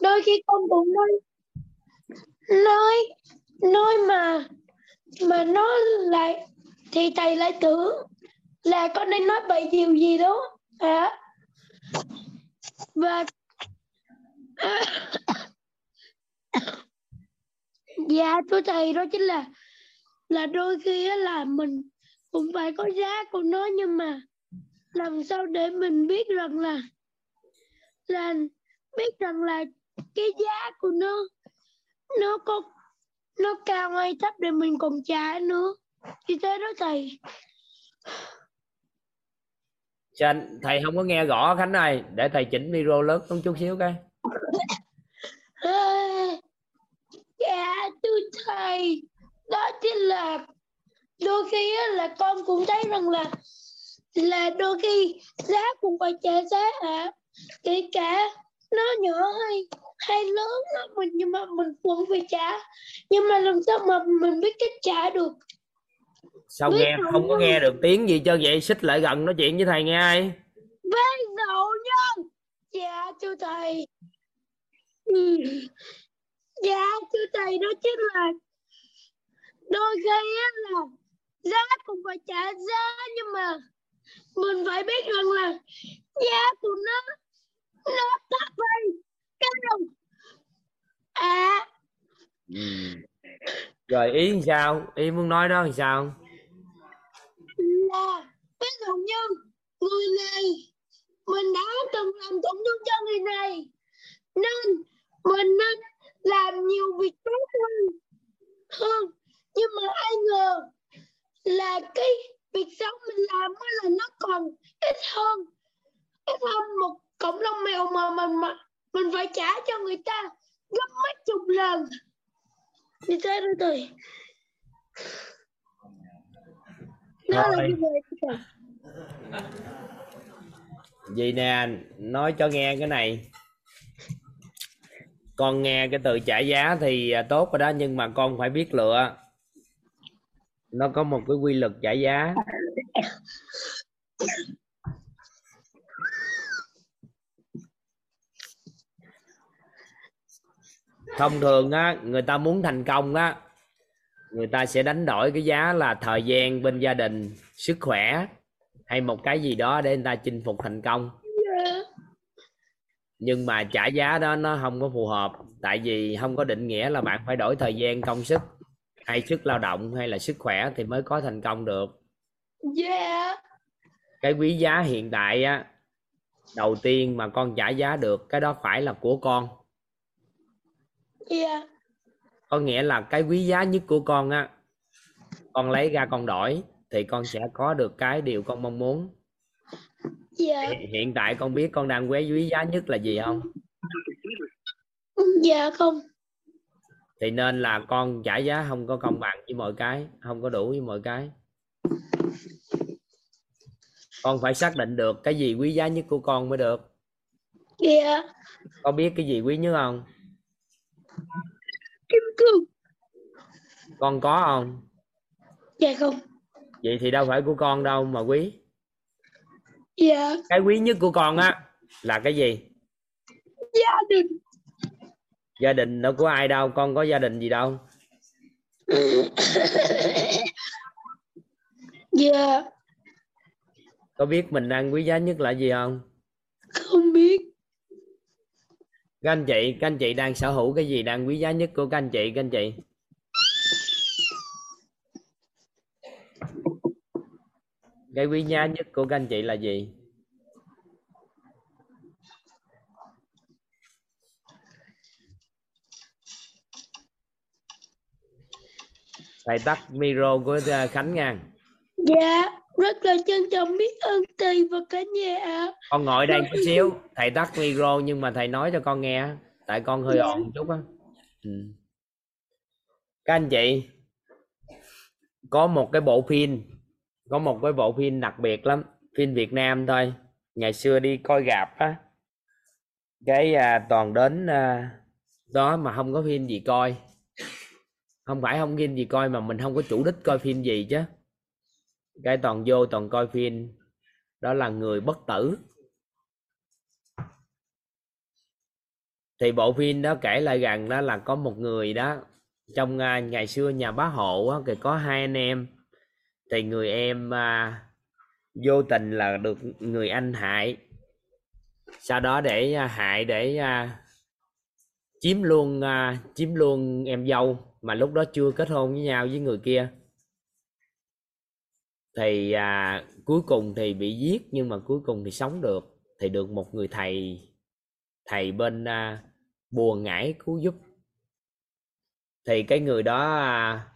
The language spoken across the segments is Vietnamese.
đôi khi con cũng nói nói nói mà mà nó lại thì thầy lại tưởng là con đang nói bậy điều gì đó. À, và dạ thưa thầy đó chính là là đôi khi á là mình cũng phải có giá của nó nhưng mà làm sao để mình biết rằng là là biết rằng là cái giá của nó nó có nó cao hay thấp để mình còn trả nữa. Như thế đó thầy. Sao thầy không có nghe rõ Khánh ơi. Để thầy chỉnh micro lớn hơn chút xíu cái. Dạ thưa thầy. Đó chính là đôi khi là con cũng thấy rằng là là đôi khi giá cũng phải trả giá ạ. Kể cả nó nhỏ hay hay lớn á, mình nhưng mà mình vẫn phải trả nhưng mà làm sao mà mình biết cách trả được? Sao Biết nghe không có nghe được tiếng gì cho vậy? Xích lại gần nói chuyện với thầy nghe ai? Với dậu nhân. Dạ thưa thầy. Ừ. dạ thưa thầy đó chính là đôi khi là giá cũng phải trả giá nhưng mà mình phải biết rằng là giá của nó nó thấp way. Go. à ừ. rồi, ý làm sao ý muốn nói đó làm sao là, ví dụ như, người này, mình đã từng làm tổn thương cho người này, nên mình nên làm nhiều việc tốt hơn hơn, nhưng mà ai ngờ là cái việc xấu mình làm mới là nó còn ít hơn ít hơn một cọng lông mèo mà mình mà mình phải trả cho người ta gấp mấy chục lần. Như thế đó thôi. Nó là như vậy vậy nè nói cho nghe cái này. Con nghe cái từ trả giá thì à, tốt rồi đó nhưng mà con phải biết lựa. Nó có một cái quy luật trả giá thông thường á người ta muốn thành công á người ta sẽ đánh đổi cái giá là thời gian bên gia đình sức khỏe hay một cái gì đó để người ta chinh phục thành công. Dạ. nhưng mà trả giá đó nó không có phù hợp tại vì không có định nghĩa là bạn phải đổi thời gian công sức hay sức lao động hay là sức khỏe thì mới có thành công được. Dạ. Cái quý giá hiện tại á đầu tiên mà con trả giá được cái đó phải là của con dạ. Có nghĩa là cái quý giá nhất của con á con lấy ra con đổi thì con sẽ có được cái điều con mong muốn. Dạ. Hiện- hiện tại con biết con đang quấy quý giá nhất là gì không? Dạ không. Thì nên là con trả giá không có công bằng với mọi cái không có đủ với mọi cái. Con phải xác định được cái gì quý giá nhất của con mới được. Dạ. Con biết cái gì quý nhất không kim cương. Con có không? Dạ không. Vậy thì đâu phải của con đâu mà quý. Dạ. Cái quý nhất của con á là cái gì? Gia đình. Gia đình đâu có ai đâu con có gia đình gì đâu. Dạ. Có biết mình đang quý giá nhất là gì không? Không biết các anh chị, các anh chị đang sở hữu cái gì đang quý giá nhất của các anh chị, các anh chị? Cái quý giá nhất của các anh chị là gì? Thầy tắt micro của ờ, khánh nha dạ rất là trân trọng biết ơn thầy và cả nhà ạ. Con ngồi đây chút xíu. Thầy tắt micro nhưng mà thầy nói cho con nghe. Tại con hơi Dạ. ồn chút á. Ừ. các anh chị có một cái bộ phim có một cái bộ phim đặc biệt lắm. Phim Việt Nam thôi. Ngày xưa đi coi rạp á. Cái à, toàn đến à, đó mà không có phim gì coi. Không phải không phim gì coi mà mình không có chủ đích coi phim gì chứ cái toàn vô toàn coi phim. Đó là người bất tử. Thì bộ phim đó kể lại rằng đó là có một người đó trong à, ngày xưa nhà bá hộ á, thì có hai anh em. Thì người em à, vô tình là được người anh hại. Sau đó để à, hại để à, chiếm luôn à, chiếm luôn em dâu mà lúc đó chưa kết hôn với nhau với người kia thì à, cuối cùng thì bị giết nhưng mà cuối cùng thì sống được. Thì được một người thầy thầy bên à, bùa ngải cứu giúp. Thì cái người đó à,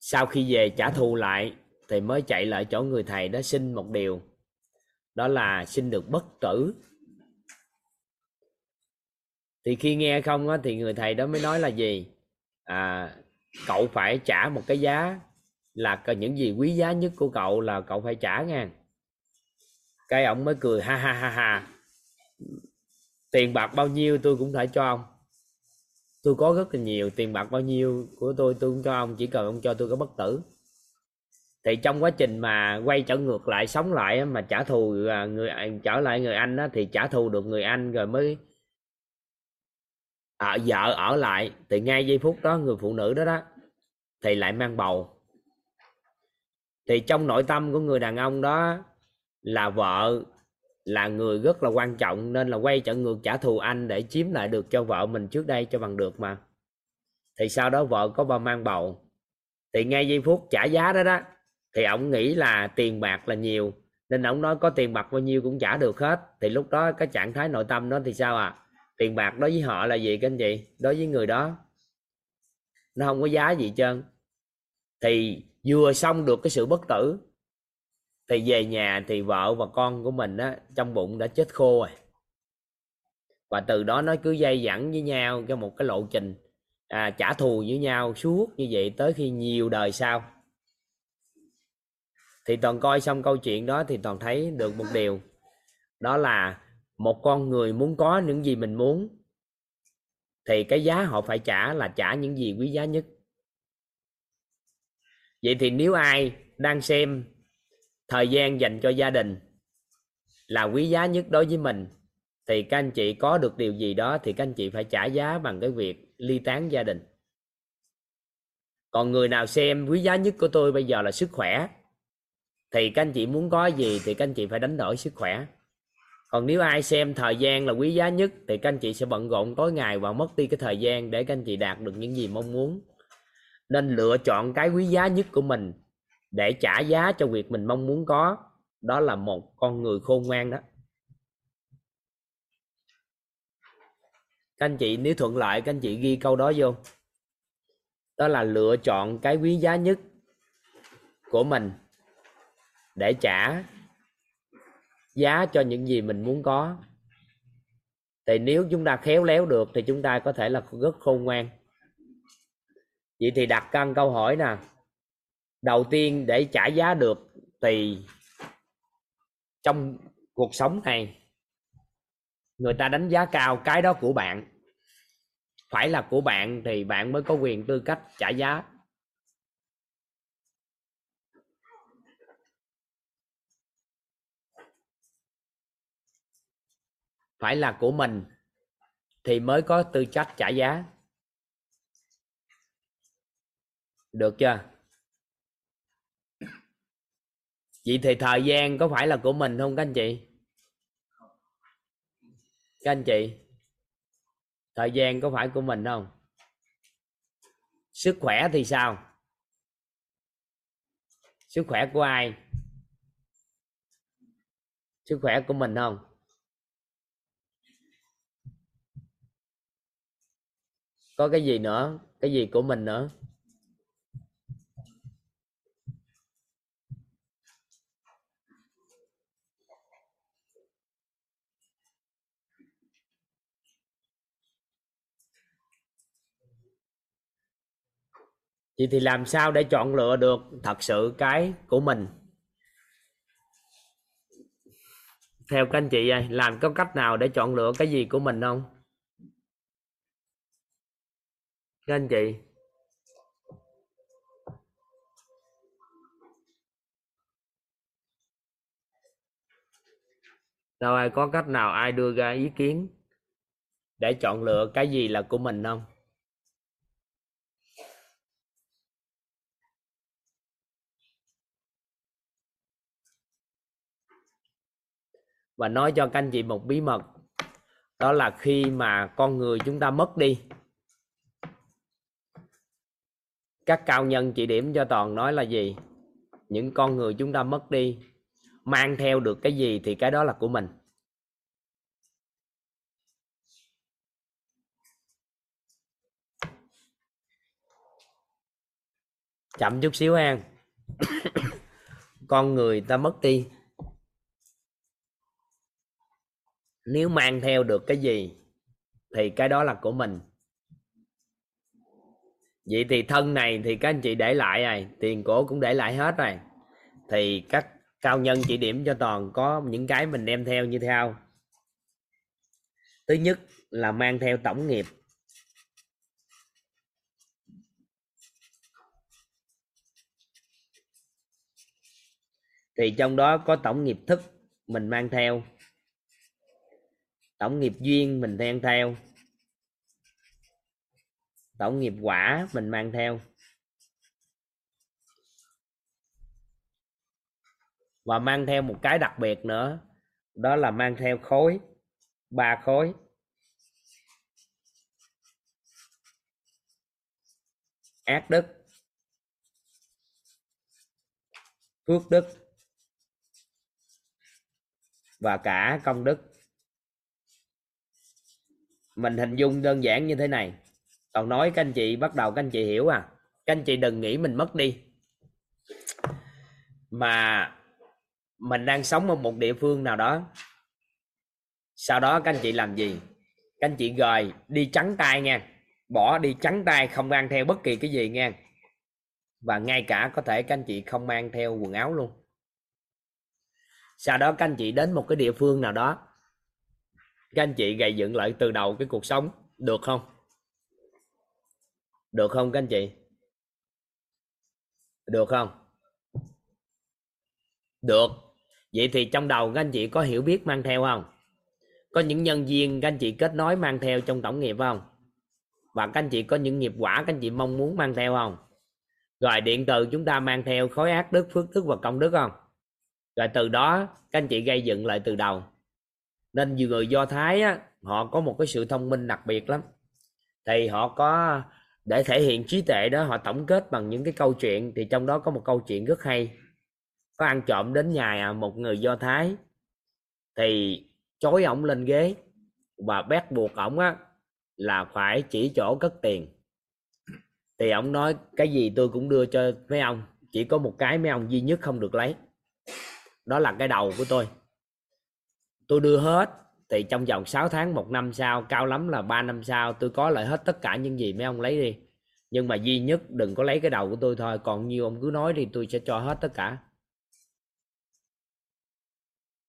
sau khi về trả thù lại thì mới chạy lại chỗ người thầy đó xin một điều. Đó là xin được bất tử. Thì khi nghe không á, thì người thầy đó mới nói là gì? À, cậu phải trả một cái giá là những gì quý giá nhất của cậu là cậu phải trả nha. Cái ông mới cười ha ha ha ha. Tiền bạc bao nhiêu tôi cũng thể cho ông. Tôi có rất là nhiều tiền bạc bao nhiêu của tôi tôi cũng cho ông chỉ cần ông cho tôi có bất tử. Thì trong quá trình mà quay trở ngược lại sống lại mà trả thù à, người à, trở lại người anh đó, thì trả thù được người anh rồi mới ở vợ ở lại. Thì ngay giây phút đó người phụ nữ đó đó thì lại mang bầu thì trong nội tâm của người đàn ông đó là vợ là người rất là quan trọng, nên là quay trở ngược trả thù anh để chiếm lại được cho vợ mình trước đây cho bằng được mà. Thì sau đó vợ có ba mang bầu. Thì ngay giây phút trả giá đó đó, thì ông nghĩ là tiền bạc là nhiều, nên ông nói có tiền bạc bao nhiêu cũng trả được hết. Thì lúc đó cái trạng thái nội tâm đó thì sao à? Tiền bạc đối với họ là gì các anh chị? Đối với người đó. Nó không có giá gì trơn. Thì vừa xong được cái sự bất tử thì về nhà thì vợ và con của mình á trong bụng đã chết khô rồi. Và từ đó nó cứ dây dẳng với nhau cho một cái lộ trình à, trả thù với nhau suốt như vậy tới khi nhiều đời sau. Thì toàn coi xong câu chuyện đó thì toàn thấy được một điều đó là một con người muốn có những gì mình muốn thì cái giá họ phải trả là trả những gì quý giá nhất vậy thì nếu ai đang xem thời gian dành cho gia đình là quý giá nhất đối với mình, thì các anh chị có được điều gì đó thì các anh chị phải trả giá bằng cái việc ly tán gia đình. Còn người nào xem quý giá nhất của tôi bây giờ là sức khỏe, thì các anh chị muốn có gì thì các anh chị phải đánh đổi sức khỏe. Còn nếu ai xem thời gian là quý giá nhất thì các anh chị sẽ bận rộn tối ngày và mất đi cái thời gian để các anh chị đạt được những gì mong muốn nên lựa chọn cái quý giá nhất của mình để trả giá cho việc mình mong muốn có. Đó là một con người khôn ngoan đó. Các anh chị, nếu thuận lợi, các anh chị ghi câu đó vô. Đó là lựa chọn cái quý giá nhất của mình để trả giá cho những gì mình muốn có. Thì nếu chúng ta khéo léo được thì chúng ta có thể là rất khôn ngoan vậy thì đặt căn câu hỏi nè. Đầu tiên để trả giá được thì trong cuộc sống này, người ta đánh giá cao cái đó của bạn. Phải là của bạn thì bạn mới có quyền tư cách trả giá. Phải là của mình thì mới có tư cách trả giá. Được chưa? Vậy thì thời gian có phải là của mình không các anh chị? Các anh chị, thời gian có phải của mình không? Sức khỏe thì sao? Sức khỏe của ai? Sức khỏe của mình không? Có cái gì nữa? Cái gì của mình nữa? Vậy thì làm sao để chọn lựa được thật sự cái của mình? Theo các anh chị ơi, làm có cách nào để chọn lựa cái gì của mình không? Các anh chị. Rồi ai có cách nào ai đưa ra ý kiến để chọn lựa cái gì là của mình không? Và nói cho các anh chị một bí mật. Đó là khi mà con người chúng ta mất đi. Các cao nhân chỉ điểm cho toàn nói là gì? Những con người chúng ta mất đi, mang theo được cái gì thì cái đó là của mình. Chậm chút xíu an con người ta mất đi nếu mang theo được cái gì, thì cái đó là của mình. Vậy thì thân này thì các anh chị để lại rồi, tiền cổ cũng để lại hết rồi. Thì các cao nhân chỉ điểm cho toàn có những cái mình đem theo như theo thứ nhất là mang theo tổng nghiệp. Thì trong đó có tổng nghiệp thức mình mang theo tổng nghiệp duyên mình mang theo. Tổng nghiệp quả mình mang theo. Và mang theo một cái đặc biệt nữa, đó là mang theo khối, ba khối. Ác đức. Phước đức. Và cả công đức mình hình dung đơn giản như thế này. Còn nói các anh chị, bắt đầu các anh chị hiểu à. Các anh chị đừng nghĩ mình mất đi. Mà mình đang sống ở một địa phương nào đó. Sau đó các anh chị làm gì? Các anh chị gời đi trắng tay nha. Bỏ đi trắng tay, không mang theo bất kỳ cái gì nha. Và ngay cả có thể các anh chị không mang theo quần áo luôn. Sau đó các anh chị đến một cái địa phương nào đó các anh chị gây dựng lại từ đầu cái cuộc sống, được không? Được không các anh chị? Được không? Được. Vậy thì trong đầu các anh chị có hiểu biết mang theo không? Có những nhân viên các anh chị kết nối mang theo trong tổng nghiệp không? Và các anh chị có những nghiệp quả các anh chị mong muốn mang theo không? Rồi điện từ chúng ta mang theo khối ác đức, phước đức và công đức không? Rồi từ đó các anh chị gây dựng lại từ đầu nên nhiều người do thái á, họ có một cái sự thông minh đặc biệt lắm. Thì họ có để thể hiện trí tuệ đó họ tổng kết bằng những cái câu chuyện. Thì trong đó có một câu chuyện rất hay. Có ăn trộm đến nhà một người do thái. Thì chối ổng lên ghế. Và bét buộc ổng á là phải chỉ chỗ cất tiền. Thì ổng nói cái gì tôi cũng đưa cho mấy ông. Chỉ có một cái mấy ông duy nhất không được lấy. Đó là cái đầu của tôi tôi đưa hết. Thì trong vòng 6 tháng, một năm sau, cao lắm là 3 năm sau, tôi có lại hết tất cả những gì mấy ông lấy đi. Nhưng mà duy nhất đừng có lấy cái đầu của tôi thôi, còn nhiều ông cứ nói thì tôi sẽ cho hết tất cả.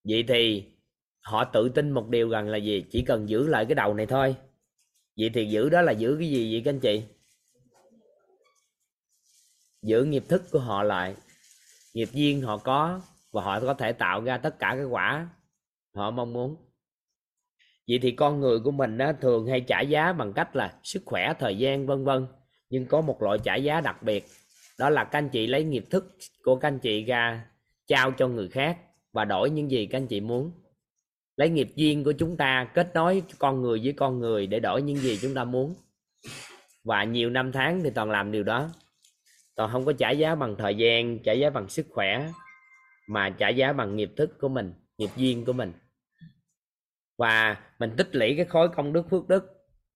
Vậy thì họ tự tin một điều rằng là gì? Chỉ cần giữ lại cái đầu này thôi. Vậy thì giữ đó là giữ cái gì vậy các anh chị? Giữ nghiệp thức của họ lại. Nghiệp duyên họ có và họ có thể tạo ra tất cả cái quả họ mong muốn. Vậy thì con người của mình á, thường hay trả giá bằng cách là sức khỏe thời gian vân vân. Nhưng có một loại trả giá đặc biệt đó là các anh chị lấy nghiệp thức của các anh chị ra trao cho người khác và đổi những gì các anh chị muốn. Lấy nghiệp duyên của chúng ta kết nối con người với con người để đổi những gì chúng ta muốn. Và nhiều năm tháng thì toàn làm điều đó. Toàn không có trả giá bằng thời gian trả giá bằng sức khỏe mà trả giá bằng nghiệp thức của mình nghiệp duyên của mình và mình tích lũy cái khối công đức phước đức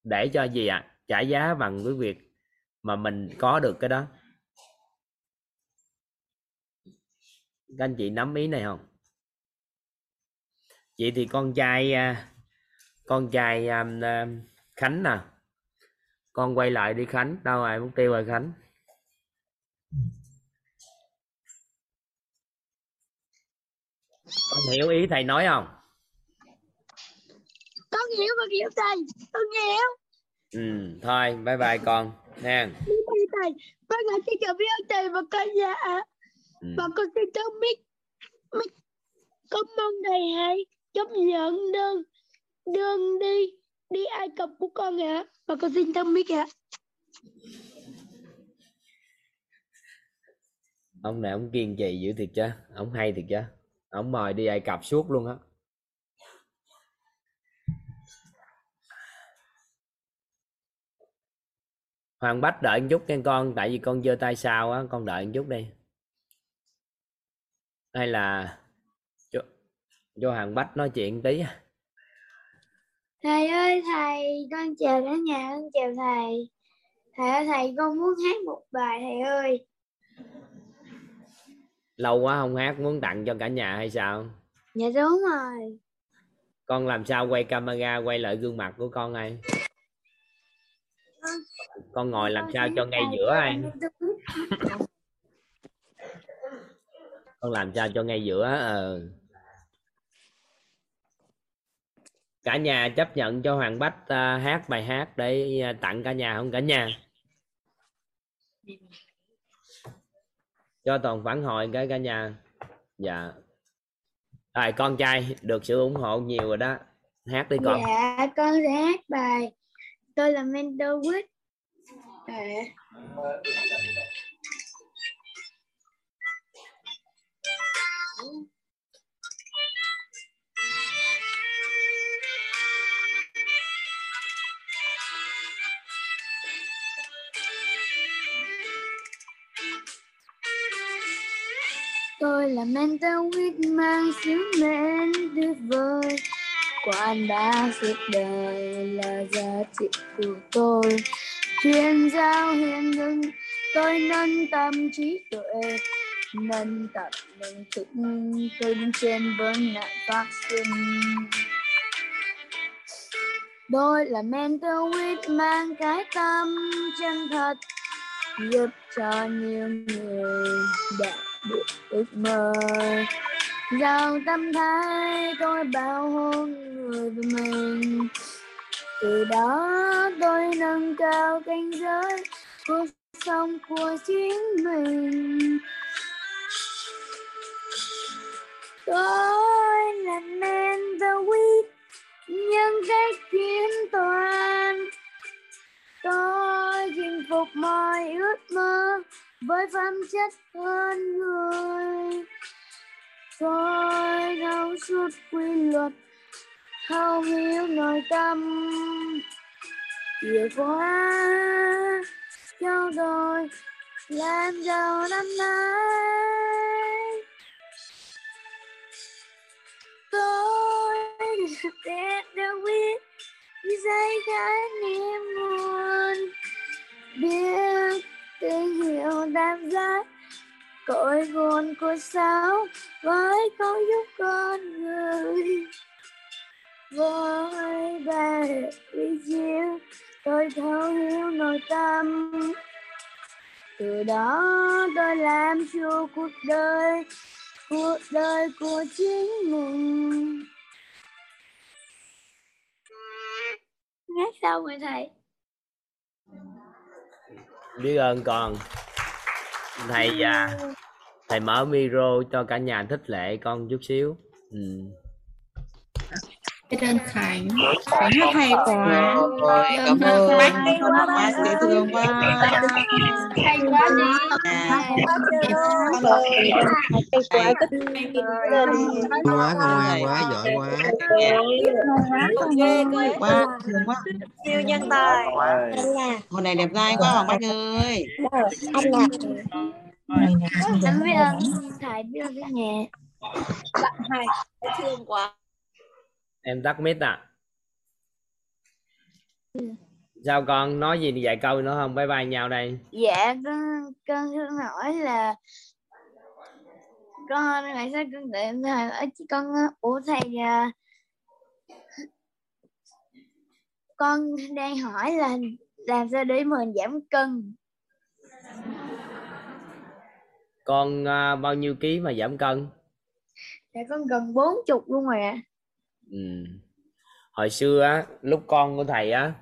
để cho gì ạ? À? trả giá bằng cái việc mà mình có được cái đó. Các anh chị nắm ý này không? Vậy thì con trai à, con trai à, à, khánh nè. Con quay lại đi khánh. Đâu rồi? Mục tiêu rồi khánh. Con hiểu ý thầy nói không? Hiểu con hiểu thầy? Con hiểu. Ừ thôi bye bye con. Nha. Thầy. Con là xin chào biết ơn thầy và con dạ ừ. và con xin chào mic mic con mong thầy hãy chấp nhận đơn đơn đi đi Ai Cập của con ạ. Và con xin thăm biết ạ. Ông này ông kiên trì dữ thiệt chứ. Ông hay thiệt chứ. Ông mời đi ai cập suốt luôn á hoàng bách đợi một chút nha con tại vì con giơ tay sao á con đợi một chút đi. Hay là cho, cho hoàng bách nói chuyện tí thầy ơi thầy con chào cả nhà con chào thầy. Thầy ơi thầy con muốn hát một bài thầy ơi. Lâu quá không hát muốn tặng cho cả nhà hay sao? Dạ đúng rồi. Con làm sao quay camera quay lại gương mặt của con ai con ngồi làm sao cho ngay giữa ai con làm sao cho ngay giữa ờ. Cả nhà chấp nhận cho hoàng bách uh, hát bài hát để uh, tặng cả nhà không cả nhà? Cho toàn phản hồi cái cả nhà. Dạ. Rồi con trai được sự ủng hộ nhiều rồi đó. Hát đi con. Dạ con sẽ hát bài tôi là mentor quýt Tôi là mentor quýt mang sứ mệnh tuyệt vời. Quan đã suốt đời là giá trị của tôi. Chuyên giao hiền hưng tôi nâng tâm trí tuệ. Nâng tập nâng thức tôi đứng trên vấn nạn phát sinh. Tôi là mentor with mang cái tâm chân thật, Giúp cho nhiều người đạt được ước mơ. Giàu tâm thái, tôi bảo hộ người với mình từ đó tôi nâng cao cảnh giới cuộc sống của chính mình. Tôi là man the weak, nhưng cách kiến toàn. Tôi chinh phục mọi ước mơ với phẩm chất hơn người. Tôi thấu suốt quy luật thấu hiểu nội tâm. Chìa quá, cho tôi làm giàu năm nay. Tôi biết được biết dây khái niệm nguồn biết tình hiểu đam giác cội nguồn của sao với câu giúp con người với ba lý chiếu tôi thấu hiểu nội tâm. Từ đó tôi làm chủ cuộc đời cuộc đời của chính mình. Hát xong rồi thầy. Biết ơn con. Thầy à, thầy mở micro cho cả nhà thích lệ con chút xíu. Ừ. Biết ơn Khánh Khánh hát hay quá Cảm ơn bác quá dễ thương quá hay quá đi quá ngoan quá giỏi quá quá thương quá siêu nhân tài Hôm nay đẹp trai quá Hoàng Bách ơi anh là anh biết ơn thầy biết ơn cái nhà bạn hai thương quá em tắt mic à? Sao con nói gì vài câu nữa không? Bye bye nhau đây. Dạ con con thương hỏi là con ngày sau con đợi thầy ở chị con ủa thầy à, con đang hỏi là làm sao để mình giảm cân? Con à, bao nhiêu ký mà giảm cân? Dạ con gần bốn chục luôn rồi ạ ừ. hồi xưa á lúc con của thầy á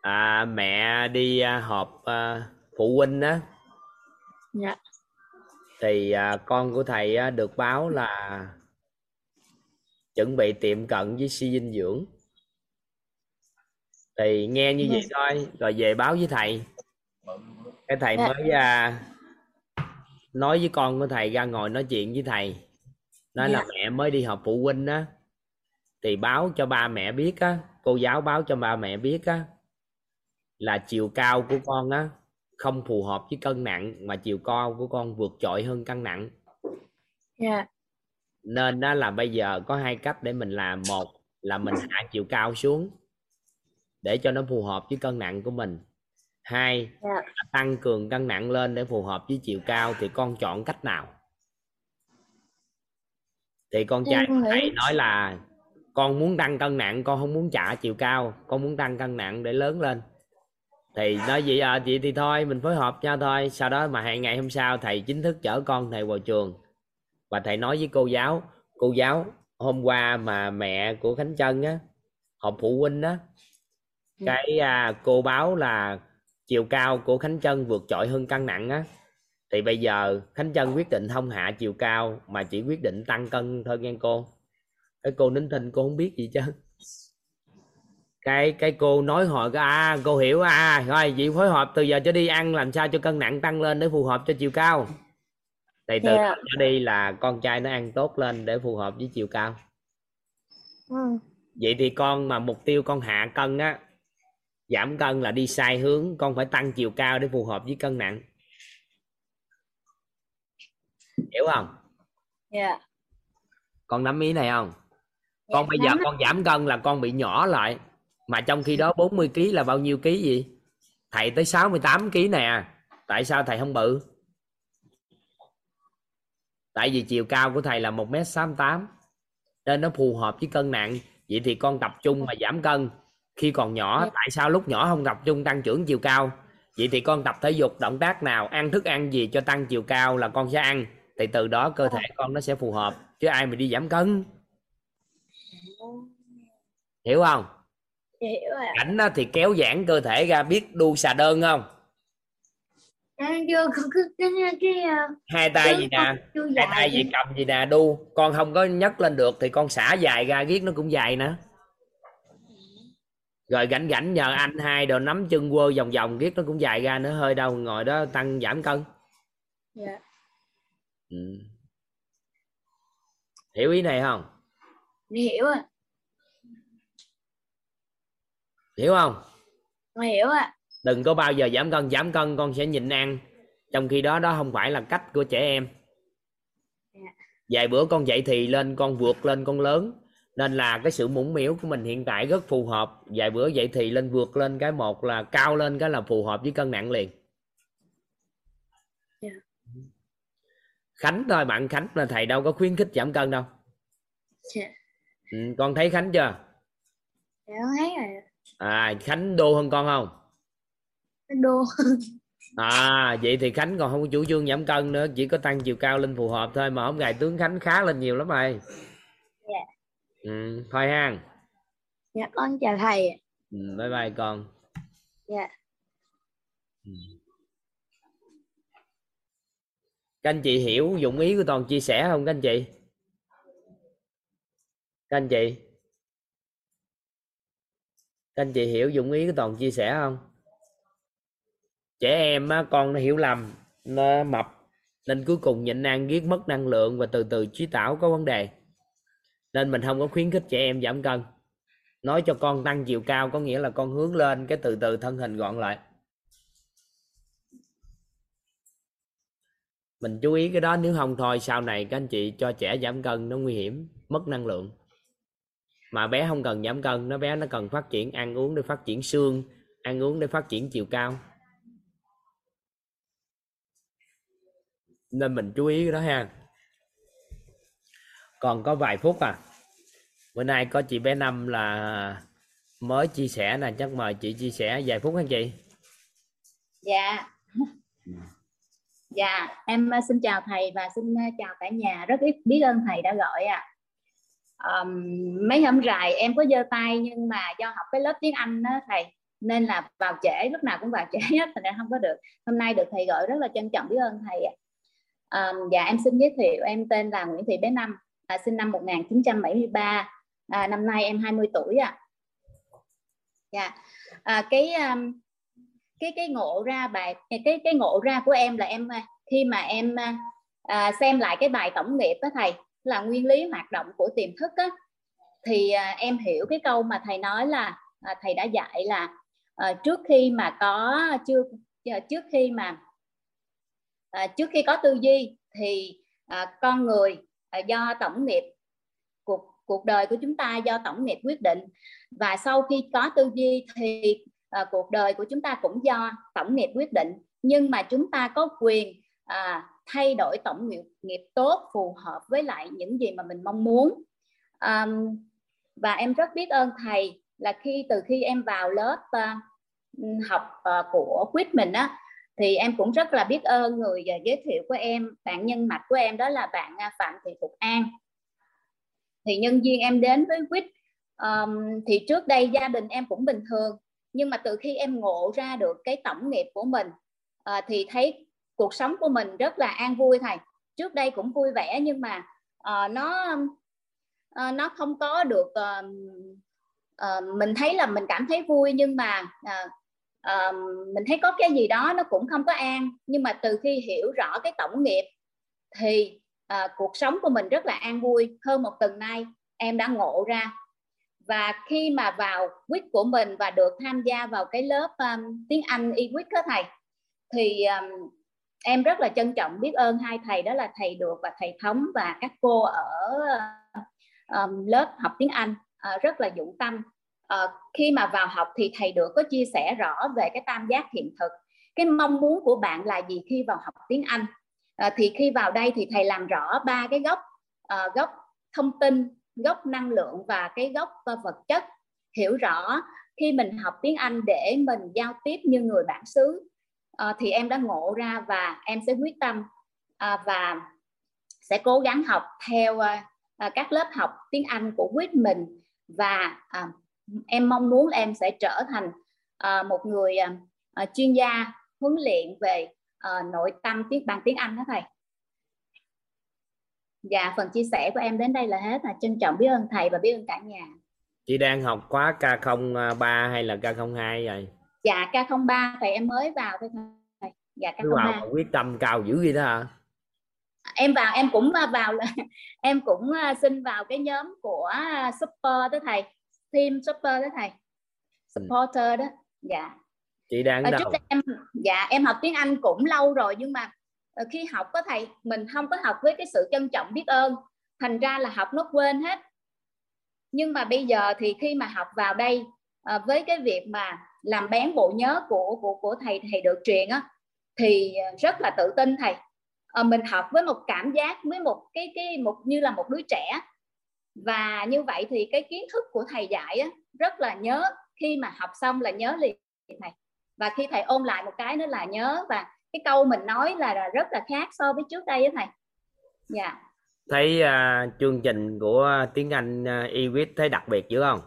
à, mẹ đi à, họp à, phụ huynh á. Dạ. Thì à, con của thầy á, được báo là chuẩn bị tiệm cận với suy dinh dưỡng. Thì nghe như vậy thôi rồi về báo với thầy. Cái thầy Dạ. mới à, nói với con của thầy ra ngồi nói chuyện với thầy là Dạ. mẹ mới đi họp phụ huynh á thì báo cho ba mẹ biết á cô giáo báo cho ba mẹ biết á là chiều cao của con á không phù hợp với cân nặng mà chiều cao của con vượt trội hơn cân nặng Dạ. nên đó là bây giờ có hai cách để mình làm một là mình hạ chiều cao xuống để cho nó phù hợp với cân nặng của mình hai Dạ. là tăng cường cân nặng lên để phù hợp với chiều cao thì con chọn cách nào thì con trai nghĩ- thầy nói là con muốn tăng cân nặng con không muốn trả chiều cao con muốn tăng cân nặng để lớn lên. Thì nói vậy à vậy thì thôi mình phối hợp nhau thôi. Sau đó mà hai ngày hôm sau thầy chính thức chở con thầy vào trường. Và thầy nói với cô giáo cô giáo hôm qua mà mẹ của khánh trân á họp phụ huynh á Ừ. cái à, cô báo là chiều cao của khánh trân vượt trội hơn cân nặng á thì bây giờ khánh trân quyết định không hạ chiều cao mà chỉ quyết định tăng cân thôi nghe cô. Cái cô nín thinh cô không biết gì chứ. Cái cái cô nói hồi cái à cô hiểu à rồi chị phối hợp từ giờ cho đi ăn làm sao cho cân nặng tăng lên để phù hợp cho chiều cao? Thì từ Dạ. giờ trở đi là con trai nó ăn tốt lên để phù hợp với chiều cao. Ừ. vậy thì con mà mục tiêu con hạ cân á giảm cân là đi sai hướng con phải tăng chiều cao để phù hợp với cân nặng hiểu không? Dạ. con nắm ý này không? Con bây giờ con giảm cân là con bị nhỏ lại. Mà trong khi đó 40 kg là bao nhiêu ký gì thầy tới 68 kg nè. Tại sao thầy không bự? Tại vì chiều cao của thầy là 1m68 nên nó phù hợp với cân nặng. Vậy thì con tập trung mà giảm cân. Khi còn nhỏ Dạ. tại sao lúc nhỏ không tập trung tăng trưởng chiều cao? Vậy thì con tập thể dục động tác nào? Ăn thức ăn gì cho tăng chiều cao là con sẽ ăn thì từ đó cơ thể con nó sẽ phù hợp chứ ai mà đi giảm cân. Hiểu không? Hiểu rồi á thì kéo giãn cơ thể ra biết đu xà đơn không? Cái ờ, hai tay gì nè hai tay gì cầm gì nè đu. Con không có nhấc lên được thì con xả dài ra riết nó cũng dài nữa. Rồi gảnh gảnh nhờ anh hai đồ nắm chân quơ vòng vòng riết nó cũng dài ra nữa hơi đâu ngồi đó tăng giảm cân. Dạ. Ừ. hiểu ý này không hiểu rồi. hiểu không Con hiểu ạ. đừng có bao giờ giảm cân giảm cân con sẽ nhịn ăn trong khi đó đó không phải là cách của trẻ em Dạ. vài bữa con dậy thì lên con vượt lên con lớn nên là cái sự mũm miễu của mình hiện tại rất phù hợp vài bữa dậy thì lên vượt lên cái một là cao lên cái là phù hợp với cân nặng liền Khánh thôi bạn Khánh là thầy đâu có khuyến khích giảm cân đâu Dạ. ừ, con thấy Khánh chưa Dạ con thấy rồi. à Khánh đô hơn con không đô. À vậy thì Khánh còn không có chủ trương giảm cân nữa Chỉ có tăng chiều cao lên phù hợp thôi Mà hôm ngày tướng Khánh khá lên nhiều lắm rồi Dạ. ừ, Thôi ha Dạ con chào thầy. ừ, Bye bye con Dạ. ừ. Các anh chị hiểu dụng ý của Toàn chia sẻ không các anh chị? Các anh chị? Các anh chị hiểu dụng ý của Toàn chia sẻ không? Trẻ em á, con nó hiểu lầm Nó mập Nên cuối cùng nhịn ăn giết mất năng lượng Và từ từ trí tảo có vấn đề. Nên mình không có khuyến khích trẻ em giảm cân. Nói cho con tăng chiều cao Có nghĩa là con hướng lên Cái từ từ thân hình gọn lại. Mình chú ý cái đó nếu không thôi sau này các anh chị cho trẻ giảm cân nó nguy hiểm mất năng lượng. Mà bé không cần giảm cân nó bé nó cần phát triển ăn uống để phát triển xương ăn uống để phát triển chiều cao. Nên mình chú ý cái đó ha. Còn có vài phút à. Bữa nay có chị bé năm là mới chia sẻ nè chắc mời chị chia sẻ vài phút hả chị? Dạ. Dạ, em ờ, xin chào thầy và xin ờ, chào cả nhà. Rất ít biết ơn thầy đã gọi ạ. Ờm, mấy hôm rày em có giơ tay nhưng mà do học cái lớp tiếng Anh đó thầy nên là vào trễ lúc nào cũng vào trễ hết thành ra không có được. Hôm nay được thầy gọi rất là trân trọng biết ơn thầy ạ. Ờm, dạ em xin giới thiệu em tên là Nguyễn Thị Bé Năm. à, sinh năm 1973 à, năm nay em 20 tuổi ạ à. dạ à, cái um, cái cái ngộ ra bài cái cái ngộ ra của em là em à, khi mà em à, à, xem lại cái bài tổng nghiệp đó thầy là nguyên lý hoạt động của tiềm thức á thì à, em hiểu cái câu mà thầy nói là à, thầy đã dạy là à, trước khi mà có chưa à, trước khi mà à, trước khi có tư duy thì à, con người à, do tổng nghiệp cuộc cuộc đời của chúng ta do tổng nghiệp quyết định. Và sau khi có tư duy thì à, cuộc đời của chúng ta cũng do tổng nghiệp quyết định nhưng mà chúng ta có quyền à, thay đổi tổng nghiệp nghiệp tốt phù hợp với lại những gì mà mình mong muốn. Um, và em rất biết ơn thầy là khi từ khi em vào lớp uh, học uh, của quyết mình á thì em cũng rất là biết ơn người giới thiệu của em bạn nhân mạch của em đó là bạn à, phạm thị thục an. Thì nhân viên em đến với quýt um, thì trước đây gia đình em cũng bình thường nhưng mà từ khi em ngộ ra được cái tổng nghiệp của mình à, thì thấy cuộc sống của mình rất là an vui thầy. Trước đây cũng vui vẻ nhưng mà à, nó à, nó không có được à, à, mình thấy là mình cảm thấy vui nhưng mà à, à, mình thấy có cái gì đó nó cũng không có an. Nhưng mà từ khi hiểu rõ cái tổng nghiệp thì à, cuộc sống của mình rất là an vui. Hơn một tuần nay em đã ngộ ra và khi mà vào quýt của mình và được tham gia vào cái lớp um, tiếng Anh y quýt đó thầy thì um, em rất là trân trọng biết ơn hai thầy đó là thầy được và thầy thống và các cô ở um, lớp học tiếng Anh. Uh, rất là dụng tâm. Uh, khi mà vào học thì thầy được có chia sẻ rõ về cái tam giác hiện thực. Cái mong muốn của bạn là gì khi vào học tiếng Anh? Uh, thì khi vào đây thì thầy làm rõ ba cái góc uh, ờ, góc thông tin gốc năng lượng và cái gốc ờ, vật chất hiểu rõ khi mình học tiếng Anh để mình giao tiếp như người bản xứ uh, thì em đã ngộ ra và em sẽ quyết tâm uh, và sẽ cố gắng học theo uh, các lớp học tiếng Anh của quyết mình và uh, em mong muốn em sẽ trở thành uh, một người uh, chuyên gia huấn luyện về uh, nội tâm tiếng bằng tiếng Anh đó thầy. Dạ, phần chia sẻ của em đến đây là hết. Là trân trọng biết ơn thầy và biết ơn cả nhà. Chị đang học khóa K03 hay là K02 rồi? Dạ K03 thầy em mới vào thôi thầy. Dạ K03. Vào quyết tâm cao dữ vậy đó hả? em vào em cũng vào em cũng xin vào cái nhóm của super đó thầy team super đó thầy ừ. supporter đó dạ chị đang ở trước đây em dạ em học tiếng Anh cũng lâu rồi nhưng mà Ờ, khi học có thầy mình không có học với cái sự trân trọng biết ơn thành ra là học nó quên hết. Nhưng mà bây giờ thì khi mà học vào đây ờ, với cái việc mà làm bén bộ nhớ của của của thầy thầy được truyền á thì rất là tự tin thầy. À, mình học với một cảm giác với một cái cái một như là một đứa trẻ. Và như vậy thì cái kiến thức của thầy dạy á, rất là nhớ. Khi mà học xong là nhớ liền thầy. Và khi thầy ôn lại một cái nữa là nhớ và cái câu mình nói là, là rất là khác so với trước đây á thầy dạ yeah. thấy uh, chương trình của tiếng Anh uh, thấy đặc biệt dữ không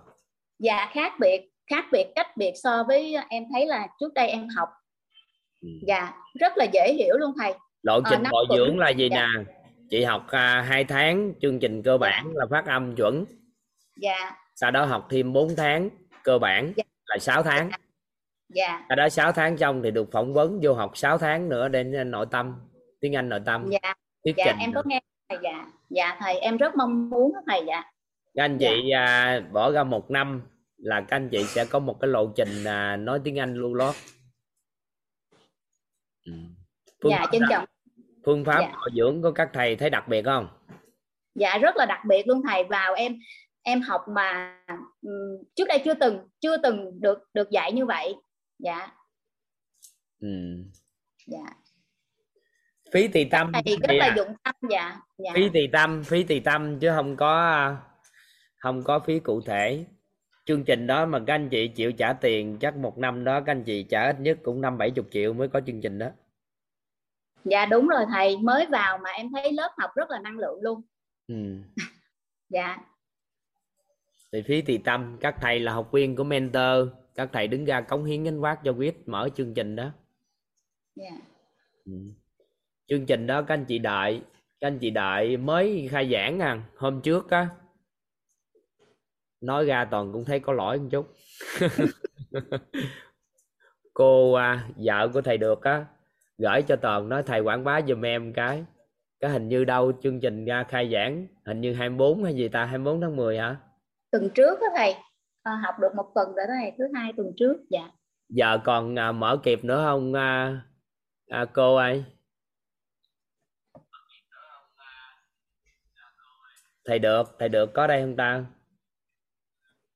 dạ khác biệt khác biệt cách biệt so với em thấy là trước đây em học ừ. dạ rất là dễ hiểu luôn thầy lộ ờ, trình bồi dưỡng là gì dạ. nè chị học uh, 2 tháng chương trình cơ bản dạ. là phát âm chuẩn dạ sau đó học thêm 4 tháng cơ bản dạ. là 6 tháng dạ sau đó 6 tháng xong thì được phỏng vấn vô học 6 tháng nữa để nội tâm tiếng Anh nội tâm. Dạ. Thuyết dạ em có nghe thầy dạ. Dạ thầy em rất mong muốn thầy dạ. Các anh chị dạ. à, bỏ ra một năm là các anh chị sẽ có một cái lộ trình à, nói tiếng Anh lưu lót ừ. Phương dạ trân trọng. Phương pháp dạ. bồi dưỡng của các thầy thấy đặc biệt không? Dạ rất là đặc biệt luôn thầy. Vào em em học mà um, trước đây chưa từng chưa từng được được dạy như vậy dạ. Ừ. dạ. Phí tỳ tâm thầy rất là dụng tâm dạ. dạ. Phí tỳ tâm phí tỳ tâm chứ không có không có phí cụ thể. Chương trình đó mà các anh chị chịu trả tiền chắc một năm đó các anh chị trả ít nhất cũng năm bảy chục triệu mới có chương trình đó. Dạ đúng rồi thầy. Mới vào mà em thấy lớp học rất là năng lượng luôn. Ừ. dạ. Thì phí tỳ tâm các thầy là học viên của mentor các thầy đứng ra cống hiến gánh vác cho quyết mở chương trình đó. Dạ. Ừ. chương trình đó các anh chị đợi các anh chị đợi mới khai giảng à. Hôm trước á nói ra toàn cũng thấy có lỗi một chút. Cô à, vợ của thầy được á gửi cho toàn nói thầy quảng bá giùm em cái. Cái hình như đâu chương trình ra khai giảng hình như 24 hay gì ta 24 tháng 10 hả? Tuần trước đó thầy à, học được một tuần rồi đó thầy thứ hai tuần trước dạ. Giờ còn à, mở kịp nữa không à, à, cô ơi? Thầy được thầy được có đây không ta?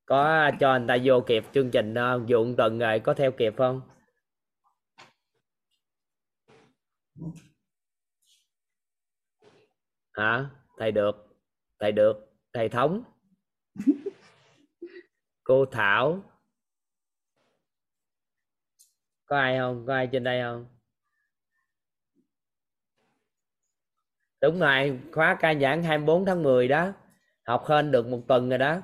Có cho anh ta vô kịp chương trình vụ một tuần rồi có theo kịp không? Hả? Thầy được thầy được thầy thống cô thảo. Có ai không? Có ai trên đây không? Đúng rồi, khóa ca giảng 24 tháng 10 đó. Học hơn được một tuần rồi đó.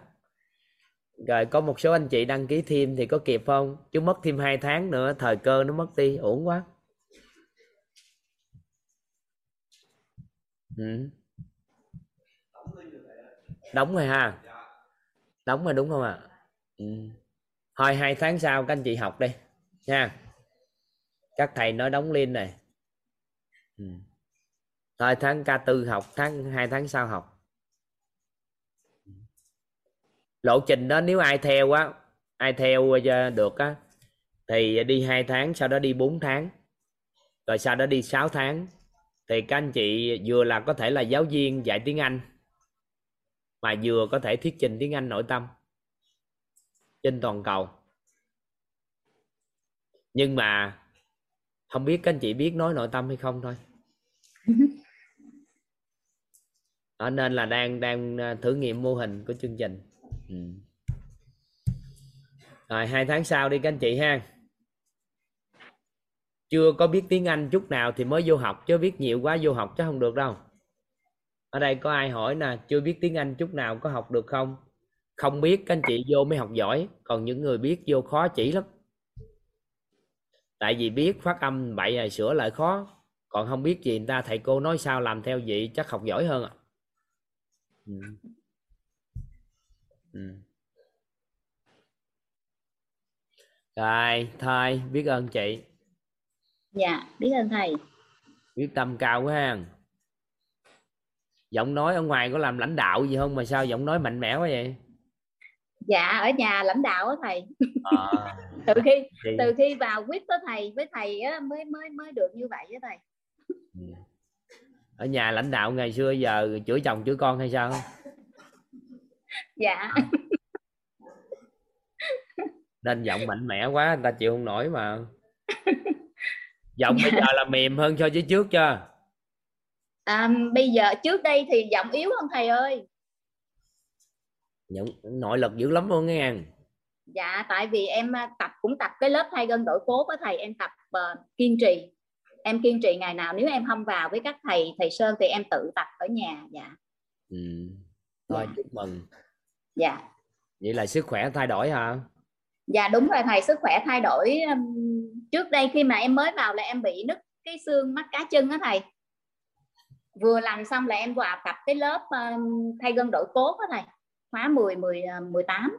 Rồi có một số anh chị đăng ký thêm thì có kịp không? Chứ mất thêm hai tháng nữa, thời cơ nó mất đi ổn quá. Ừ. đóng rồi ha? Đóng rồi đúng không ạ? à? Ừ. thôi, hai tháng sau các anh chị học đi, nha. Các thầy nói đóng liên này. Ừ. thôi, tháng ca tư học, tháng hai tháng sau học. Lộ trình đó, nếu ai theo á, ai theo ờ, được á, thì đi hai tháng, sau đó đi 4 tháng. Rồi sau đó đi 6 tháng. Thì các anh chị vừa là có thể là giáo viên dạy tiếng Anh, mà vừa có thể thuyết trình tiếng Anh nội tâm trên toàn cầu. Nhưng mà không biết các anh chị biết nói nội tâm hay không thôi. Ở nên là đang đang à, thử nghiệm mô hình của chương trình. Ừ. rồi hai tháng sau đi các anh chị ha. Chưa có biết tiếng Anh chút nào thì mới vô học chứ biết nhiều quá vô học chứ không được đâu. Ở đây có ai hỏi nè chưa biết tiếng Anh chút nào có học được không không biết các anh chị vô mới học giỏi còn những người biết vô khó chỉ lắm. Tại vì biết phát âm bậy này sửa lại khó còn không biết gì người ta thầy cô nói sao làm theo vậy chắc học giỏi hơn à. Ừ. Ừ. rồi thôi biết ơn chị. Dạ biết ơn thầy. Biết tâm cao quá ha. Giọng nói ở ngoài có làm lãnh đạo gì không mà sao giọng nói mạnh mẽ quá vậy dạ ở nhà lãnh đạo á thầy. À, từ khi thì... từ khi vào quyết với thầy với thầy á mới mới mới được như vậy với thầy. Ừ. ở nhà lãnh đạo ngày xưa giờ chửi chồng chửi con hay sao? Dạ. Nên giọng mạnh mẽ quá người ta chịu không nổi mà. Giọng bây giờ là mềm hơn so với trước chưa? À, bây giờ trước đây thì giọng yếu hơn thầy ơi những nội lực dữ lắm luôn nghe dạ tại vì em à, tập cũng tập cái lớp thay gân đổi cốt với thầy em tập uh, kiên trì. Em kiên trì ngày nào nếu em không vào với các thầy thầy sơn thì em tự tập ở nhà dạ. Ừ. thôi dạ. chúc mừng. Dạ. Vậy là sức khỏe thay đổi hả? Dạ đúng rồi thầy sức khỏe thay đổi trước đây khi mà em mới vào là em bị nứt cái xương mắt cá chân á thầy. Vừa làm xong là em vào tập cái lớp thay gân đổi cốt á thầy khóa 10 10 18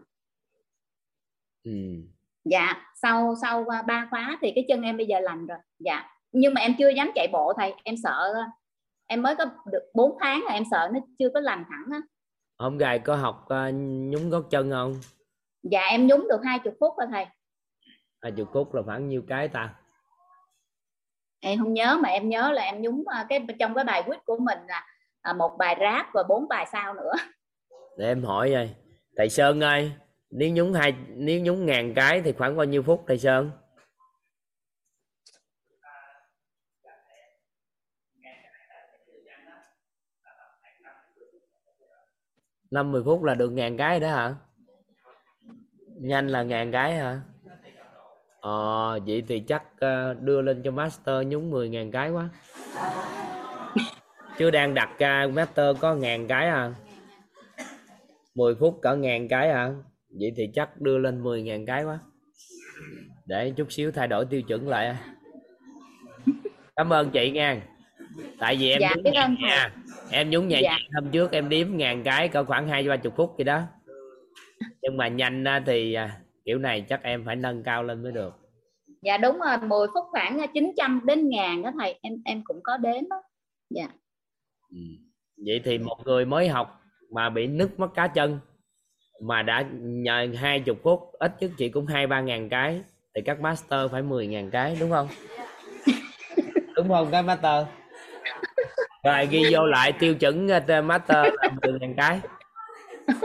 ừ. dạ sau sau ba khóa thì cái chân em bây giờ lành rồi. Dạ. Nhưng mà em chưa dám chạy bộ thầy em sợ em mới có được 4 tháng rồi em sợ nó chưa có lành thẳng á. Hôm gài có học uh, nhúng gót chân không? Dạ em nhúng được hai chục phút rồi thầy. Hai chục phút là khoảng nhiêu cái ta? Em không nhớ mà em nhớ là em nhúng cái trong cái bài quýt của mình là một bài rap và bốn bài sau nữa để em hỏi vậy thầy sơn ơi, nếu nhúng hai, nếu nhúng ngàn cái thì khoảng bao nhiêu phút, thầy sơn? 50 phút là được ngàn cái đó hả? Nhanh là ngàn cái hả? Ờ vậy thì chắc ờ, đưa lên cho master nhúng 10 ngàn cái quá. Chứ đang đặt ca master có ngàn cái à? 10 phút cỡ ngàn cái à vậy thì chắc đưa lên 10 ngàn cái quá. Để chút xíu thay đổi tiêu chuẩn lại. Cảm ơn chị nha. Tại vì em Dạ, nhún biết nhẹ ơn nha em nhún nhẹ Dạ. hôm trước em đếm ngàn cái cỡ khoảng hai ba chục phút gì đó. Nhưng mà nhanh á thì à, kiểu này chắc em phải nâng cao lên mới được. Dạ đúng rồi 10 phút khoảng 900 đến ngàn đó thầy. Em em cũng có đếm đó dạ. Ừ. vậy thì một người mới học mà bị nứt mất cá chân mà đã nhờ hai chục phút ít nhất chị cũng hai ba ngàn cái thì các master phải 10 ngàn cái đúng không? Đúng không các master? Rồi ghi vô lại tiêu chuẩn ờ, master là 10 ngàn cái.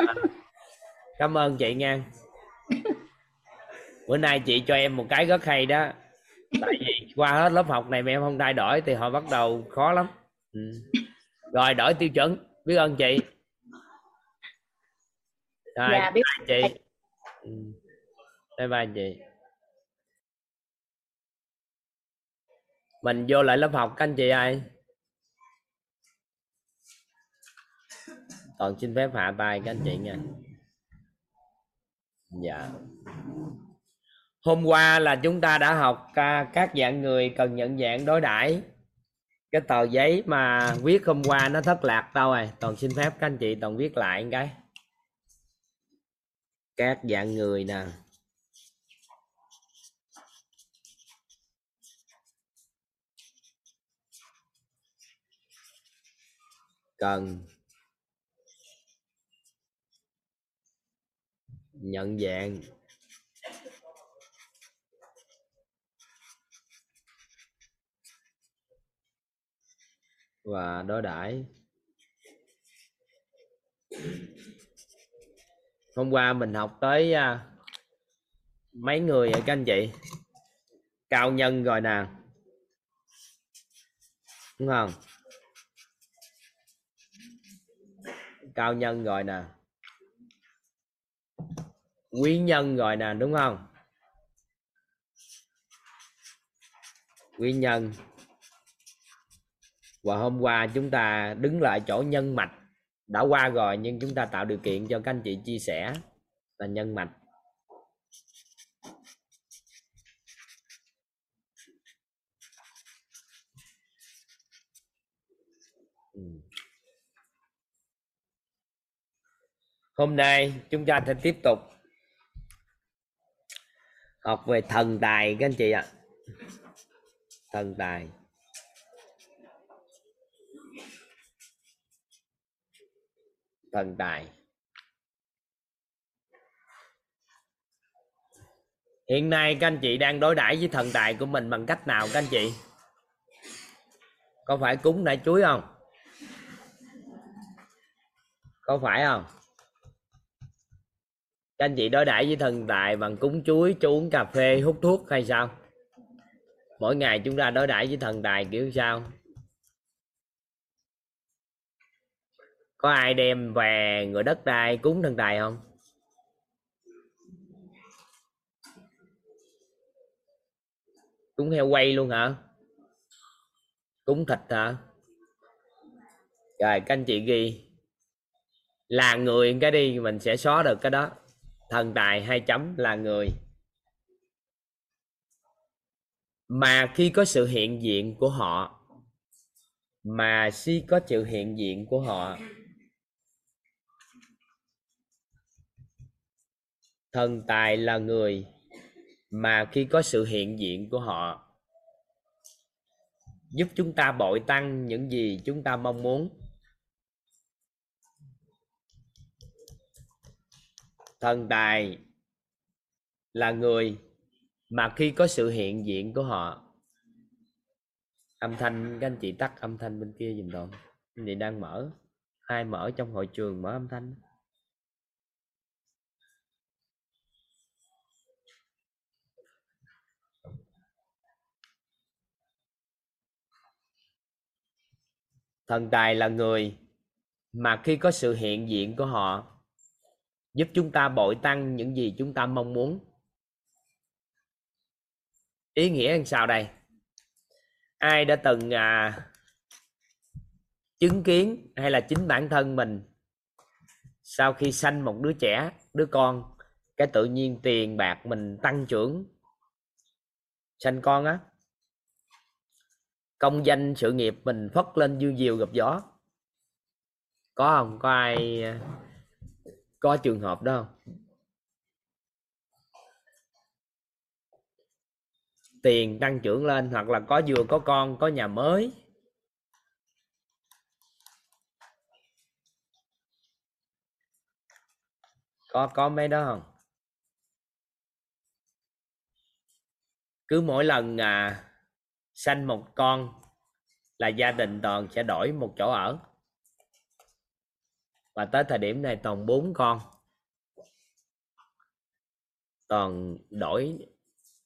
À, cảm ơn chị nha. Bữa nay chị cho em một cái rất hay đó. Tại vì qua hết lớp học này mà em không thay đổi thì họ bắt đầu khó lắm. Ừ. rồi đổi tiêu chuẩn biết ơn chị rồi dạ biết. chị. Ừ. bye bye chị. Mình vô lại lớp học các anh chị ơi. Toàn xin phép hạ tay các anh chị nha. Dạ. Hôm qua là chúng ta đã học các dạng người cần nhận dạng đối đãi. Cái tờ giấy mà viết hôm qua nó thất lạc đâu rồi. Toàn xin phép các anh chị toàn viết lại một cái các dạng người nè. Cần. Nhận dạng. Và đối đãi hôm qua mình học tới à, mấy người các anh chị? Cao nhân rồi nè. Đúng không? Cao nhân rồi nè. Quý nhân rồi nè, đúng không? Quý nhân. Và hôm qua chúng ta đứng lại chỗ nhân mạch đã qua rồi, nhưng chúng ta tạo điều kiện cho các anh chị chia sẻ là nhân mạch. Ừ. Hôm nay chúng ta sẽ tiếp tục học về thần tài các anh chị ạ. Thần tài. Thần tài. Hiện nay các anh chị đang đối đãi với thần tài của mình bằng cách nào các anh chị? Có phải cúng nải chuối không? Có phải không? Các anh chị đối đãi với thần tài bằng cúng chuối, cho uống cà phê, hút thuốc hay sao? Mỗi ngày chúng ta đối đãi với thần tài kiểu sao? Có ai đem về người đất đai cúng thần tài không? Cúng heo quay luôn hả? Cúng thịt hả? Rồi, các anh chị ghi. Là người cái đi, mình sẽ xóa được cái đó. Thần tài hai chấm, là người. Mà khi có sự hiện diện của họ, mà khi có sự hiện diện của họ thần tài là người mà khi có sự hiện diện của họ, giúp chúng ta bội tăng những gì chúng ta mong muốn. Thần tài là người mà khi có sự hiện diện của họ, âm thanh, các anh chị tắt âm thanh bên kia dùm tôi anh chị đang mở hai mở trong hội trường mở âm thanh? Thần tài là người mà khi có sự hiện diện của họ giúp chúng ta bội tăng những gì chúng ta mong muốn. Ý nghĩa làm sao đây? Ai đã từng à, chứng kiến hay là chính bản thân mình sau khi sanh một đứa trẻ đứa con cái tự nhiên tiền bạc mình tăng trưởng sanh con á? Công danh sự nghiệp mình phất lên dương diều gặp gió. Có không? Có ai có trường hợp đó không? Tiền tăng trưởng lên hoặc là có vừa có con có nhà mới. Có có mấy đó không? Cứ mỗi lần à, sanh một con là gia đình toàn sẽ đổi một chỗ ở. Và tới thời điểm này toàn bốn con. Toàn đổi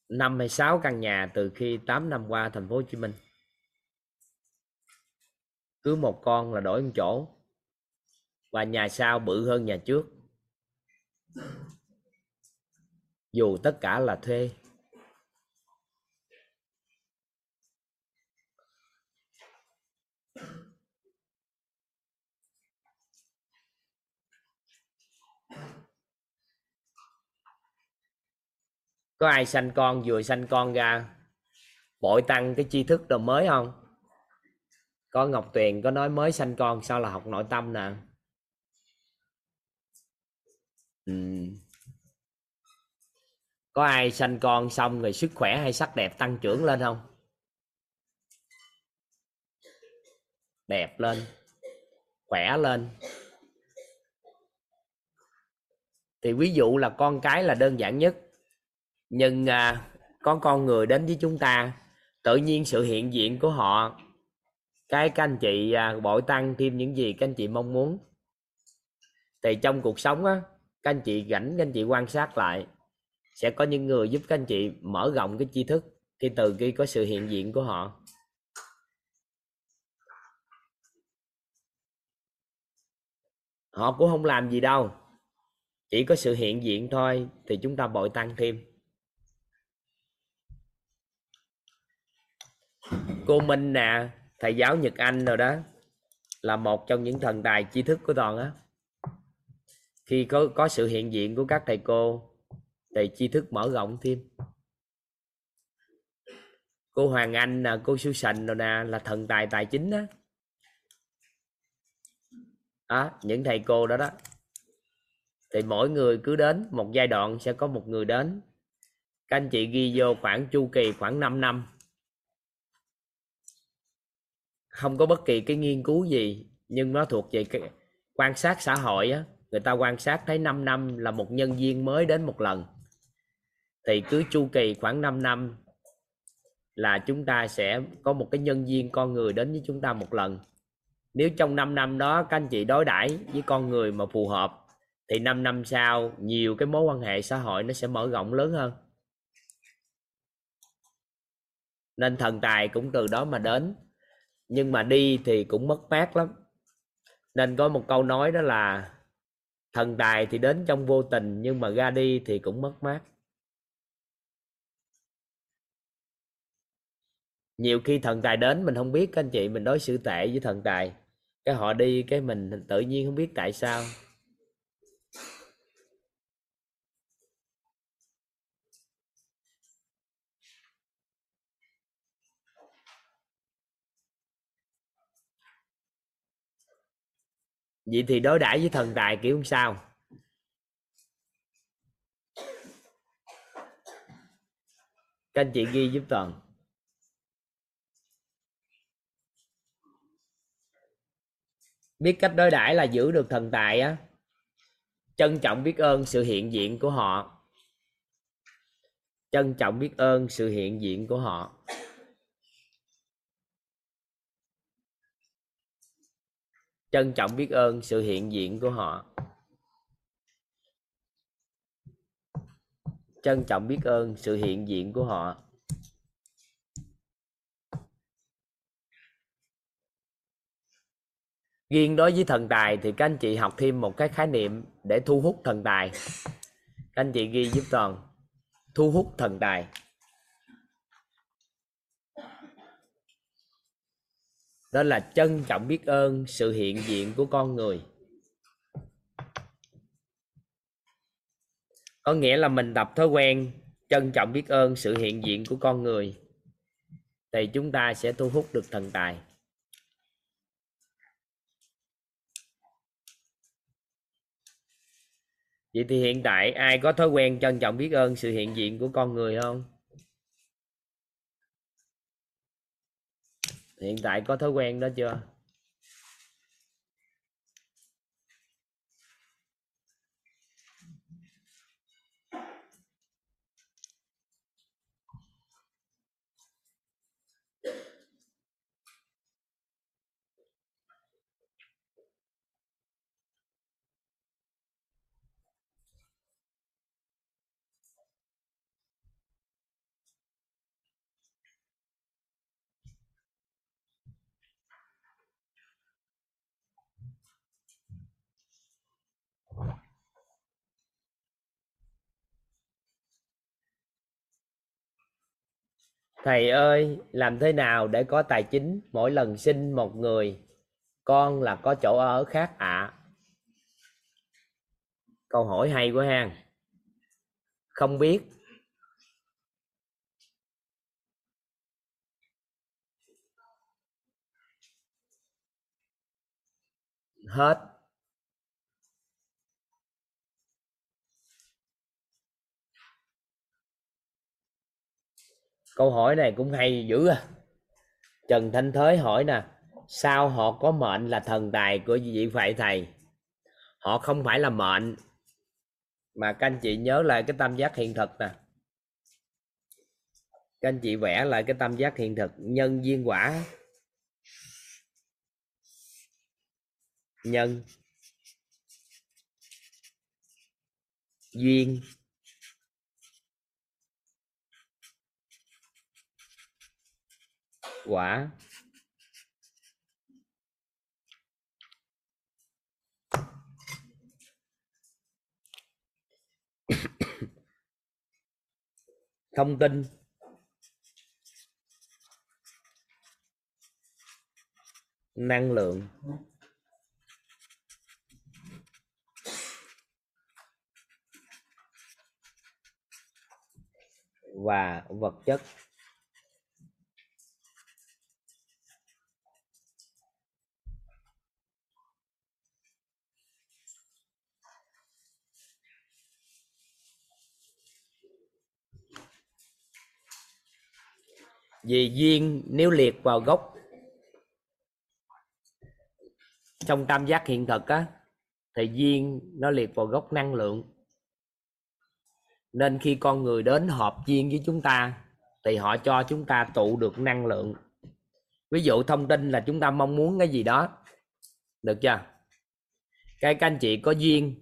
năm hay sáu căn nhà từ khi 8 năm qua thành phố Hồ Chí Minh. Cứ một con là đổi một chỗ. Và nhà sau bự hơn nhà trước. Dù tất cả là thuê. Có ai sanh con vừa sanh con ra bội tăng cái tri thức đồ mới không? Có ngọc tuyền có nói mới sanh con sao là học nội tâm nè? Ừ. có ai sanh con xong rồi sức khỏe hay sắc đẹp tăng trưởng lên không? Đẹp lên khỏe lên. Thì ví dụ là con cái là đơn giản nhất nhưng à, có con người đến với chúng ta tự nhiên sự hiện diện của họ cái các anh chị à, bội tăng thêm những gì các anh chị mong muốn. Thì trong cuộc sống á các anh chị rảnh các anh chị quan sát lại sẽ có những người giúp các anh chị mở rộng cái tri thức khi từ khi có sự hiện diện của họ. Họ cũng không làm gì đâu chỉ có sự hiện diện thôi thì chúng ta bội tăng thêm. Cô Minh nè, thầy giáo Nhật Anh rồi đó, là một trong những thần tài tri thức của toàn á. Khi có có sự hiện diện của các thầy cô thì tri thức mở rộng thêm. Cô Hoàng Anh nè, cô Susan rồi nè, là thần tài tài chính đó đó những thầy cô đó đó. Thì mỗi người cứ đến một giai đoạn sẽ có một người đến. Các anh chị ghi vô khoảng chu kỳ khoảng 5 năm không có bất kỳ cái nghiên cứu gì, nhưng nó thuộc về cái quan sát xã hội á. Người ta quan sát thấy 5 năm là một nhân viên mới đến một lần. Thì cứ chu kỳ khoảng 5 năm là chúng ta sẽ có một cái nhân viên con người đến với chúng ta một lần. Nếu trong 5 năm đó các anh chị đối đãi với con người mà phù hợp, thì 5 năm sau nhiều cái mối quan hệ xã hội nó sẽ mở rộng lớn hơn. Nên thần tài cũng từ đó mà đến nhưng mà đi thì cũng mất mát lắm. Nên có một câu nói đó là, thần tài thì đến trong vô tình, nhưng mà ra đi thì cũng mất mát. Nhiều khi thần tài đến mình không biết, các anh chị, mình đối xử tệ với thần tài. Cái họ đi, cái mình tự nhiên không biết tại sao. Vậy thì đối đãi với thần tài kiểu sao? Các anh chị ghi giúp toàn. Biết cách đối đãi là giữ được thần tài á. Trân trọng biết ơn sự hiện diện của họ. Trân trọng biết ơn sự hiện diện của họ. Trân trọng biết ơn sự hiện diện của họ. Trân trọng biết ơn sự hiện diện của họ. Riêng đối với thần tài thì các anh chị học thêm một cái khái niệm để thu hút thần tài. Các anh chị ghi giúp toàn. Thu hút thần tài. Đó là trân trọng biết ơn sự hiện diện của con người. Có nghĩa là mình tập thói quen trân trọng biết ơn sự hiện diện của con người thì chúng ta sẽ thu hút được thần tài. Vậy thì hiện tại ai có thói quen trân trọng biết ơn sự hiện diện của con người không? Hiện tại có thói quen đó chưa? Thầy ơi, làm thế nào để có tài chính? Mỗi lần sinh một người, con là có chỗ ở khác ạ. Câu hỏi hay quá ha. Không biết. Hết. Câu hỏi này cũng hay dữ à. Trần thanh thới hỏi nè, sao họ có mệnh là thần tài của vị phải thầy? Họ không phải là mệnh, mà các anh chị nhớ lại cái tam giác hiện thực nè. Các anh chị vẽ lại cái tam giác hiện thực, nhân duyên quả. Nhân. Duyên. Quả. Thông tin. Năng lượng. Và vật chất. Vì duyên nếu liệt vào gốc. Trong tam giác hiện thực á, thì duyên nó liệt vào gốc năng lượng. Nên khi con người đến hợp duyên với chúng ta, thì họ cho chúng ta tụ được năng lượng. Ví dụ thông tin là chúng ta mong muốn cái gì đó. Được chưa? Cái các anh chị có duyên,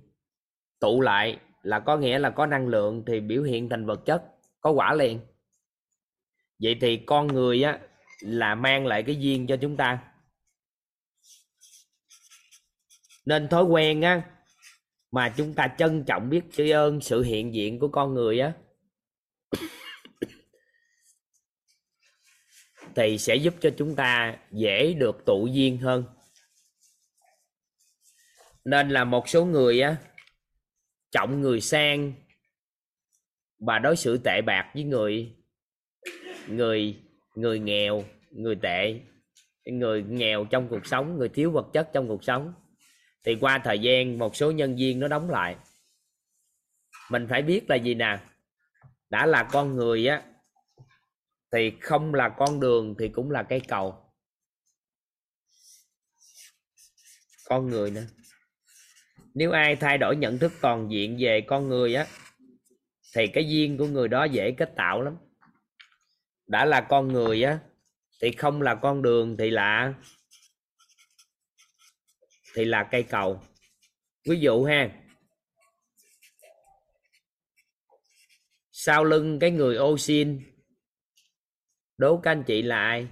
tụ lại là có nghĩa là có năng lượng thì biểu hiện thành vật chất, có quả liền vậy thì con người á, là mang lại cái duyên cho chúng ta. Nên thói quen á, mà chúng ta trân trọng biết tri ơn sự hiện diện của con người á, thì sẽ giúp cho chúng ta dễ được tụ duyên hơn. Nên là một số người á, trọng người sang và đối xử tệ bạc với người người người nghèo, người tệ, người nghèo trong cuộc sống, người thiếu vật chất trong cuộc sống. Thì qua thời gian, một số nhân viên nó đóng lại. Mình phải biết là gì nè? Đã là con người á, thì không là con đường thì cũng là cây cầu. Con người nữa nếu ai thay đổi nhận thức toàn diện về con người á, thì cái duyên của người đó dễ kết tạo lắm đã là con người á, thì không là con đường thì là thì là cây cầu. Ví dụ ha, sau lưng cái người ô xin đố các anh chị là ai?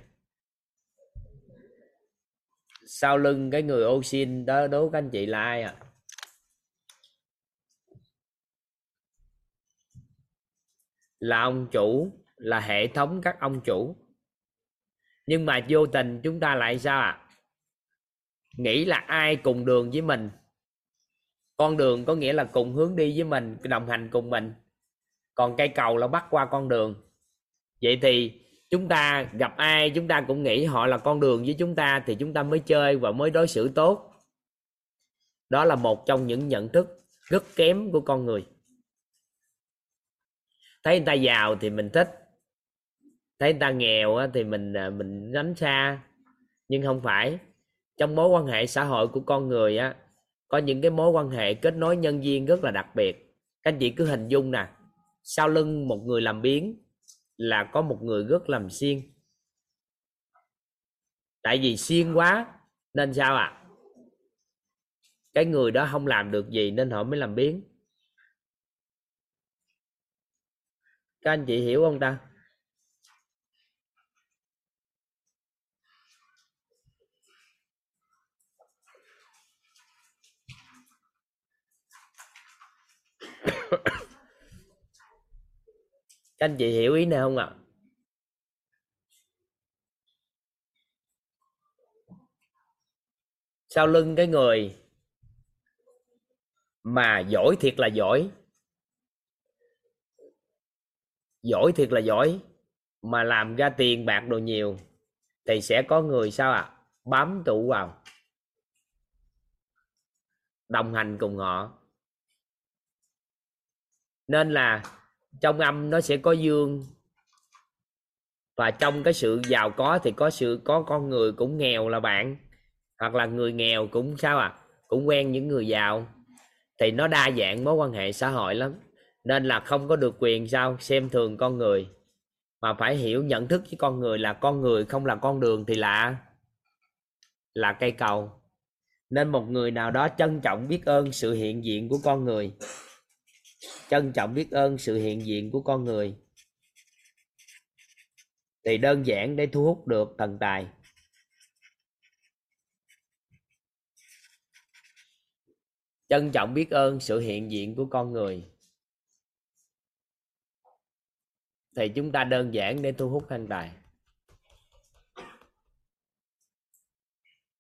Sau lưng cái người ô xin đó, đố các anh chị là ai à là ông chủ là hệ thống các ông chủ. Nhưng mà vô tình chúng ta lại sao à nghĩ là ai cùng đường với mình? Con đường có nghĩa là cùng hướng đi với mình, đồng hành cùng mình. Còn cây cầu là bắt qua con đường. Vậy thì chúng ta gặp ai, chúng ta cũng nghĩ họ là con đường với chúng ta thì chúng ta mới chơi và mới đối xử tốt. Đó là một trong những nhận thức rất kém của con người. Thấy người ta giàu thì mình thích thấy người ta nghèo á, thì mình à, mình tránh xa. Nhưng không phải. Trong mối quan hệ xã hội của con người á có những cái mối quan hệ kết nối nhân viên rất là đặc biệt. Các anh chị cứ hình dung nè sau lưng một người làm biến là có một người rất làm xiên. Tại vì xiên quá nên sao ạ? À? cái người đó không làm được gì nên họ mới làm biến các anh chị hiểu không ta? Các anh chị hiểu ý này không ạ sau lưng cái người mà giỏi thiệt là giỏi giỏi thiệt là giỏi, mà làm ra tiền bạc đồ nhiều, thì sẽ có người sao ạ à? bám trụ vào, đồng hành cùng họ nên là trong âm nó sẽ có dương. Và trong cái sự giàu có thì có sự, có con người cũng nghèo là bạn. Hoặc là người nghèo cũng sao à cũng quen những người giàu. Thì nó đa dạng mối quan hệ xã hội lắm. Nên là không có được quyền sao? Xem thường con người. Mà phải hiểu, nhận thức với con người là con người không là con đường thì là là cây cầu. Nên một người nào đó trân trọng biết ơn sự hiện diện của con người trân trọng biết ơn sự hiện diện của con người. Thì đơn giản để thu hút được thần tài. Trân trọng biết ơn sự hiện diện của con người. Thì chúng ta đơn giản để thu hút thần tài.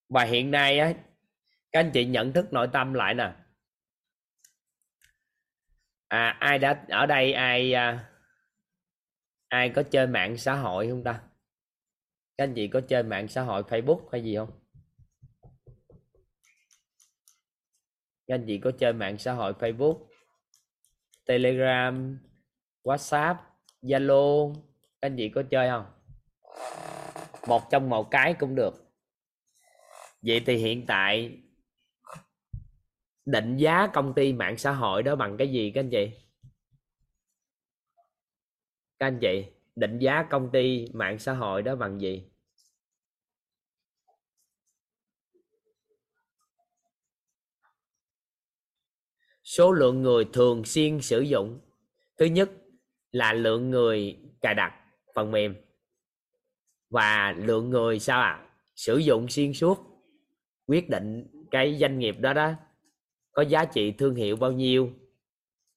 Và hiện nay á, các anh chị nhận thức nội tâm lại nè à ai đã ở đây ai à, ai có chơi mạng xã hội không ta? Các anh chị có chơi mạng xã hội Facebook hay gì không? Các anh chị có chơi mạng xã hội Facebook Telegram WhatsApp Zalo các anh chị có chơi không? Một trong một cái cũng được. Vậy thì hiện tại định giá công ty mạng xã hội đó bằng cái gì các anh chị? Các anh chị, định giá công ty mạng xã hội đó bằng gì? Số lượng người thường xuyên sử dụng. Thứ nhất là lượng người cài đặt phần mềm và lượng người sao ạ? À? sử dụng xuyên suốt, quyết định cái doanh nghiệp đó đó có giá trị thương hiệu bao nhiêu?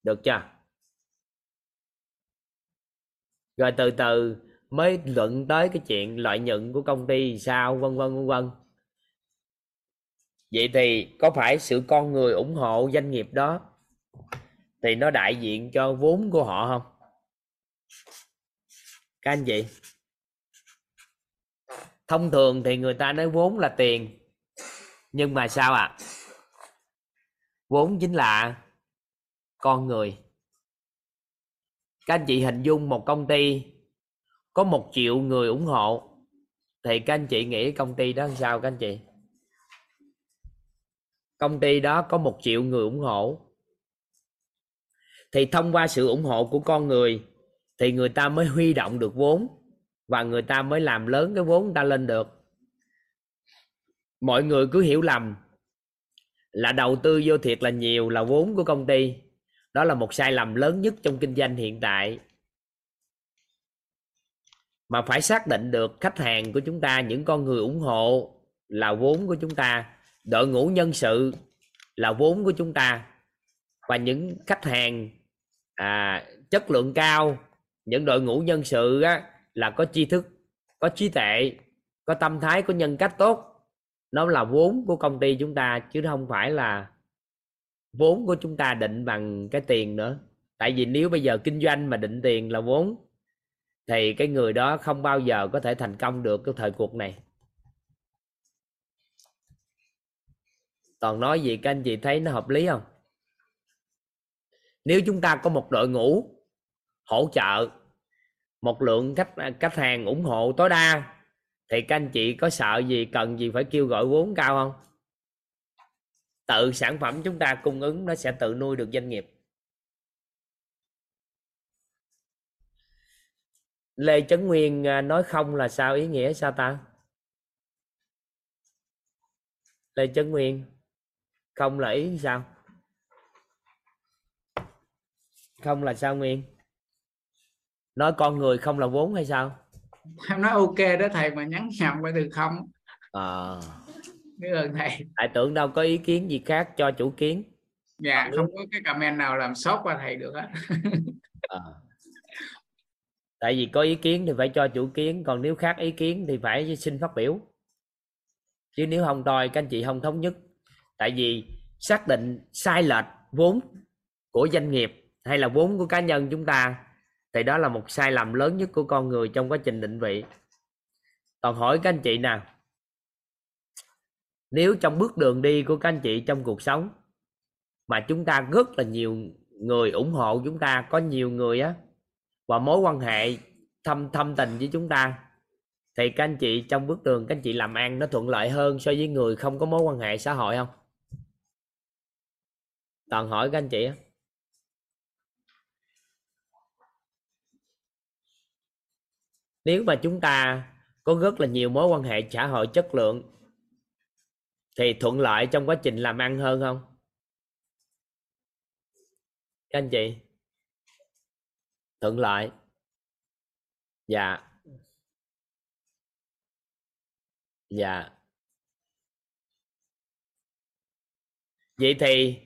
Được chưa? Rồi từ từ, mới luận tới cái chuyện lợi nhuận của công ty sao, vân vân vân vân. Vậy thì có phải sự con người ủng hộ doanh nghiệp đó thì nó đại diện cho vốn của họ không? Các anh chị. Thông thường thì người ta nói vốn là tiền, nhưng mà sao ạ? à? Vốn chính là con người. Các anh chị hình dung một công ty có một triệu người ủng hộ, thì các anh chị nghĩ công ty đó sao các anh chị? Công ty đó có một triệu người ủng hộ. Thì thông qua sự ủng hộ của con người, thì người ta mới huy động được vốn và người ta mới làm lớn cái vốn người ta lên được. Mọi người cứ hiểu lầm là đầu tư vô thiệt là nhiều là vốn của công ty. Đó là một sai lầm lớn nhất trong kinh doanh hiện tại. Mà phải xác định được khách hàng của chúng ta những con người ủng hộ là vốn của chúng ta đội ngũ nhân sự là vốn của chúng ta. Và những khách hàng à, chất lượng cao những đội ngũ nhân sự á, là có tri thức có trí tuệ có tâm thái có nhân cách tốt nó là vốn của công ty chúng ta, chứ không phải là vốn của chúng ta định bằng cái tiền nữa. Tại vì nếu bây giờ kinh doanh mà định tiền là vốn, thì cái người đó không bao giờ có thể thành công được cái thời cuộc này. Toàn nói gì, các anh chị thấy nó hợp lý không? Nếu chúng ta có một đội ngũ hỗ trợ, một lượng khách khách hàng ủng hộ tối đa thì các anh chị có sợ gì, cần gì phải kêu gọi vốn cao không? Tự sản phẩm chúng ta cung ứng nó sẽ tự nuôi được doanh nghiệp. Lê Trấn Nguyên à, nói không là sao, ý nghĩa sao ta? Lê Trấn Nguyên, không là ý sao? Không là sao Nguyên? Nói con người không là vốn hay sao? Em nói ok đó thầy mà nhắn nhầm qua từ không. À, biết ơn thầy. Tại tưởng đâu có ý kiến gì khác cho chủ kiến. Dạ không có cái comment nào làm sót qua thầy được á. À. tại vì có ý kiến thì phải cho chủ kiến còn nếu khác ý kiến thì phải xin phát biểu. Chứ nếu không đòi các anh chị không thống nhất. Tại vì xác định sai lệch vốn của doanh nghiệp hay là vốn của cá nhân chúng ta thì đó là một sai lầm lớn nhất của con người trong quá trình định vị. Toàn hỏi các anh chị nào? Nếu trong bước đường đi của các anh chị trong cuộc sống mà chúng ta rất là nhiều người ủng hộ chúng ta, có nhiều người á, và mối quan hệ thâm thâm tình với chúng ta, thì các anh chị trong bước đường, các anh chị làm ăn nó thuận lợi hơn so với người không có mối quan hệ xã hội không? Toàn hỏi các anh chị á. Nếu mà chúng ta có rất là nhiều mối quan hệ xã hội chất lượng, thì thuận lợi trong quá trình làm ăn hơn không? Các anh chị, thuận lợi. Dạ. Dạ. Vậy thì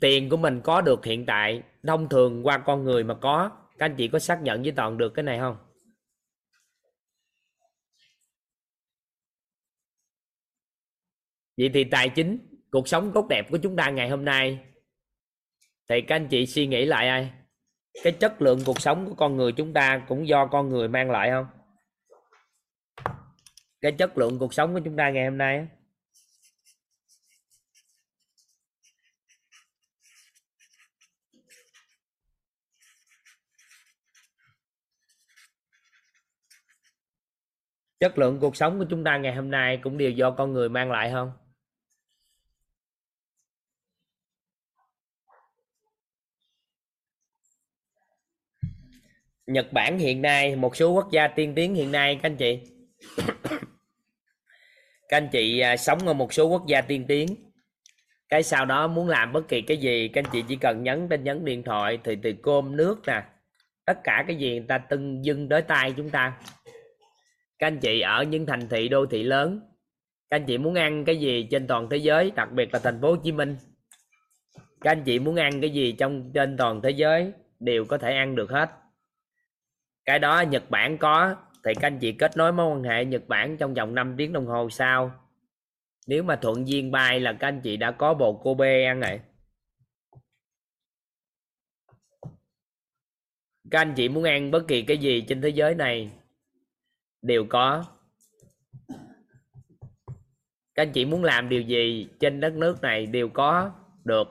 tiền của mình có được hiện tại, thông thường qua con người mà có các anh chị có xác nhận với toàn được cái này không? Vậy thì tài chính, cuộc sống tốt đẹp của chúng ta ngày hôm nay. Thì các anh chị suy nghĩ lại ai? Cái chất lượng cuộc sống của con người chúng ta cũng do con người mang lại không? Cái chất lượng cuộc sống của chúng ta ngày hôm nay chất lượng cuộc sống của chúng ta ngày hôm nay cũng đều do con người mang lại không? Nhật Bản hiện nay, một số quốc gia tiên tiến hiện nay, các anh chị. Các anh chị à, sống ở một số quốc gia tiên tiến. Cái sau đó muốn làm bất kỳ cái gì, các anh chị chỉ cần nhấn tin nhấn điện thoại, thì từ cơm nước nè, tất cả cái gì người ta tưng dưng tới tay chúng ta các anh chị ở những thành thị đô thị lớn, các anh chị muốn ăn cái gì trên toàn thế giới, đặc biệt là thành phố Hồ Chí Minh? Các anh chị muốn ăn cái gì trong, trên toàn thế giới đều có thể ăn được hết. Cái đó Nhật Bản có, thì các anh chị kết nối mối quan hệ Nhật Bản trong vòng 5 tiếng đồng hồ sau. Nếu mà thuận duyên bay là các anh chị đã có bồ Kobe ăn rồi. Các anh chị muốn ăn bất kỳ cái gì trên thế giới này đều có. Các anh chị muốn làm điều gì trên đất nước này đều có được.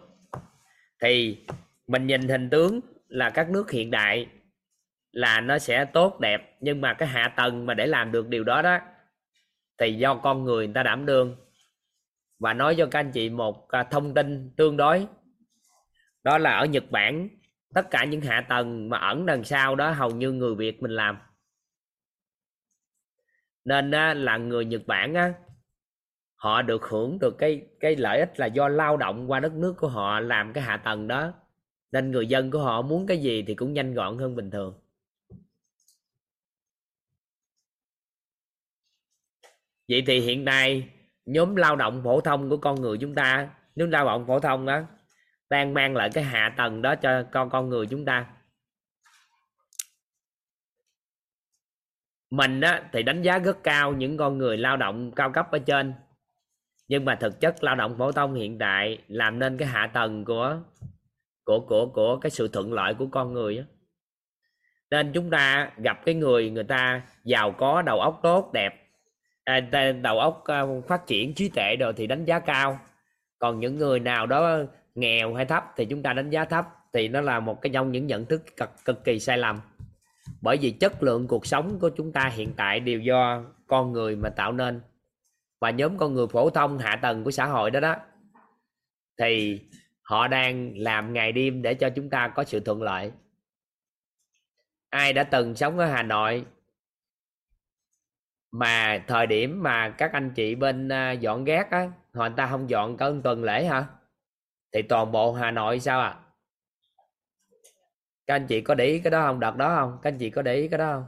Thì mình nhìn hình tướng là các nước hiện đại là nó sẽ tốt, đẹp, nhưng mà cái hạ tầng mà để làm được điều đó đó, thì do con người người ta đảm đương. Và nói cho các anh chị một à, thông tin tương đối. Đó là ở Nhật Bản, tất cả những hạ tầng mà ẩn đằng sau đó hầu như người Việt mình làm nên là người Nhật Bản á, họ được hưởng được cái cái lợi ích là do lao động qua đất nước của họ làm cái hạ tầng đó. Nên người dân của họ muốn cái gì thì cũng nhanh gọn hơn bình thường. Vậy thì hiện nay, nhóm lao động phổ thông của con người chúng ta, nhóm lao động phổ thông đó đang mang lại cái hạ tầng đó cho con con người chúng ta. Mình á, thì đánh giá rất cao những con người lao động cao cấp ở trên. Nhưng mà thực chất lao động phổ thông hiện tại làm nên cái hạ tầng của của của của cái sự thuận lợi của con người á. nên chúng ta gặp cái người người ta giàu có đầu óc tốt đẹp à, đầu óc ờ, phát triển trí tuệ rồi thì đánh giá cao. Còn những người nào đó nghèo hay thấp thì chúng ta đánh giá thấp thì nó là một cái trong những nhận thức cực, cực kỳ sai lầm bởi vì chất lượng cuộc sống của chúng ta hiện tại đều do con người mà tạo nên. Và nhóm con người phổ thông hạ tầng của xã hội đó đó, thì họ đang làm ngày đêm để cho chúng ta có sự thuận lợi. Ai đã từng sống ở hà nội mà thời điểm mà các anh chị bên à, dọn gác á, họ người ta không dọn cả tuần lễ hả? Thì toàn bộ hà nội sao à? Các anh chị có để ý cái đó không? Đợt đó không? Các anh chị có để ý cái đó không?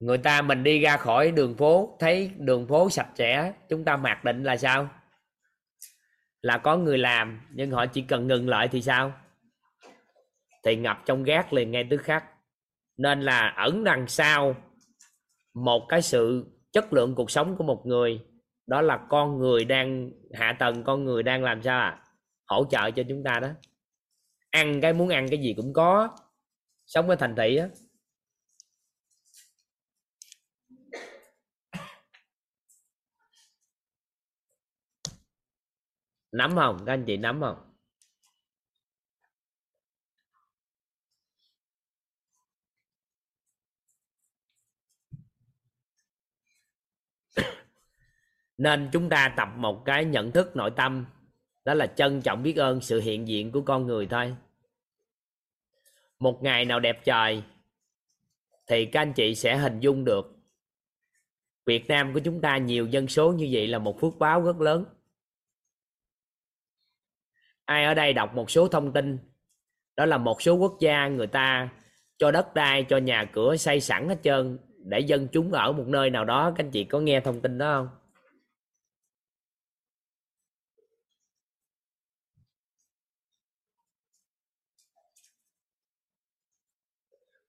Người ta mình đi ra khỏi đường phố, thấy đường phố sạch sẽ, chúng ta mặc định là sao? Là có người làm, nhưng họ chỉ cần ngừng lại thì sao? Thì ngập trong gác liền ngay tức khắc. Nên là ẩn đằng sau một cái sự chất lượng cuộc sống của một người, đó là con người đang, hạ tầng con người đang làm sao à hỗ trợ cho chúng ta đó. Ăn cái muốn ăn cái gì cũng có, sống ở thành thị á. Nắm không? Các anh chị nắm không? Nên chúng ta tập một cái nhận thức nội tâm đó là trân trọng biết ơn sự hiện diện của con người thôi. Một ngày nào đẹp trời, thì các anh chị sẽ hình dung được. Việt Nam của chúng ta nhiều dân số như vậy là một phước báo rất lớn. Ai ở đây đọc một số thông tin, đó là một số quốc gia người ta cho đất đai, cho nhà cửa xây sẵn hết trơn để dân chúng ở một nơi nào đó. Các anh chị có nghe thông tin đó không?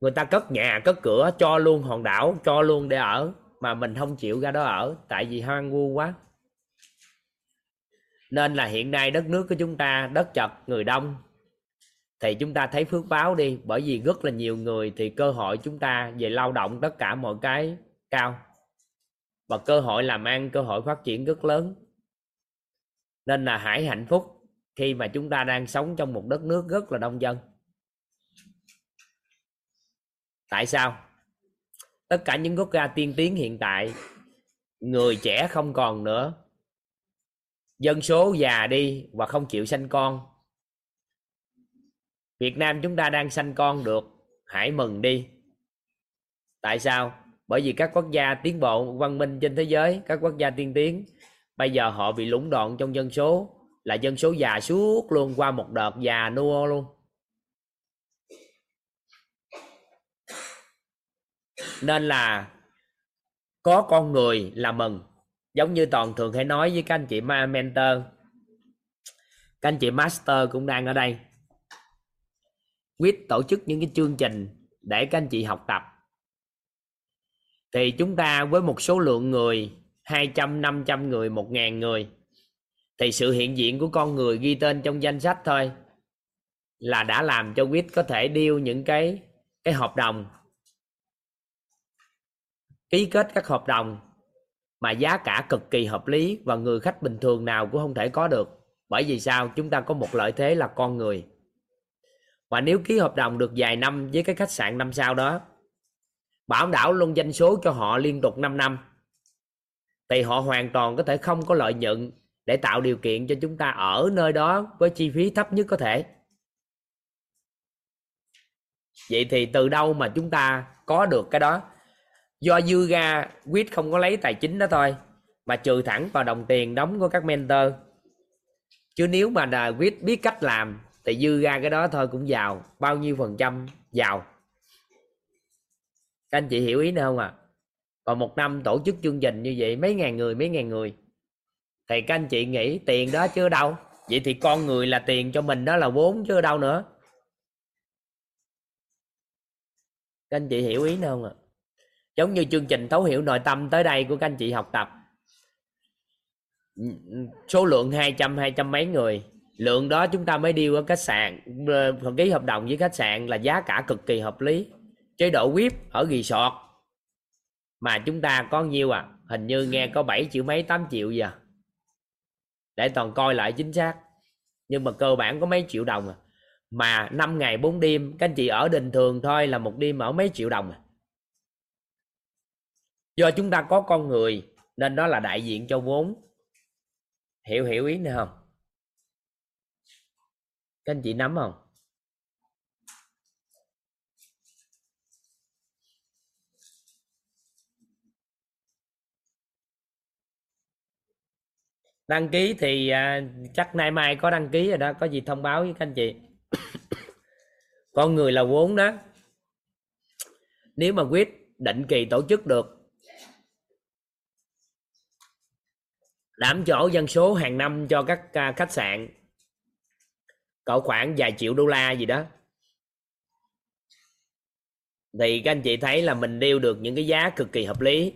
Người ta cất nhà, cất cửa, cho luôn hòn đảo, cho luôn để ở. Mà mình không chịu ra đó ở, tại vì hoang vu quá. Nên là hiện nay đất nước của chúng ta, đất chật, người đông, thì chúng ta thấy phước báo đi. Bởi vì rất là nhiều người thì cơ hội chúng ta về lao động tất cả mọi cái cao. Và cơ hội làm ăn, cơ hội phát triển rất lớn. Nên là hãy hạnh phúc khi mà chúng ta đang sống trong một đất nước rất là đông dân tại sao? Tất cả những quốc gia tiên tiến hiện tại, người trẻ không còn nữa. Dân số già đi và không chịu sanh con. Việt Nam chúng ta đang sanh con được, hãy mừng đi. Tại sao? Bởi vì các quốc gia tiến bộ văn minh trên thế giới, các quốc gia tiên tiến, bây giờ họ bị lũng đoạn trong dân số, là dân số già suốt luôn qua một đợt già nua luôn. Nên là có con người là mừng. Giống như toàn thường hay nói với các anh chị mentor. Các anh chị master cũng đang ở đây. Quyết tổ chức những cái chương trình để các anh chị học tập. Thì chúng ta với một số lượng người 200, 500 người, 1.000 người thì sự hiện diện của con người ghi tên trong danh sách thôi là đã làm cho Quýt có thể điêu những cái cái hợp đồng ký kết các hợp đồng mà giá cả cực kỳ hợp lý và người khách bình thường nào cũng không thể có được. Bởi vì sao? Chúng ta có một lợi thế là con người. Và nếu ký hợp đồng được vài năm với cái khách sạn năm sao đó, bảo đảo luôn danh số cho họ liên tục 5 năm, thì họ hoàn toàn có thể không có lợi nhuận để tạo điều kiện cho chúng ta ở nơi đó với chi phí thấp nhất có thể. Vậy thì từ đâu mà chúng ta có được cái đó? Do dư ra quyết không có lấy tài chính đó thôi, mà trừ thẳng vào đồng tiền đóng của các mentor. Chứ nếu mà là quyết biết cách làm, thì dư ra cái đó thôi cũng giàu, bao nhiêu phần trăm giàu. Các anh chị hiểu ý nữa không ạ? À? và một năm tổ chức chương trình như vậy, mấy ngàn người, mấy ngàn người. Thì các anh chị nghĩ tiền đó chưa đâu? Vậy thì con người là tiền cho mình đó là vốn chứ đâu nữa. Các anh chị hiểu ý nữa không ạ? à? Giống như chương trình thấu hiểu nội tâm tới đây của các anh chị học tập. Số lượng 200 200 mấy người. Lượng đó chúng ta mới đi ở khách sạn ờ, ký hợp đồng với khách sạn là giá cả cực kỳ hợp lý. Chế độ VIP ở resort mà chúng ta có nhiêu à? Hình như nghe có 7 triệu mấy 8 triệu gì à? Để toàn coi lại chính xác. Nhưng mà cơ bản có mấy triệu đồng à? Mà 5 ngày 4 đêm, các anh chị ở bình thường thôi là một đêm ở mấy triệu đồng à? Do chúng ta có con người nên đó là đại diện cho vốn. Hiểu hiểu ý này không? Các anh chị nắm không? Đăng ký thì à, chắc nay mai có đăng ký rồi đó có gì thông báo với các anh chị. Con người là vốn đó. Nếu mà quyết định kỳ tổ chức được đảm chỗ dân số hàng năm cho các à, khách sạn. Cỡ khoảng vài triệu đô la gì đó. Thì các anh chị thấy là mình điêu được những cái giá cực kỳ hợp lý.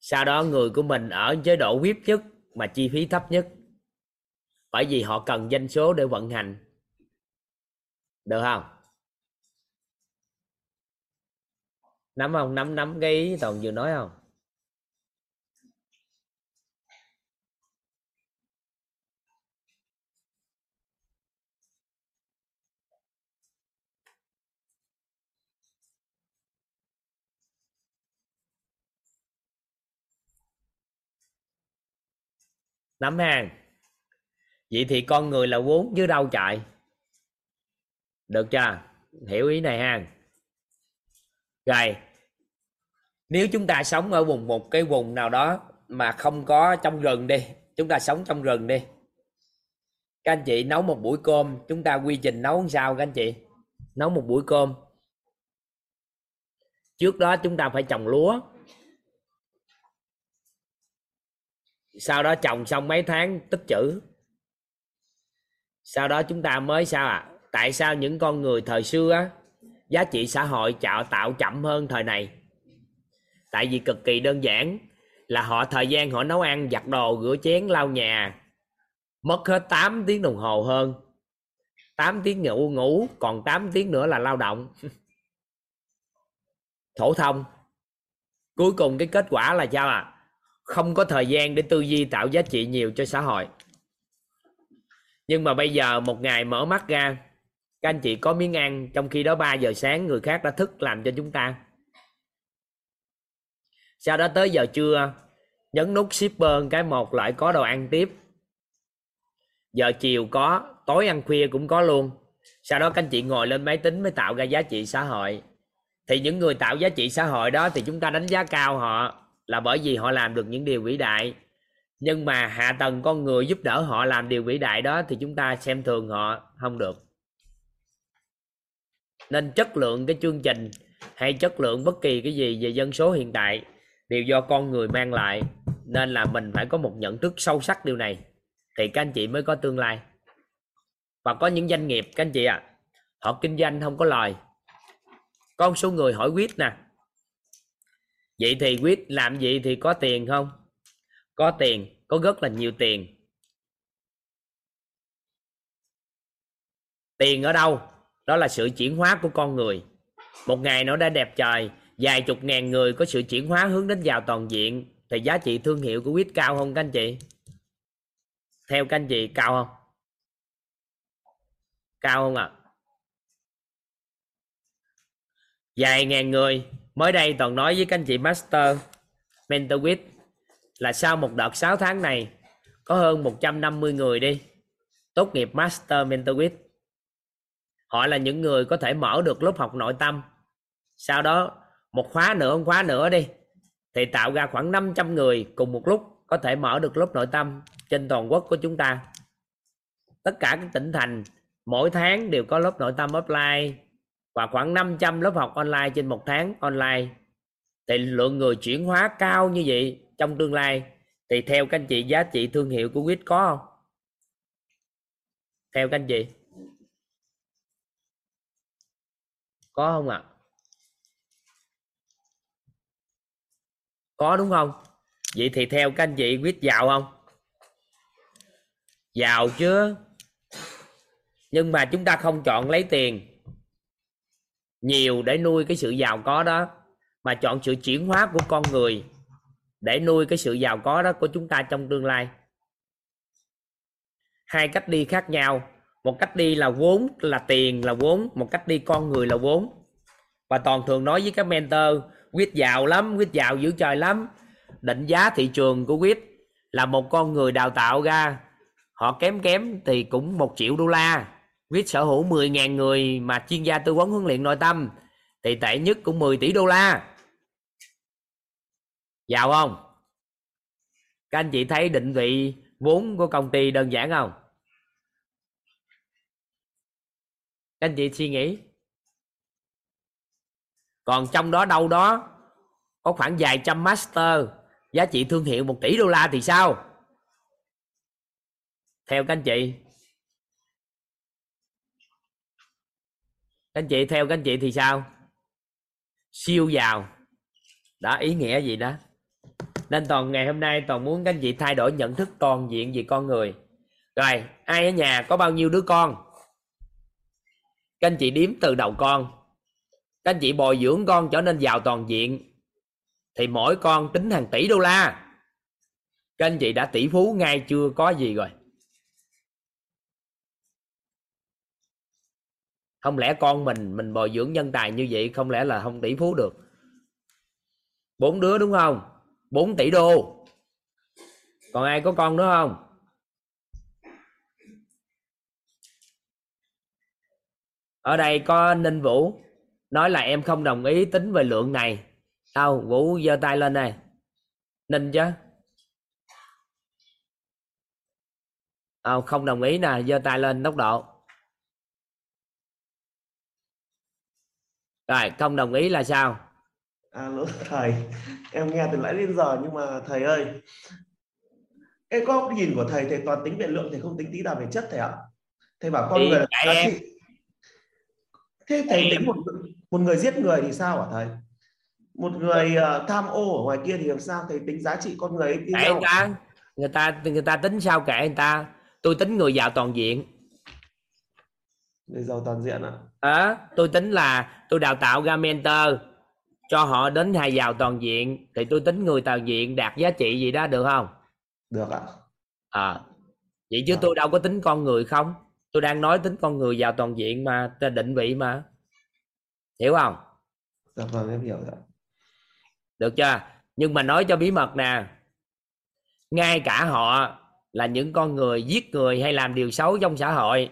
Sau đó người của mình ở chế độ VIP nhất mà chi phí thấp nhất. Bởi vì họ cần doanh số để vận hành. Được không? Nắm không? Nắm nắm cái ý toàn vừa nói không? Nắm hàng. Vậy thì con người là vốn chứ đâu chạy. Được chưa? Hiểu ý này ha. Rồi, nếu chúng ta sống ở vùng một cái vùng nào đó mà không có trong rừng đi, chúng ta sống trong rừng đi. Các anh chị nấu một buổi cơm, chúng ta quy trình nấu làm sao các anh chị? Nấu một buổi cơm. Trước đó chúng ta phải trồng lúa. Sau đó trồng xong mấy tháng tích chữ. Sau đó chúng ta mới sao à tại sao những con người thời xưa á, giá trị xã hội tạo tạo chậm hơn thời này? Tại vì cực kỳ đơn giản, là họ thời gian họ nấu ăn, giặt đồ, rửa chén, lau nhà, mất hết 8 tiếng đồng hồ hơn. 8 tiếng ngủ ngủ, còn 8 tiếng nữa là lao động. Thổ thông. Cuối cùng cái kết quả là sao à không có thời gian để tư duy tạo giá trị nhiều cho xã hội. Nhưng mà bây giờ một ngày mở mắt ra, các anh chị có miếng ăn, trong khi đó 3 giờ sáng người khác đã thức làm cho chúng ta. Sau đó tới giờ trưa, nhấn nút shipper cái một lại có đồ ăn tiếp. Giờ chiều có, tối ăn khuya cũng có luôn. Sau đó các anh chị ngồi lên máy tính mới tạo ra giá trị xã hội. Thì những người tạo giá trị xã hội đó thì chúng ta đánh giá cao họ là bởi vì họ làm được những điều vĩ đại. Nhưng mà hạ tầng con người giúp đỡ họ làm điều vĩ đại đó thì chúng ta xem thường họ không được. Nên chất lượng cái chương trình hay chất lượng bất kỳ cái gì về dân số hiện tại đều do con người mang lại nên là mình phải có một nhận thức sâu sắc điều này thì các anh chị mới có tương lai. Và có những doanh nghiệp các anh chị ạ à, họ kinh doanh không có lời con số người hỏi quyết nè vậy thì quyết làm gì thì có tiền không? Có tiền, có rất là nhiều tiền. Tiền ở đâu? Đó là sự chuyển hóa của con người. Một ngày nó đã đẹp trời, vài chục ngàn người có sự chuyển hóa hướng đến giàu toàn diện, thì giá trị thương hiệu của quyết cao không các anh chị? Theo các anh chị, cao không? Cao không ạ? À? vài ngàn người mới đây toàn nói với các anh chị master mentor with là sau một đợt 6 tháng này, có hơn 150 người đi, tốt nghiệp master mentor with họ là những người có thể mở được lớp học nội tâm. Sau đó, một khóa nữa, một khóa nữa đi, thì tạo ra khoảng 500 người cùng một lúc có thể mở được lớp nội tâm trên toàn quốc của chúng ta. Tất cả các tỉnh thành, mỗi tháng đều có lớp nội tâm offline và khoảng 500 lớp học online trên một tháng online. Thì lượng người chuyển hóa cao như vậy trong tương lai. Thì theo các anh chị, giá trị thương hiệu của quýt có không? Theo các anh chị. Có không ạ? À? có đúng không? Vậy thì theo các anh chị quyết giàu không? Giàu chứ. Nhưng mà chúng ta không chọn lấy tiền nhiều để nuôi cái sự giàu có đó, mà chọn sự chuyển hóa của con người để nuôi cái sự giàu có đó của chúng ta trong tương lai. Hai cách đi khác nhau. Một cách đi là vốn là tiền là vốn, một cách đi con người là vốn. Và toàn thường nói với các mentor, quyết giàu lắm, quyết giàu dữ trời lắm. Định giá thị trường của quyết là một con người đào tạo ra. Họ kém kém thì cũng một triệu đô la quyết sở hữu 10.000 người mà chuyên gia tư vấn huấn luyện nội tâm thì tệ nhất cũng 10 tỷ đô la. Giàu không? Các anh chị thấy định vị vốn của công ty đơn giản không? Các anh chị suy nghĩ. Còn trong đó đâu đó có khoảng vài trăm master, giá trị thương hiệu một tỷ đô la thì sao? Theo các anh chị các anh chị theo các anh chị thì sao? Siêu giàu. Đó, ý nghĩa gì đó. Nên toàn ngày hôm nay toàn muốn các anh chị thay đổi nhận thức toàn diện về con người. Rồi, ai ở nhà có bao nhiêu đứa con? Các anh chị đếm từ đầu con. Các anh chị bồi dưỡng con trở nên giàu toàn diện. Thì mỗi con tính hàng tỷ đô la. Các anh chị đã tỷ phú ngay chưa có gì rồi. Không lẽ con mình mình bồi dưỡng nhân tài như vậy không lẽ là không tỷ phú được? Bốn đứa đúng không? 4 tỷ đô. Còn ai có con nữa không? Ở đây có ninh vũ nói là em không đồng ý tính về lượng này. Đâu vũ giơ tay lên này ninh chứ? À, không đồng ý nè giơ tay lên tốc độ. Rồi không đồng ý là sao? À lỗi thầy, em nghe từ nãy đến giờ nhưng mà thầy ơi, cái góc nhìn của thầy thầy toàn tính về lượng thầy không tính tí nào về chất thầy ạ. Thầy bảo con Thì người là em-. Thế thầy em- tính một một người giết người thì sao hả thầy? Một người ờ, tham ô ở ngoài kia thì làm sao? Thầy tính giá trị con người ấy người ta người ta người ta tính sao kệ người ta? Tôi tính người giàu toàn diện Người giàu toàn diện ạ. à, tôi tính là tôi đào tạo ra mentor cho họ đến hài giàu toàn diện thì tôi tính người toàn diện đạt giá trị gì đó được không Được ạ. à vậy chứ Dạ. tôi đâu có tính con người không tôi đang nói tính con người giàu toàn diện mà định vị mà hiểu không Dạ vâng em hiểu rồi. được chưa nhưng mà nói cho bí mật nè ngay cả họ là những con người giết người hay làm điều xấu trong xã hội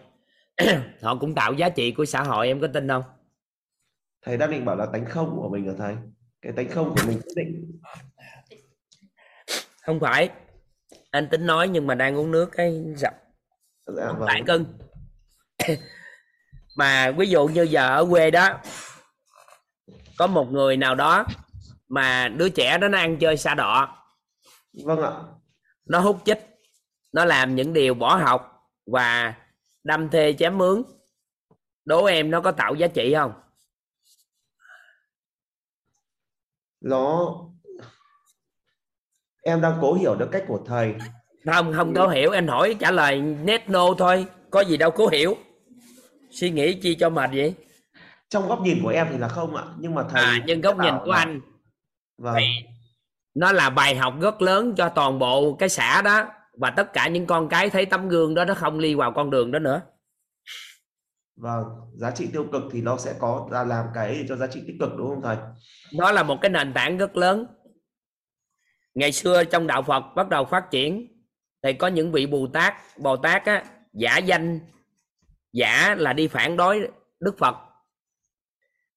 họ cũng tạo giá trị của xã hội em có tin không Thầy đang định bảo là tánh không của mình hả thầy? Cái tánh không của mình quyết định. không phải anh tính nói nhưng mà đang uống nước cái dập Dạ vâng. cưng mà ví dụ như giờ ở quê đó có một người nào đó mà đứa trẻ đó nó ăn chơi xa đọ Vâng ạ. nó hút chích nó làm những điều bỏ học và đâm thê chém mướn. Đố em nó có tạo giá trị không? Nó em đang cố hiểu được cách của thầy. Không không có hiểu. Anh hỏi trả lời net no thôi. Có gì đâu cố hiểu. Suy nghĩ chi cho mệt vậy? Trong góc nhìn của em thì là không ạ. Nhưng mà thầy à nhưng góc nhìn của là- anh. Vâng. Nó là bài học rất lớn cho toàn bộ cái xã đó và tất cả những con cái thấy tấm gương đó nó không đi vào con đường đó nữa. Vâng giá trị tiêu cực thì nó sẽ có ra làm cái cho giá trị tích cực đúng không thầy? Nó là một cái nền tảng rất lớn. Ngày xưa trong đạo phật bắt đầu phát triển thì có những vị bồ tát bồ tát á giả danh giả là đi phản đối đức phật.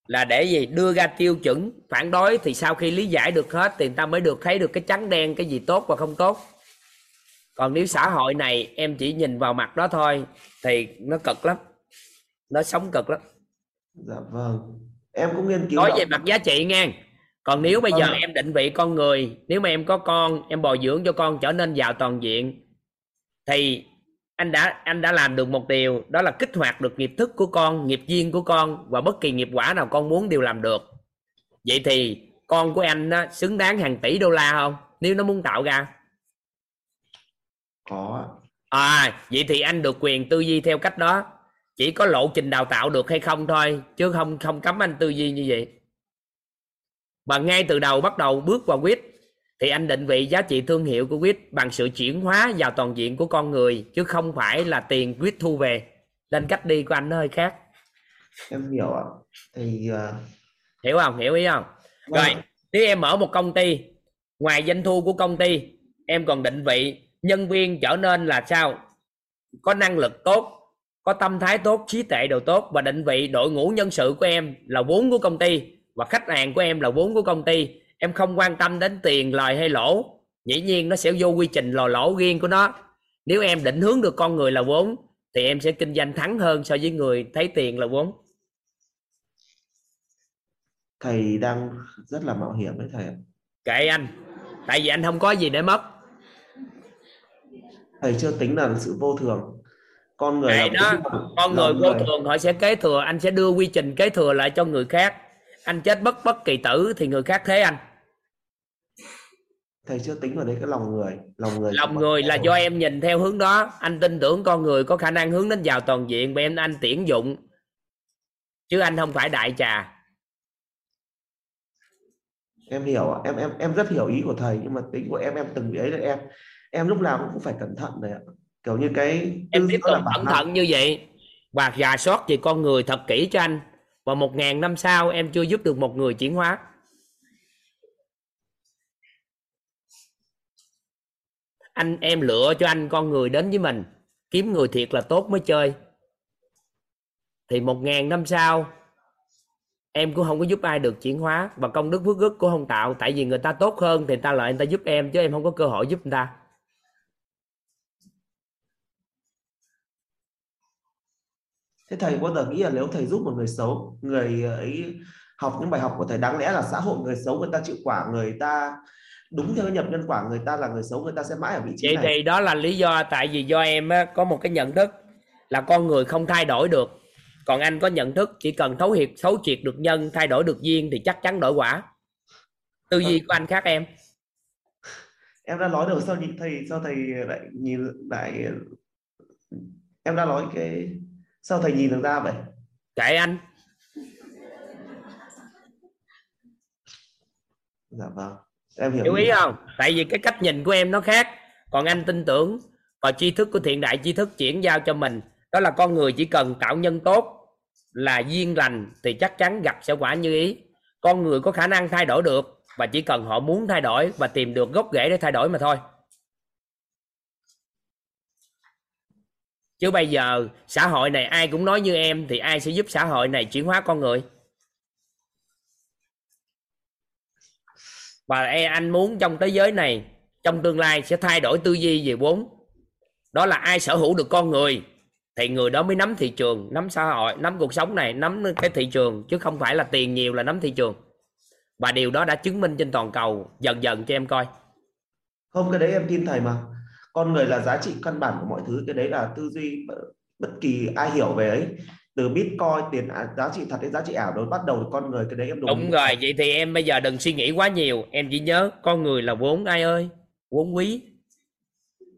Là để gì? Đưa ra tiêu chuẩn phản đối thì sau khi lý giải được hết thì người ta mới được thấy được cái trắng đen cái gì tốt và không tốt còn nếu xã hội này em chỉ nhìn vào mặt đó thôi thì nó cực lắm. Nó sống cực lắm. Dạ vâng. Em cũng nghiên cứu nói về mặt giá trị nha còn nếu bây giờ ạ. em định vị con người nếu mà em có con em bồi dưỡng cho con trở nên giàu toàn diện thì anh đã anh đã làm được một điều đó là kích hoạt được nghiệp thức của con nghiệp duyên của con và bất kỳ nghiệp quả nào con muốn đều làm được. Vậy thì con của anh á, xứng đáng hàng tỷ đô la không? Nếu nó muốn tạo ra có à vậy thì anh được quyền tư duy theo cách đó. Chỉ có lộ trình đào tạo được hay không thôi chứ không không cấm anh tư duy như vậy. Và ngay từ đầu bắt đầu bước vào quýt thì anh định vị giá trị thương hiệu của quýt bằng sự chuyển hóa vào toàn diện của con người chứ không phải là tiền quýt thu về. Nên cách đi của anh nó hơi khác. Em hiểu ạ. Thì uh, hiểu không? Hiểu ý không? Vâng. rồi nếu em mở một công ty ngoài doanh thu của công ty em còn định vị nhân viên trở nên là sao? Có năng lực tốt có tâm thái tốt trí tuệ đồ tốt và định vị đội ngũ nhân sự của em là vốn của công ty và khách hàng của em là vốn của công ty. Em không quan tâm đến tiền lời hay lỗ. Dĩ nhiên nó sẽ vô quy trình lò lỗ riêng của nó. Nếu em định hướng được con người là vốn thì em sẽ kinh doanh thắng hơn so với người thấy tiền là vốn. Thầy đang rất là mạo hiểm đấy thầy kệ anh tại vì anh không có gì để mất thầy chưa tính là sự vô thường. Con người là đó con người vô thường họ sẽ kế thừa anh sẽ đưa quy trình kế thừa lại cho người khác. Anh chết bất bất kỳ tử thì người khác thế anh. Thầy chưa tính vào đấy cái lòng người lòng người lòng người là do em nhìn theo hướng đó. Anh tin tưởng con người có khả năng hướng đến giàu toàn diện và em anh tiễn dụng. Chứ anh không phải đại trà. Em hiểu em em em rất hiểu ý của thầy nhưng mà tính của em em từng bị ấy là em em lúc nào cũng phải cẩn thận này ạ. Kiểu như cái em tiếp tục cẩn năng. thận như vậy. Và rà soát về con người thật kỹ cho anh. Và một ngàn năm sau em chưa giúp được một người chuyển hóa. Anh em lựa cho anh con người đến với mình. Kiếm người thiệt là tốt mới chơi. Thì một ngàn năm sau em cũng không có giúp ai được chuyển hóa. Và công đức phước đức cũng không tạo. Tại vì người ta tốt hơn thì người ta lại người ta giúp em chứ em không có cơ hội giúp người ta thế thầy bao giờ nghĩ là nếu thầy giúp một người xấu người ấy học những bài học của thầy đáng lẽ là xã hội người xấu người ta chịu quả người ta đúng theo nhập nhân quả người ta là người xấu người ta sẽ mãi ở vị trí vậy này? thì đó là lý do tại vì do em á, có một cái nhận thức là con người không thay đổi được. Còn anh có nhận thức chỉ cần thấu hiệp thấu triệt được nhân thay đổi được duyên thì chắc chắn đổi quả. Tư duy của anh khác em. Em đã nói được sao nhìn thầy sao thầy lại nhìn lại? Em đã nói cái sao thầy nhìn được ra vậy? Kệ anh. Dạ vâng em hiểu hiểu ý ý. không? Tại vì cái cách nhìn của em nó khác. Còn anh tin tưởng và tri thức của thiện đại tri thức chuyển giao cho mình. Đó là con người chỉ cần tạo nhân tốt là duyên lành thì chắc chắn gặp sẽ quả như ý. Con người có khả năng thay đổi được và chỉ cần họ muốn thay đổi và tìm được gốc rễ để thay đổi mà thôi chứ bây giờ xã hội này ai cũng nói như em thì ai sẽ giúp xã hội này chuyển hóa con người? Và e- anh muốn trong thế giới này, trong tương lai sẽ thay đổi tư duy về vốn. Đó là ai sở hữu được con người thì người đó mới nắm thị trường, nắm xã hội, nắm cuộc sống này, nắm cái thị trường, chứ không phải là tiền nhiều là nắm thị trường. Và điều đó đã chứng minh trên toàn cầu. Dần dần cho em coi. Không, cái đấy em tin thầy mà con người là giá trị căn bản của mọi thứ. Cái đấy là tư duy bất- kỳ ai hiểu về ấy. Từ bitcoin tiền ả- giá trị thật đến giá trị ảo đó bắt đầu từ con người cái đấy em đúng ý. rồi vậy thì em bây giờ đừng suy nghĩ quá nhiều. Em chỉ nhớ con người là vốn ai ơi? Vốn quý.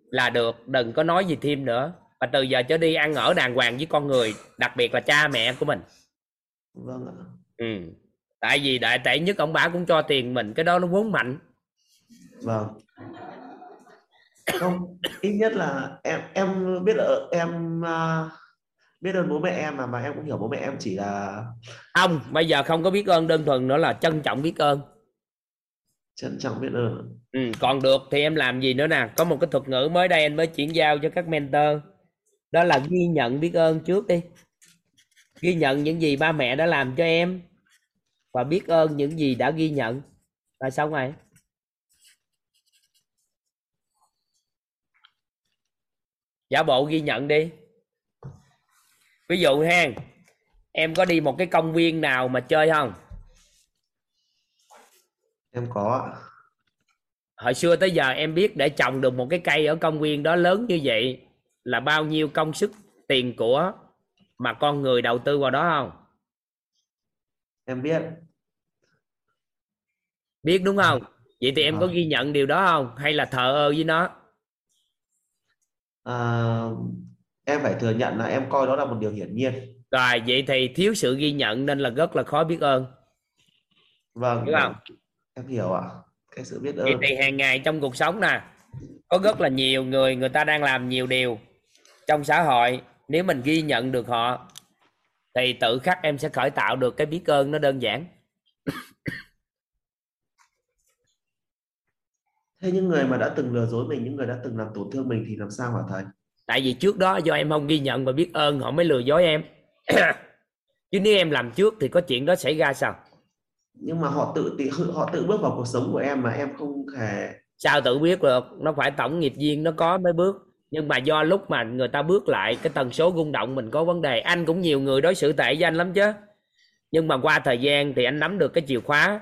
Là được đừng có nói gì thêm nữa. Và từ giờ trở đi ăn ở đàng hoàng với con người đặc biệt là cha mẹ của mình. Vâng ạ. Ừ. Tại vì đại tệ nhất ông bà cũng cho tiền mình cái đó nó vốn mạnh. Vâng không ít nhất là em em biết ở em à, biết ơn bố mẹ em mà mà em cũng hiểu bố mẹ em chỉ là không bây giờ không có biết ơn đơn thuần nữa là trân trọng biết ơn. Trân trọng biết ơn. Ừ, còn được thì em làm gì nữa nè? Có một cái thuật ngữ mới đây anh mới chuyển giao cho các mentor. Đó là ghi nhận biết ơn trước đi. Ghi nhận những gì ba mẹ đã làm cho em và biết ơn những gì đã ghi nhận. Là xong rồi giả bộ ghi nhận đi. Ví dụ ha em có đi một cái công viên nào mà chơi không? Em có hồi xưa tới giờ em biết để trồng được một cái cây ở công viên đó lớn như vậy là bao nhiêu công sức tiền của mà con người đầu tư vào đó không? Em biết. Biết đúng không? Vậy thì em có Vâng. ghi nhận điều đó không? Hay là thờ ơ với nó à, em phải thừa nhận là em coi đó là một điều hiển nhiên. Rồi vậy thì thiếu sự ghi nhận nên là rất là khó biết ơn. Vâng hiểu không? em hiểu ạ. Cái sự biết ơn. vậy thì hàng ngày trong cuộc sống nè có rất là nhiều người người ta đang làm nhiều điều trong xã hội. Nếu mình ghi nhận được họ thì tự khắc em sẽ khởi tạo được cái biết ơn nó đơn giản thế những người mà đã từng lừa dối mình những người đã từng làm tổn thương mình thì làm sao hả thầy? Tại vì trước đó do em không ghi nhận và biết ơn họ mới lừa dối em. Chứ nếu em làm trước thì có chuyện đó xảy ra sao? Nhưng mà họ tự họ tự bước vào cuộc sống của em mà em không hề sao tự biết được? Nó phải tổng nghiệp duyên nó có mới bước. Nhưng mà do lúc mà người ta bước lại cái tần số rung động mình có vấn đề. Anh cũng nhiều người đối xử tệ với anh lắm chứ. Nhưng mà qua thời gian thì anh nắm được cái chìa khóa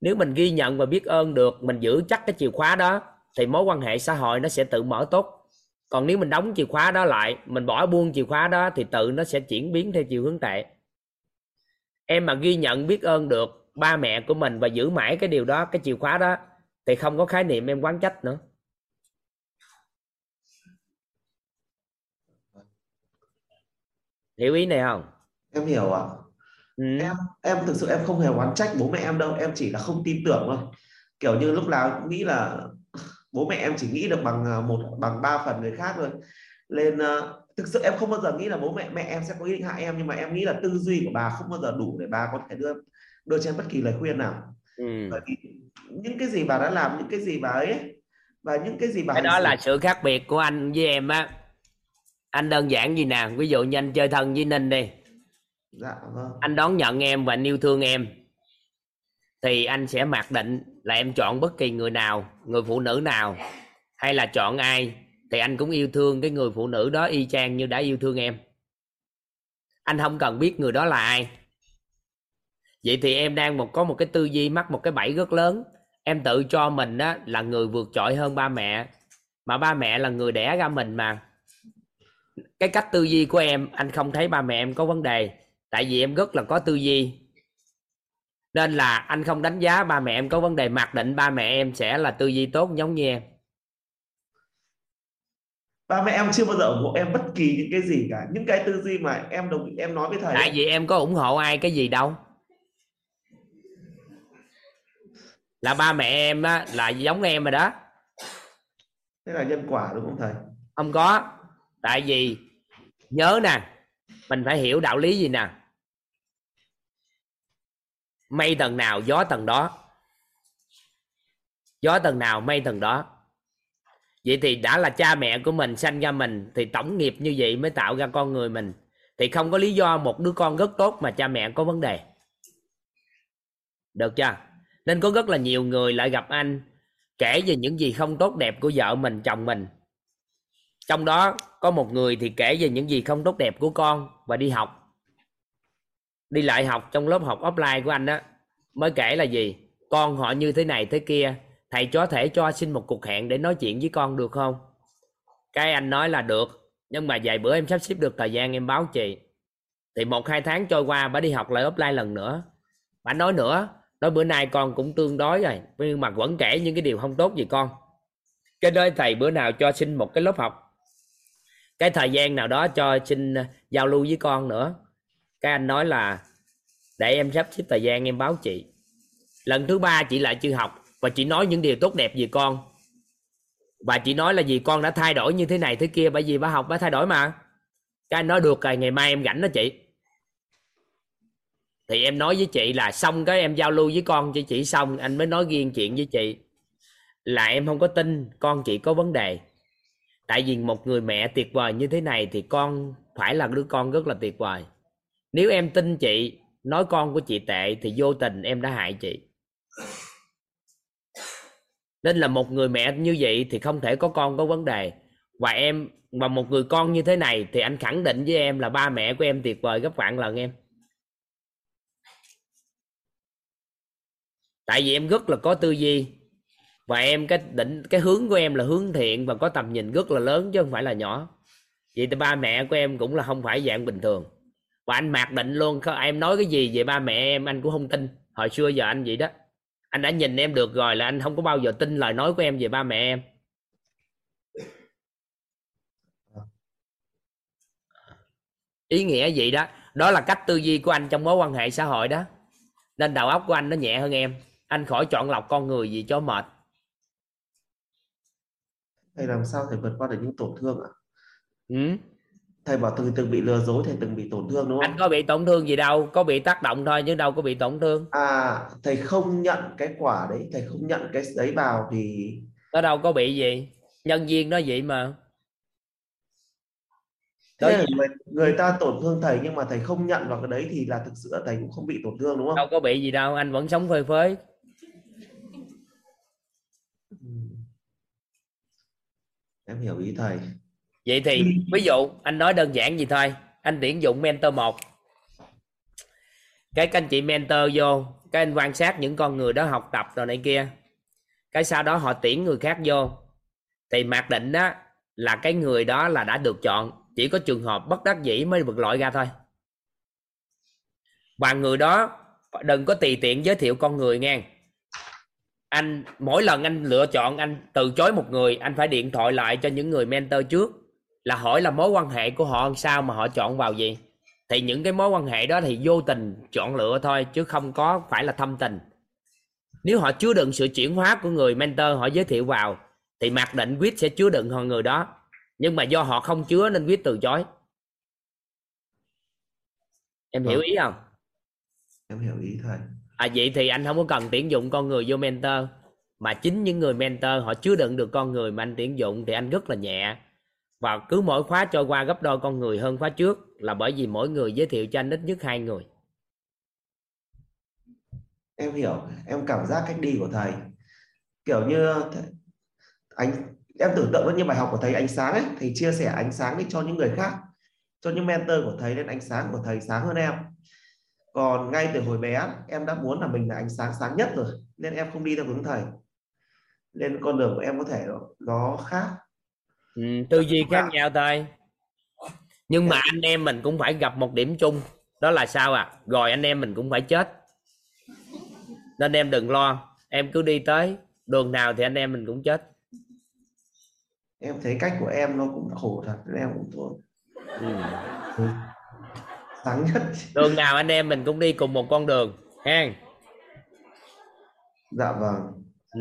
nếu mình ghi nhận và biết ơn được, mình giữ chắc cái chìa khóa đó, thì mối quan hệ xã hội nó sẽ tự mở tốt. Còn nếu mình đóng chìa khóa đó lại, mình bỏ buông chìa khóa đó, thì tự nó sẽ chuyển biến theo chiều hướng tệ. Em mà ghi nhận, biết ơn được ba mẹ của mình và giữ mãi cái điều đó, cái chìa khóa đó, thì không có khái niệm em quán trách nữa. Hiểu ý này không? Em hiểu ạ ừ. em em thực sự em không hề oán trách bố mẹ em đâu em chỉ là không tin tưởng thôi. Kiểu như lúc nào cũng nghĩ là bố mẹ em chỉ nghĩ được bằng à, một bằng ba phần người khác thôi. Nên uh, thực sự em không bao giờ nghĩ là bố mẹ mẹ em sẽ có ý định hại em nhưng mà em nghĩ là tư duy của bà không bao giờ đủ để bà có thể đưa đưa cho em bất kỳ lời khuyên nào. Ừ. bởi vì những cái gì bà đã làm những cái gì bà ấy và những cái gì bà cái đó là sự khác biệt của anh với em á. Anh đơn giản gì nè ví dụ như anh chơi thân với ninh đi dạ vâng. Anh đón nhận em và anh yêu thương em. Thì anh sẽ mặc định là em chọn bất kỳ người nào, người phụ nữ nào, hay là chọn ai, thì anh cũng yêu thương cái người phụ nữ đó y chang như đã yêu thương em. Anh không cần biết người đó là ai. Vậy thì em đang một, có một cái tư duy mắc một cái bẫy rất lớn. Em tự cho mình đó là người vượt trội hơn ba mẹ, mà ba mẹ là người đẻ ra mình mà. Cái cách tư duy của em, anh không thấy ba mẹ em có vấn đề tại vì em rất là có tư duy. Nên là anh không đánh giá ba mẹ em có vấn đề mặc định ba mẹ em sẽ là tư duy tốt giống như em. Ba mẹ em chưa bao giờ ủng hộ em bất kỳ những cái gì cả. Những cái tư duy mà em đồng em nói với thầy. Tại vì em có ủng hộ ai cái gì đâu. Là ba mẹ em á là giống em rồi đó. Thế là nhân quả đúng không thầy? Không có. Tại vì nhớ nè mình phải hiểu đạo lý gì nè mây tầng nào, gió tầng đó. Gió tầng nào mây tầng đó. Vậy thì đã là cha mẹ của mình sanh ra mình, thì tổng nghiệp như vậy mới tạo ra con người mình. Thì không có lý do một đứa con rất tốt mà cha mẹ có vấn đề. Được chưa? Nên có rất là nhiều người lại gặp anh, kể về những gì không tốt đẹp của vợ mình, chồng mình. Trong đó có một người thì kể về những gì không tốt đẹp của con và đi học đi lại học trong lớp học offline của anh đó mới kể là gì? Con họ như thế này thế kia, thầy có thể cho xin một cuộc hẹn để nói chuyện với con được không? Cái anh nói là được, nhưng mà vài bữa em sắp xếp được thời gian em báo chị. Thì một hai tháng trôi qua bà đi học lại offline lần nữa. Bà nói nữa, nói bữa nay con cũng tương đối rồi, nhưng mà vẫn kể những cái điều không tốt gì con. Cái nơi thầy bữa nào cho xin một cái lớp học. Cái thời gian nào đó cho xin giao lưu với con nữa cái anh nói là để em sắp xếp thời gian em báo chị. Lần thứ ba chị lại chưa học và chị nói những điều tốt đẹp về con. Và chị nói là vì con đã thay đổi như thế này thế kia, bởi vì bà học bà thay đổi mà. Cái anh nói được rồi, ngày mai em rảnh đó chị. Thì em nói với chị là xong cái em giao lưu với con cho chị xong, anh mới nói riêng chuyện với chị là em không có tin con chị có vấn đề. Tại vì một người mẹ tuyệt vời như thế này thì con phải là đứa con rất là tuyệt vời nếu em tin chị, nói con của chị tệ thì vô tình em đã hại chị. Nên là một người mẹ như vậy thì không thể có con có vấn đề. Và em, mà một người con như thế này thì anh khẳng định với em là ba mẹ của em tuyệt vời gấp vạn lần em. Tại vì em rất là có tư duy. Và em cái định, cái hướng của em là hướng thiện và có tầm nhìn rất là lớn chứ không phải là nhỏ. Vậy thì ba mẹ của em cũng là không phải dạng bình thường và anh mặc định luôn em nói cái gì về ba mẹ em? Anh cũng không tin. Hồi xưa giờ anh vậy đó. Anh đã nhìn em được rồi là anh không có bao giờ tin lời nói của em về ba mẹ em. Ý nghĩa vậy đó. Đó là cách tư duy của anh trong mối quan hệ xã hội đó. Nên đầu óc của anh nó nhẹ hơn em. Anh khỏi chọn lọc con người gì cho mệt. Thầy làm sao thầy vượt qua được những tổn thương ạ? Ừ. thầy bảo từng từng bị lừa dối thầy từng bị tổn thương đúng không? Anh có bị tổn thương gì đâu có bị tác động thôi chứ đâu có bị tổn thương. À thầy không nhận cái quả đấy thầy không nhận cái đấy vào thì nó đâu có bị gì. Nhân viên nó vậy mà. Thế là người, người ta tổn thương thầy nhưng mà thầy không nhận vào cái đấy thì là thực sự là thầy cũng không bị tổn thương đúng không? Đâu có bị gì đâu anh vẫn sống phơi phới. Ừ. em hiểu ý thầy vậy thì ví dụ anh nói đơn giản gì thôi. Anh tuyển dụng mentor một. Cái các anh chị mentor vô cái anh quan sát những con người đó học tập rồi này kia. Cái sau đó họ tuyển người khác vô. Thì mặc định đó là cái người đó là đã được chọn. Chỉ có trường hợp bất đắc dĩ mới được loại ra thôi. Và người đó đừng có tùy tiện giới thiệu con người nghe. Anh mỗi lần anh lựa chọn anh từ chối một người anh phải điện thoại lại cho những người mentor trước là hỏi là mối quan hệ của họ sao mà họ chọn vào gì thì những cái mối quan hệ đó thì vô tình chọn lựa thôi chứ không có phải là thâm tình. Nếu họ chứa đựng sự chuyển hóa của người mentor họ giới thiệu vào thì mặc định quyết sẽ chứa đựng họ người đó. Nhưng mà do họ không chứa nên quyết từ chối. Em hiểu Vâng. ý không? Em hiểu ý thầy à vậy thì anh không có cần tuyển dụng con người vô mentor. Mà chính những người mentor họ chứa đựng được con người mà anh tuyển dụng thì anh rất là nhẹ và cứ mỗi khóa trôi qua gấp đôi con người hơn khóa trước là bởi vì mỗi người giới thiệu cho anh ít nhất hai người. Em hiểu. Em cảm giác cách đi của thầy. Kiểu như anh, em tưởng tượng như bài học của thầy ánh sáng ấy, thầy chia sẻ ánh sáng đi cho những người khác, cho những mentor của thầy nên ánh sáng của thầy sáng hơn em. Còn ngay từ hồi bé, em đã muốn là mình là ánh sáng sáng nhất rồi, nên em không đi theo hướng thầy. Nên con đường của em có thể nó khác ừ, tư duy khác nhau thôi. Nhưng mà anh em mình cũng phải gặp một điểm chung. Đó là sao à rồi anh em mình cũng phải chết. Nên em đừng lo. Em cứ đi tới đường nào thì anh em mình cũng chết. Em thấy cách của em nó cũng khổ thật. Em cũng thôi ừ. Ừ. sáng nhất. Đường nào anh em mình cũng đi cùng một con đường. Ha dạ vâng. Ừ.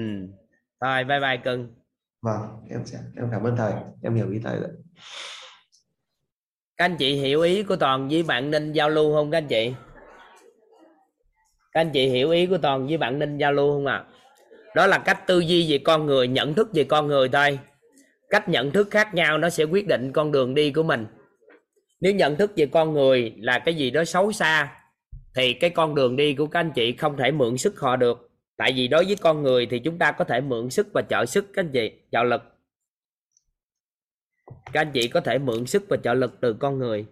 thôi bye bye cưng vâng em sẽ, em cảm ơn thầy. Em hiểu ý thầy rồi. Các anh chị hiểu ý của toàn với bạn ninh giao lưu không các anh chị? Các anh chị hiểu ý của toàn với bạn ninh giao lưu không ạ? À? đó là cách tư duy về con người, nhận thức về con người thôi. Cách nhận thức khác nhau nó sẽ quyết định con đường đi của mình. Nếu nhận thức về con người là cái gì đó xấu xa, thì cái con đường đi của các anh chị không thể mượn sức họ được tại vì đối với con người thì chúng ta có thể mượn sức và trợ sức, các anh chị, trợ lực. Các anh chị có thể mượn sức và trợ lực từ con người.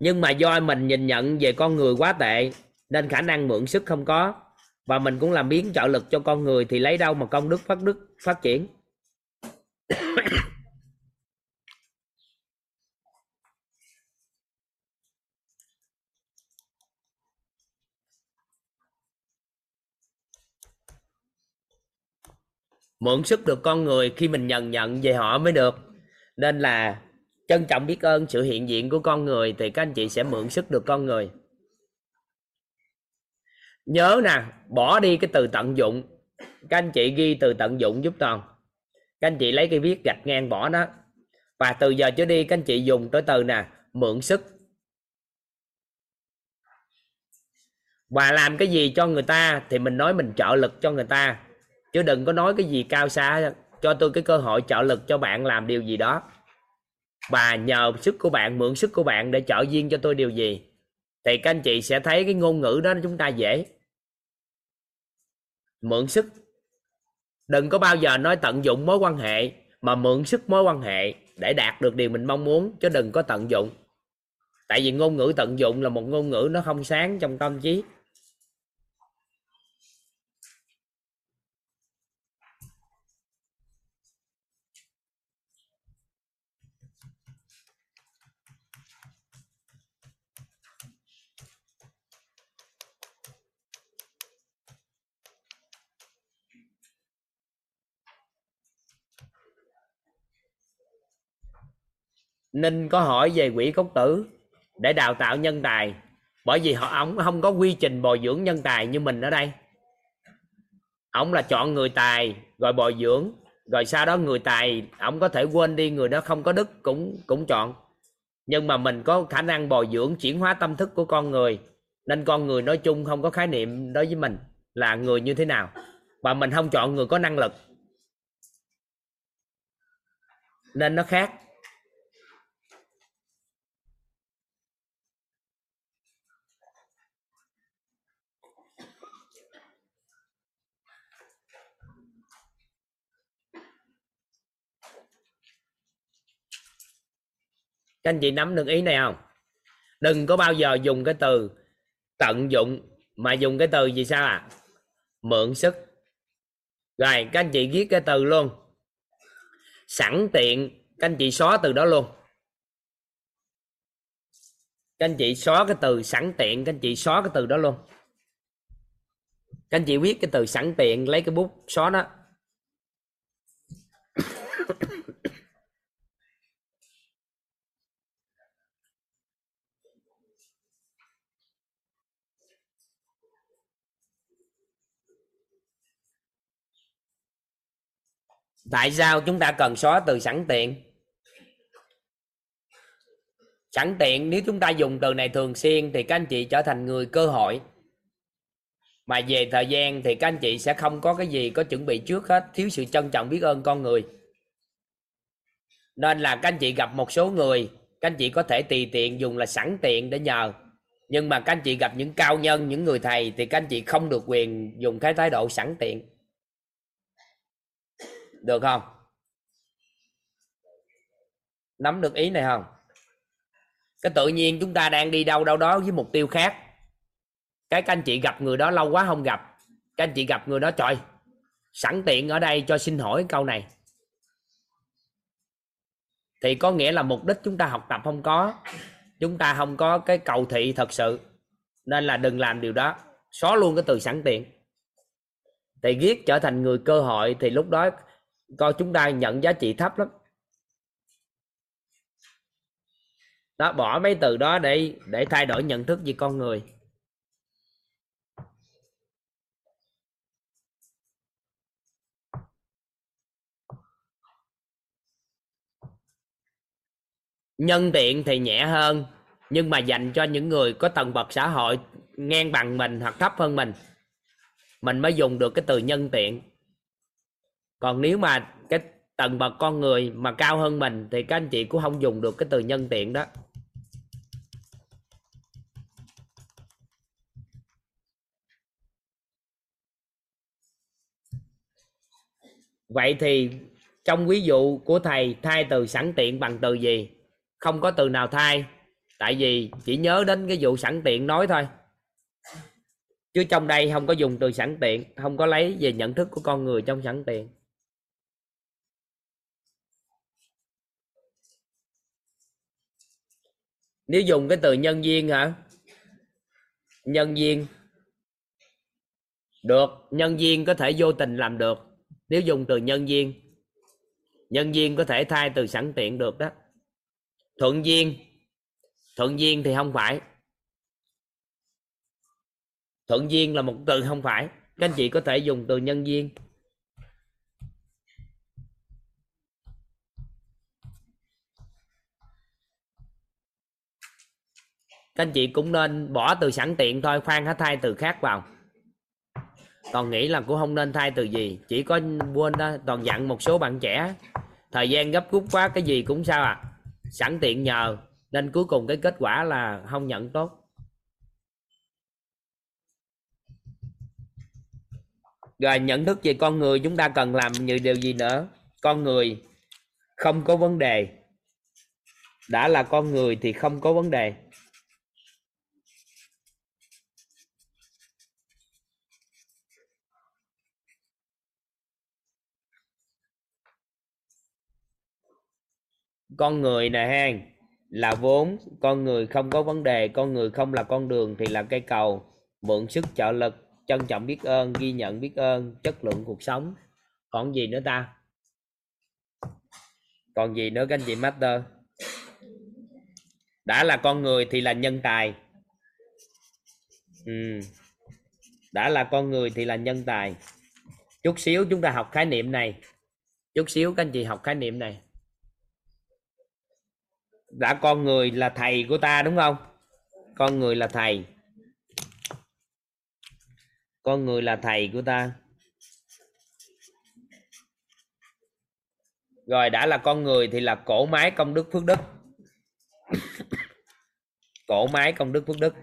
Nhưng mà do mình nhìn nhận về con người quá tệ, nên khả năng mượn sức không có. Và mình cũng làm biến trợ lực cho con người thì lấy đâu mà công đức phát đức, phát triển. Mượn sức được con người khi mình nhận nhận về họ mới được. Nên là trân trọng biết ơn sự hiện diện của con người thì các anh chị sẽ mượn sức được con người. Nhớ nè, bỏ đi cái từ tận dụng. Các anh chị ghi từ tận dụng giúp toàn. Các anh chị lấy cái viết gạch ngang bỏ đó. Và từ giờ trở đi, các anh chị dùng tới từ nè, mượn sức. Và làm cái gì cho người ta thì mình nói mình trợ lực cho người ta chứ đừng có nói cái gì cao xa, cho tôi cái cơ hội trợ lực cho bạn làm điều gì đó. Và nhờ sức của bạn, mượn sức của bạn để trợ duyên cho tôi điều gì, thì các anh chị sẽ thấy cái ngôn ngữ đó chúng ta dễ. Mượn sức. Đừng có bao giờ nói tận dụng mối quan hệ, mà mượn sức mối quan hệ để đạt được điều mình mong muốn, chứ đừng có tận dụng. Tại vì ngôn ngữ tận dụng là một ngôn ngữ nó không sáng trong tâm trí. Ninh có hỏi về quỹ cốc tử để đào tạo nhân tài, bởi vì họ ông không có quy trình bồi dưỡng nhân tài như mình ở đây. Ông là chọn người tài, rồi bồi dưỡng, rồi sau đó người tài ông có thể quên đi người đó không có đức cũng cũng chọn. Nhưng mà mình có khả năng bồi dưỡng, chuyển hóa tâm thức của con người, nên con người nói chung không có khái niệm đối với mình là người như thế nào, và mình không chọn người có năng lực. Nên nó khác. Các anh chị nắm được ý này không? Đừng có bao giờ dùng cái từ tận dụng, mà dùng cái từ gì sao à? Mượn sức. Rồi, các anh chị viết cái từ luôn. Sẵn tiện, các anh chị xóa từ đó luôn. Các anh chị xóa cái từ sẵn tiện, các anh chị xóa cái từ đó luôn. Các anh chị viết cái từ sẵn tiện, lấy cái bút xóa đó. Tại sao chúng ta cần xóa từ sẵn tiện? Sẵn tiện, nếu chúng ta dùng từ này thường xuyên thì các anh chị trở thành người cơ hội. Mà về thời gian thì các anh chị sẽ không có cái gì có chuẩn bị trước hết, thiếu sự trân trọng biết ơn con người. Nên là các anh chị gặp một số người, các anh chị có thể tùy tiện dùng là sẵn tiện để nhờ. Nhưng mà các anh chị gặp những cao nhân, những người thầy thì các anh chị không được quyền dùng cái thái độ sẵn tiện được không? Nắm được ý này không? Cái tự nhiên chúng ta đang đi đâu đâu đó với mục tiêu khác. Cái các anh chị gặp người đó lâu quá không gặp. Các anh chị gặp người đó trời, sẵn tiện ở đây cho xin hỏi câu này. Thì có nghĩa là mục đích chúng ta học tập không có. Chúng ta không có cái cầu thị thật sự. Nên là đừng làm điều đó. Xóa luôn cái từ sẵn tiện. Thì viết trở thành người cơ hội thì lúc đó coi chúng ta nhận giá trị thấp lắm. Đó, bỏ mấy từ đó để để thay đổi nhận thức về con người. Nhân tiện thì nhẹ hơn, nhưng mà dành cho những người có tầng bậc xã hội ngang bằng mình hoặc thấp hơn mình. Mình mới dùng được cái từ nhân tiện còn nếu mà cái tầng bậc con người mà cao hơn mình thì các anh chị cũng không dùng được cái từ nhân tiện đó. Vậy thì trong ví dụ của thầy, thay từ sẵn tiện bằng từ gì? Không có từ nào thay, tại vì chỉ nhớ đến cái vụ sẵn tiện nói thôi. Chứ trong đây không có dùng từ sẵn tiện, không có lấy về nhận thức của con người trong sẵn tiện. Nếu dùng cái từ nhân viên hả? Nhân viên. Được, nhân viên có thể vô tình làm được. Nếu dùng từ nhân viên. Nhân viên có thể thay từ sẵn tiện được đó. Thuận viên. Thuận viên thì không phải. Thuận viên là một từ không phải. Các anh chị có thể dùng từ nhân viên. Các anh chị cũng nên bỏ từ sẵn tiện thôi, khoan hãy thay từ khác vào. Toàn nghĩ là cũng không nên thay từ gì, chỉ có quên đó, toàn dặn một số bạn trẻ. Thời gian gấp rút quá, cái gì cũng sao à? Sẵn tiện nhờ, nên cuối cùng cái kết quả là không nhận tốt. Rồi, nhận thức về con người, chúng ta cần làm như điều gì nữa? Con người không có vấn đề. Đã là con người thì không có vấn đề. Con người nè ha là vốn, con người không có vấn đề, con người không là con đường thì là cây cầu. Mượn sức, trợ lực, trân trọng biết ơn, ghi nhận biết ơn, chất lượng cuộc sống. Còn gì nữa ta? Còn gì nữa các anh chị master? Đã là con người thì là nhân tài. Ừ. đã là con người thì là nhân tài. Chút xíu chúng ta học khái niệm này. Chút xíu các anh chị học khái niệm này đã con người là thầy của ta, đúng không? Con người là thầy. Con người là thầy của ta. Rồi, đã là con người thì là cổ máy công đức phước đức. Cổ máy công đức phước đức.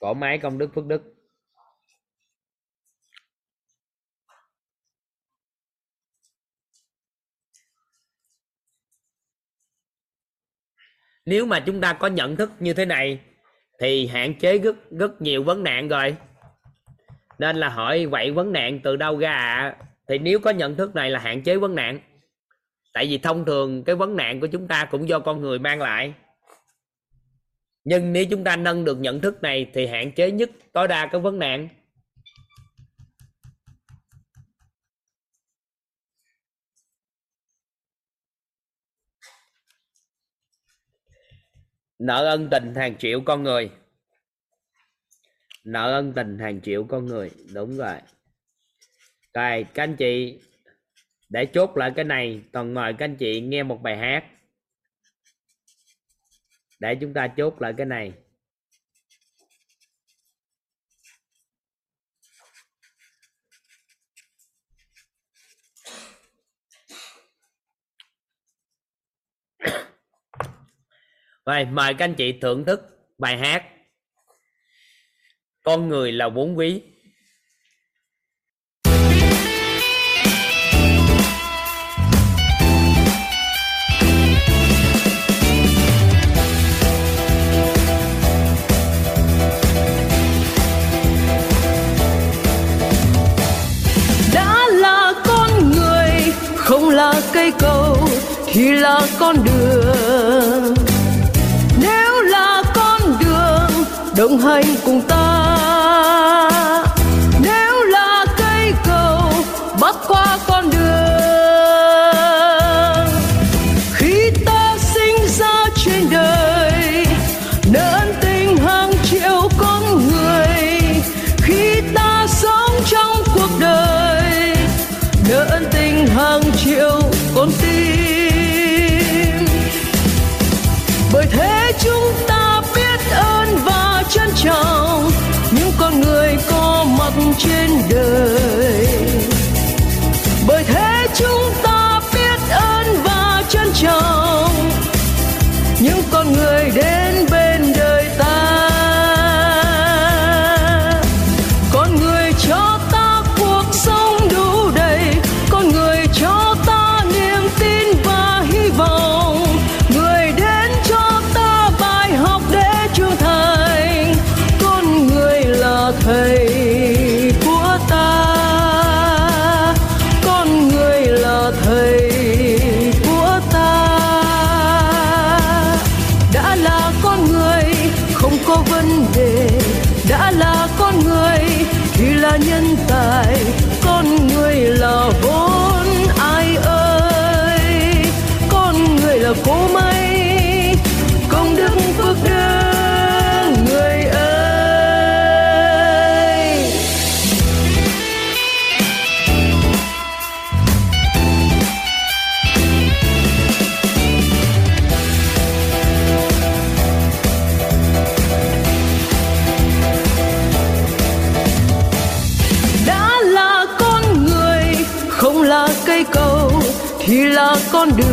Cổ máy công đức phước đức. Nếu mà chúng ta có nhận thức như thế này, thì hạn chế rất rất nhiều vấn nạn rồi. Nên là hỏi vậy vấn nạn từ đâu ra ạ? À? thì nếu có nhận thức này là hạn chế vấn nạn. Tại vì thông thường cái vấn nạn của chúng ta cũng do con người mang lại nhưng nếu chúng ta nâng được nhận thức này thì hạn chế nhất tối đa cái vấn nạn. Nợ ân tình hàng triệu con người. Nợ ân tình hàng triệu con người, đúng rồi. Rồi, các anh chị, để chốt lại cái này, toàn mời các anh chị nghe một bài hát để chúng ta chốt lại cái này. Rồi, mời các anh chị thưởng thức bài hát Con người là vốn quý cây cầu thì là con đường. Nếu là con đường đồng hành cùng ta con đường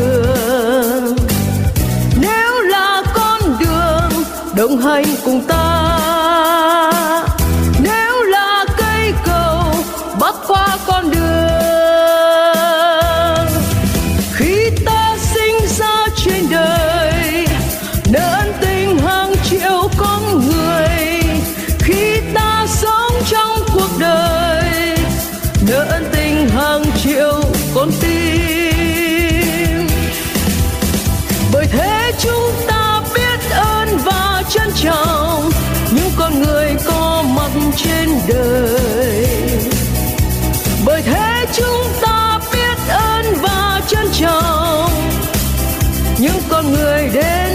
con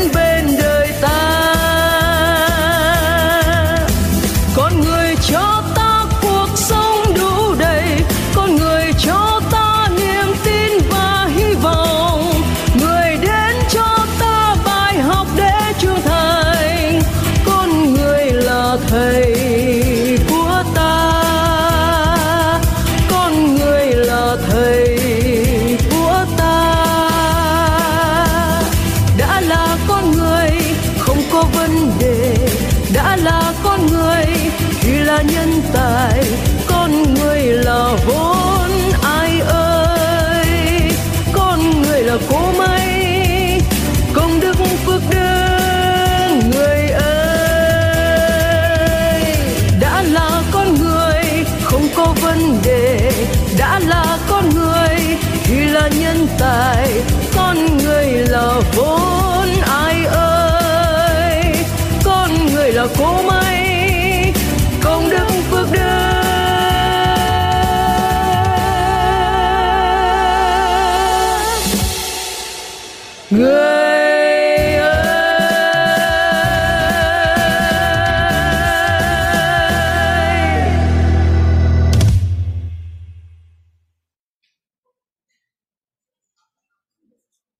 người ơi!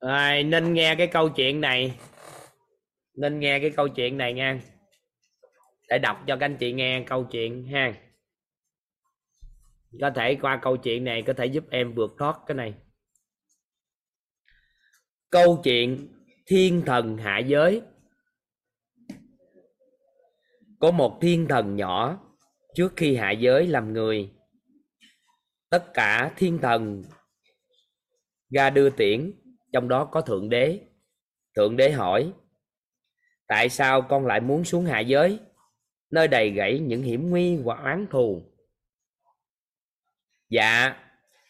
Rồi, nên nghe cái câu chuyện này. Nên nghe cái câu chuyện này nha. Để đọc cho các anh chị nghe câu chuyện ha. Có thể qua câu chuyện này có thể giúp em vượt thoát cái này câu chuyện thiên thần hạ giới. Có một thiên thần nhỏ trước khi hạ giới làm người. Tất cả thiên thần ra đưa tiễn, trong đó có thượng đế. Thượng đế hỏi, tại sao con lại muốn xuống hạ giới? Nơi đầy gãy những hiểm nguy và oán thù. Dạ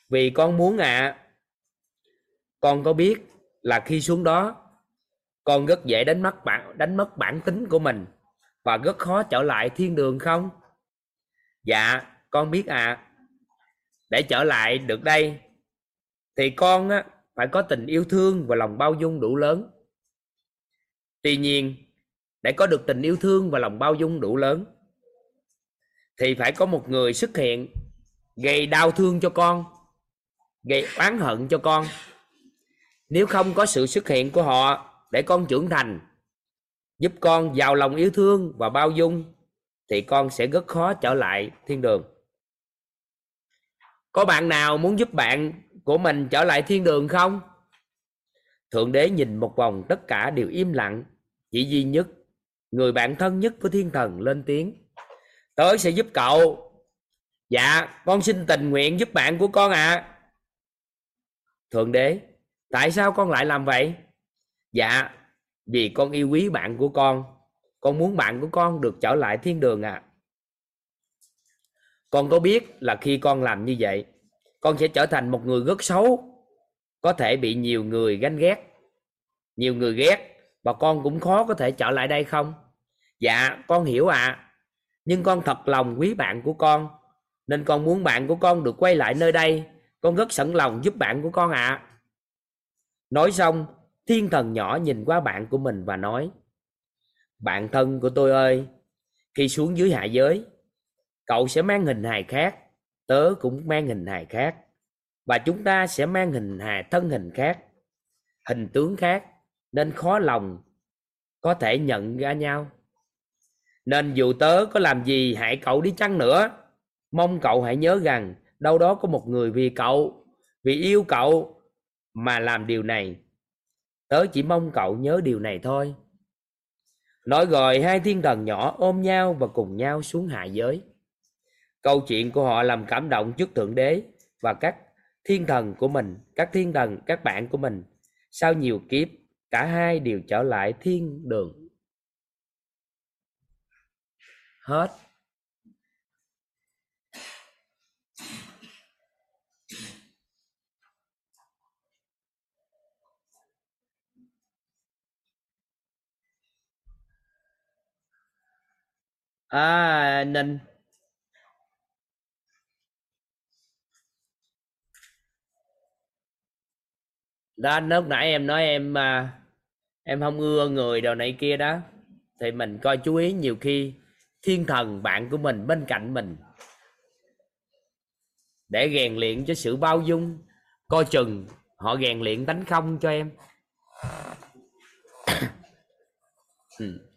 vì con muốn ạ. Con có biết là khi xuống đó con rất dễ đánh mất bản đánh mất bản tính của mình và rất khó trở lại thiên đường không? Dạ con biết ạ. Để trở lại được đây thì con á, phải có tình yêu thương và lòng bao dung đủ lớn. Tuy nhiên để có được tình yêu thương và lòng bao dung đủ lớn thì phải có một người xuất hiện gây đau thương cho con gây oán hận cho con nếu không có sự xuất hiện của họ, để con trưởng thành, giúp con giàu lòng yêu thương và bao dung, thì con sẽ rất khó trở lại thiên đường. Có bạn nào muốn giúp bạn của mình trở lại thiên đường không? Thượng đế nhìn một vòng tất cả đều im lặng. Chỉ duy nhất, người bạn thân nhất của thiên thần lên tiếng. Tớ sẽ giúp cậu. Dạ con xin tình nguyện giúp bạn của con ạ. À. thượng đế tại sao con lại làm vậy? Dạ vì con yêu quý bạn của con. Con muốn bạn của con được trở lại thiên đường à con có biết là khi con làm như vậy, con sẽ trở thành một người rất xấu, có thể bị nhiều người ganh ghét. Nhiều người ghét và con cũng khó có thể trở lại đây không? Dạ con hiểu ạ. À. nhưng con thật lòng quý bạn của con, nên con muốn bạn của con được quay lại nơi đây. Con rất sẵn lòng giúp bạn của con ạ. à nói xong, thiên thần nhỏ nhìn qua bạn của mình và nói, bạn thân của tôi ơi, khi xuống dưới hạ giới, cậu sẽ mang hình hài khác, tớ cũng mang hình hài khác, và chúng ta sẽ mang hình hài thân hình khác, hình tướng khác, nên khó lòng có thể nhận ra nhau. Nên dù tớ có làm gì hại cậu đi chăng nữa. Mong cậu hãy nhớ rằng, đâu đó có một người vì cậu, vì yêu cậu mà làm điều này. Tớ chỉ mong cậu nhớ điều này thôi. Nói rồi, hai thiên thần nhỏ ôm nhau và cùng nhau xuống hạ giới. Câu chuyện của họ làm cảm động trước thượng đế và các thiên thần của mình, các thiên thần, các bạn của mình. Sau nhiều kiếp, cả hai đều trở lại thiên đường. Hết. à, nên đó lúc nãy em nói em à, em không ưa người đồ này kia đó. Thì mình coi chú ý nhiều khi thiên thần bạn của mình bên cạnh mình. Để rèn luyện cho sự bao dung. Coi chừng họ rèn luyện đánh không cho em. Ừ.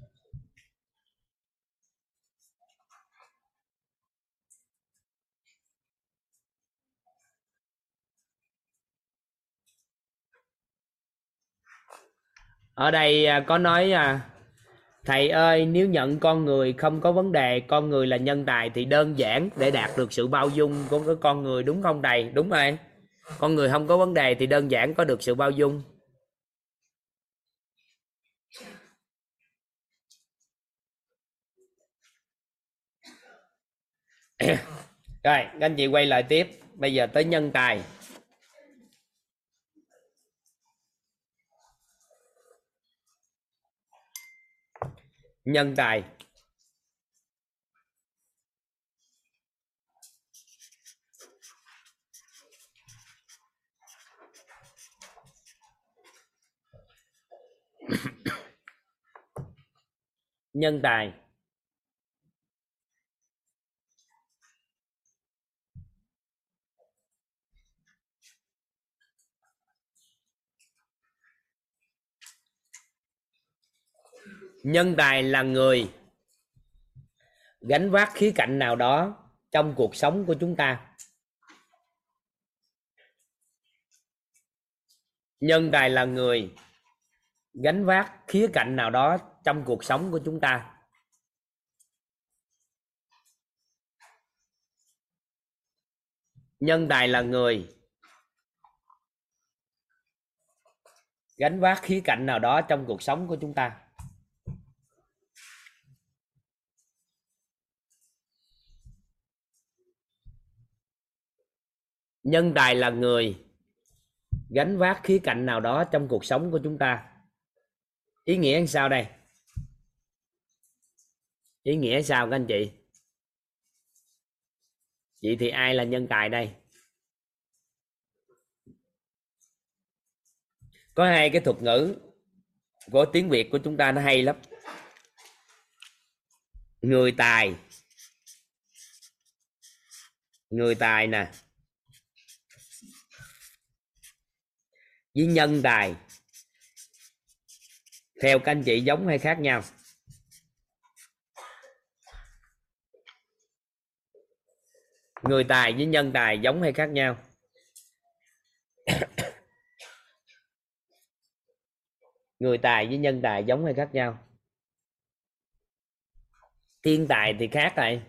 ở đây à, có nói à, thầy ơi nếu nhận con người không có vấn đề con người là nhân tài thì đơn giản để đạt được sự bao dung của cái con người đúng không thầy? Đúng rồi. Con người không có vấn đề thì đơn giản có được sự bao dung. Rồi các anh chị quay lại tiếp. Bây giờ tới nhân tài. Nhân tài nhân tài nhân tài là người. Gánh vác khía cạnh nào đó trong cuộc sống của chúng ta? Nhân tài là người. Gánh vác khía cạnh nào đó trong cuộc sống của chúng ta? Nhân tài là người. Gánh vác khía cạnh nào đó trong cuộc sống của chúng ta? Nhân tài là người gánh vác khía cạnh nào đó trong cuộc sống của chúng ta. Ý nghĩa làm sao đây? Ý nghĩa sao các anh chị? Vậy thì ai là nhân tài đây? Có hai cái thuật ngữ của tiếng việt của chúng ta nó hay lắm. Người tài. Người tài nè. Với nhân tài theo các anh chị giống hay khác nhau? Người tài với nhân tài giống hay khác nhau? Người tài với nhân tài giống hay khác nhau? Thiên tài thì khác rồi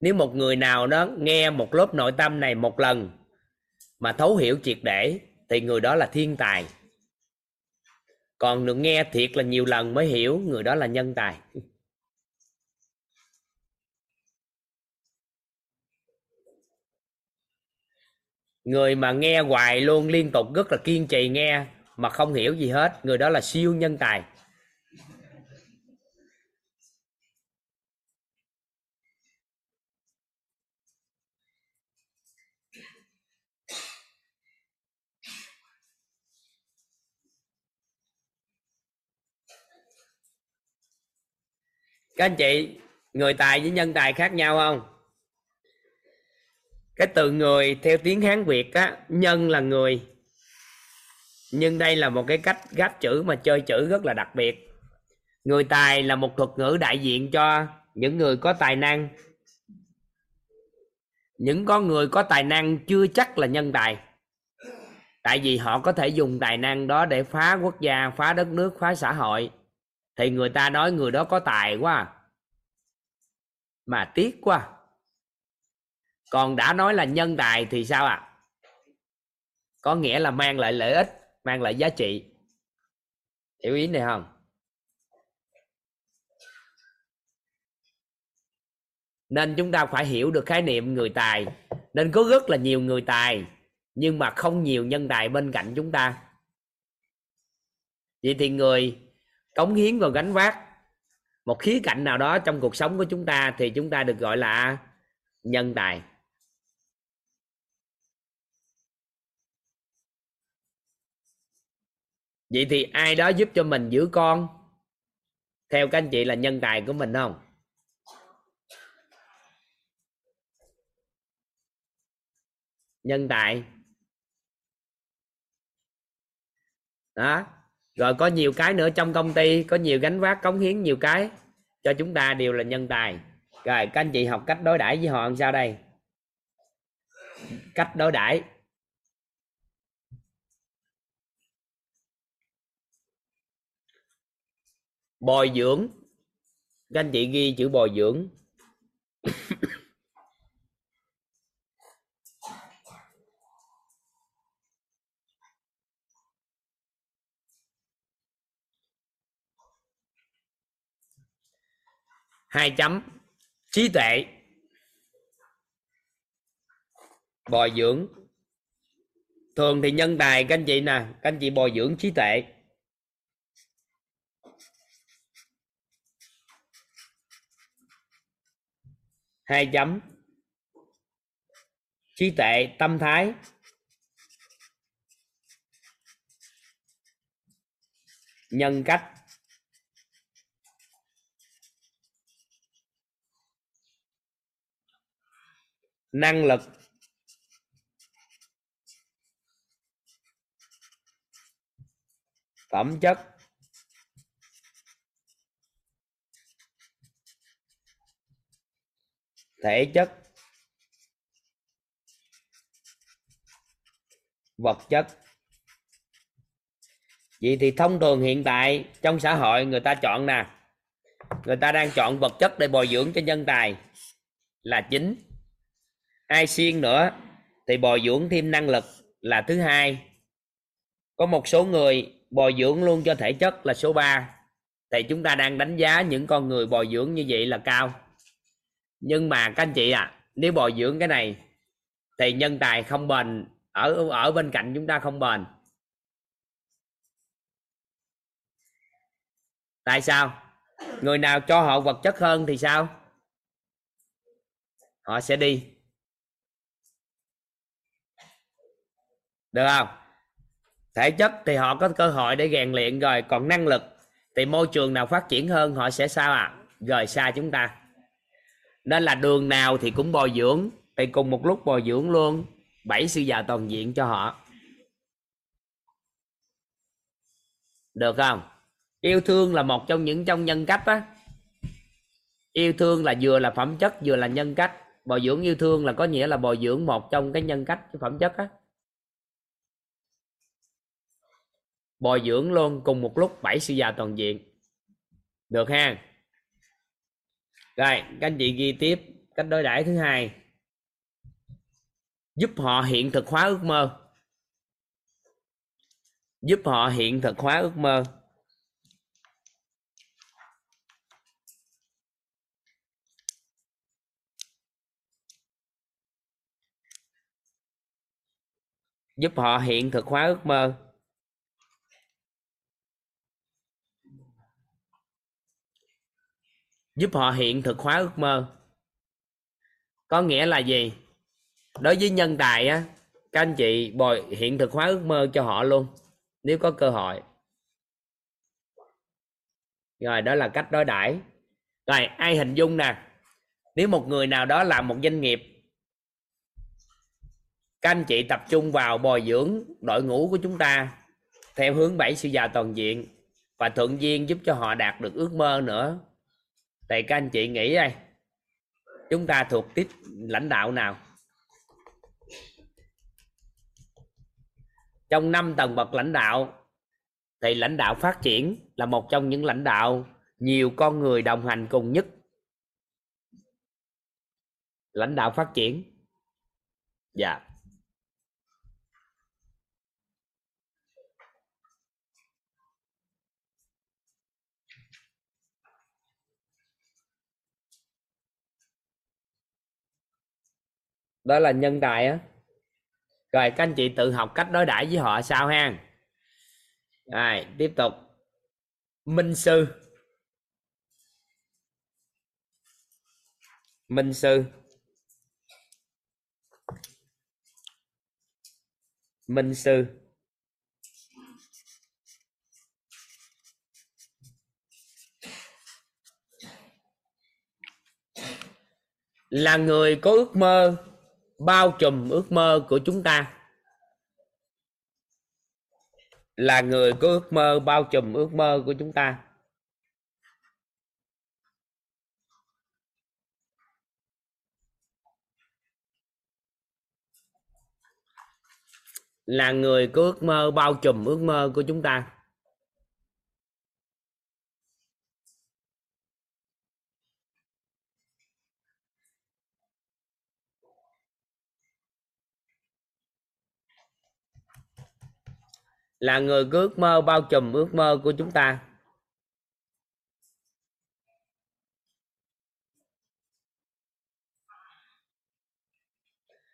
nếu một người nào đó nghe một lớp nội tâm này một lần mà thấu hiểu triệt để, thì người đó là thiên tài. Còn được nghe thiệt là nhiều lần mới hiểu người đó là nhân tài. Người mà nghe hoài luôn liên tục rất là kiên trì nghe mà không hiểu gì hết, người đó là siêu nhân tài. Các anh chị, người tài với nhân tài khác nhau không? Cái từ người theo tiếng hán việt á, nhân là người. Nhưng đây là một cái cách gáp chữ mà chơi chữ rất là đặc biệt. Người tài là một thuật ngữ đại diện cho những người có tài năng. Những con người có tài năng chưa chắc là nhân tài. Tại vì họ có thể dùng tài năng đó để phá quốc gia, phá đất nước, phá xã hội thì người ta nói người đó có tài quá. Mà tiếc quá. Còn đã nói là nhân tài thì sao ạ? À? có nghĩa là mang lại lợi ích, mang lại giá trị. Hiểu ý này không? Nên chúng ta phải hiểu được khái niệm người tài. Nên có rất là nhiều người tài, nhưng mà không nhiều nhân tài bên cạnh chúng ta. Vậy thì người cống hiến và gánh vác. Một khía cạnh nào đó trong cuộc sống của chúng ta thì chúng ta được gọi là nhân tài. Vậy thì ai đó giúp cho mình giữ con? Theo các anh chị là nhân tài của mình không? Nhân tài. Đó rồi có nhiều cái nữa trong công ty, có nhiều gánh vác cống hiến nhiều cái cho chúng ta đều là nhân tài. Rồi, các anh chị học cách đối đãi với họ làm sao đây? Cách đối đãi. Bồi dưỡng. Các anh chị ghi chữ bồi dưỡng. Hai chấm. Trí tuệ. Bồi dưỡng. Thường thì nhân tài các anh chị nè, các anh chị bồi dưỡng trí tuệ. Hai chấm. Trí tuệ, tâm thái. Nhân cách. Năng lực. Phẩm chất. Thể chất. Vật chất. Vậy thì thông thường hiện tại trong xã hội người ta chọn nè. Người ta đang chọn vật chất để bồi dưỡng cho nhân tài là chính ai siêng nữa, thì bồi dưỡng thêm năng lực là thứ hai. Có một số người bồi dưỡng luôn cho thể chất là số 3 thì chúng ta đang đánh giá những con người bồi dưỡng như vậy là cao. Nhưng mà các anh chị à nếu bồi dưỡng cái này, thì nhân tài không bền, ở ở bên cạnh chúng ta không bền. Tại sao? Người nào cho họ vật chất hơn thì sao? Họ sẽ đi. Được không? Thể chất thì họ có cơ hội để rèn luyện rồi, còn năng lực thì môi trường nào phát triển hơn họ sẽ sao à rời xa chúng ta. Nên là đường nào thì cũng bồi dưỡng, thì cùng một lúc bồi dưỡng luôn bảy sư già toàn diện cho họ. Được không? Yêu thương là một trong những trong nhân cách á. Yêu thương là vừa là phẩm chất, vừa là nhân cách. Bồi dưỡng yêu thương là có nghĩa là bồi dưỡng một trong cái nhân cách, cái phẩm chất á. Bồi dưỡng luôn cùng một lúc bảy sư già toàn diện. Được ha? Rồi, các anh chị ghi tiếp cách đối đãi thứ hai. Giúp họ hiện thực hóa ước mơ. Giúp họ hiện thực hóa ước mơ. Giúp họ hiện thực hóa ước mơ. Giúp họ hiện thực hóa ước mơ. Có nghĩa là gì? Đối với nhân tài á, các anh chị bồi hiện thực hóa ước mơ cho họ luôn, nếu có cơ hội. Rồi, đó là cách đối đãi. Rồi, ai hình dung nè? Nếu một người nào đó làm một doanh nghiệp, các anh chị tập trung vào bồi dưỡng đội ngũ của chúng ta theo hướng bảy sự già toàn diện và thuận duyên giúp cho họ đạt được ước mơ nữa thì các anh chị nghĩ đây, chúng ta thuộc tiếp lãnh đạo nào? Trong năm tầng bậc lãnh đạo, thì lãnh đạo phát triển là một trong những lãnh đạo nhiều con người đồng hành cùng nhất. Lãnh đạo phát triển? Dạ. Đó là nhân tài á. Rồi, các anh chị tự học cách đối đãi với họ sao ha? Rồi, tiếp tục. Minh sư. Minh sư. Minh sư. Là người có ước mơ bao trùm ước mơ của chúng ta. Là người có ước mơ bao trùm ước mơ của chúng ta. Là người có ước mơ bao trùm ước mơ của chúng ta. Là người có ước mơ, bao trùm ước mơ của chúng ta.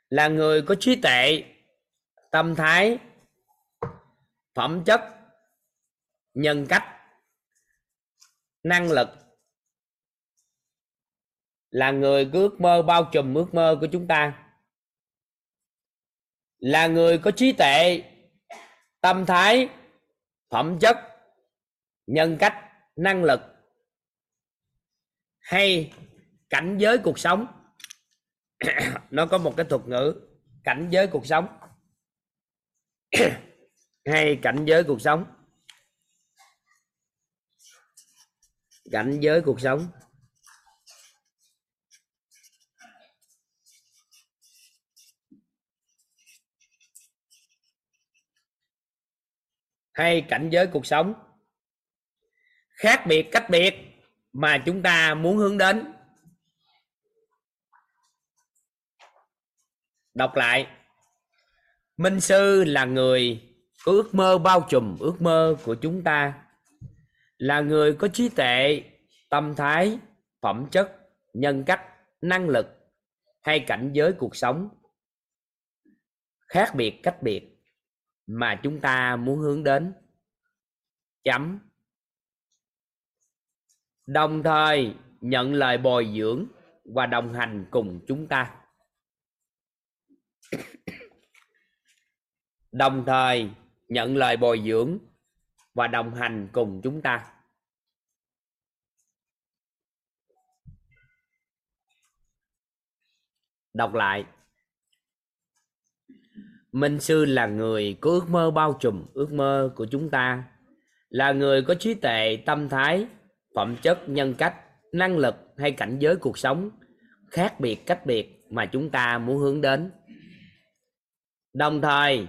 Là người có trí tuệ, tâm thái, phẩm chất, nhân cách, năng lực. Là người có ước mơ, bao trùm ước mơ của chúng ta. Là người có trí tuệ tâm thái, phẩm chất, nhân cách, năng lực. Hay cảnh giới cuộc sống. Nó có một cái thuật ngữ, cảnh giới cuộc sống. Hay cảnh giới cuộc sống. Cảnh giới cuộc sống. Hay cảnh giới cuộc sống. Khác biệt cách biệt mà chúng ta muốn hướng đến. Đọc lại. Minh sư là người có ước mơ bao trùm ước mơ của chúng ta. Là người có trí tuệ, tâm thái, phẩm chất, nhân cách, năng lực hay cảnh giới cuộc sống. Khác biệt cách biệt mà chúng ta muốn hướng đến. Chấm. Đồng thời nhận lời bồi dưỡng và đồng hành cùng chúng ta. Đồng thời nhận lời bồi dưỡng và đồng hành cùng chúng ta. Đọc lại minh sư là người có ước mơ bao trùm ước mơ của chúng ta, là người có trí tuệ, tâm thái, phẩm chất, nhân cách, năng lực hay cảnh giới cuộc sống khác biệt cách biệt mà chúng ta muốn hướng đến. Đồng thời,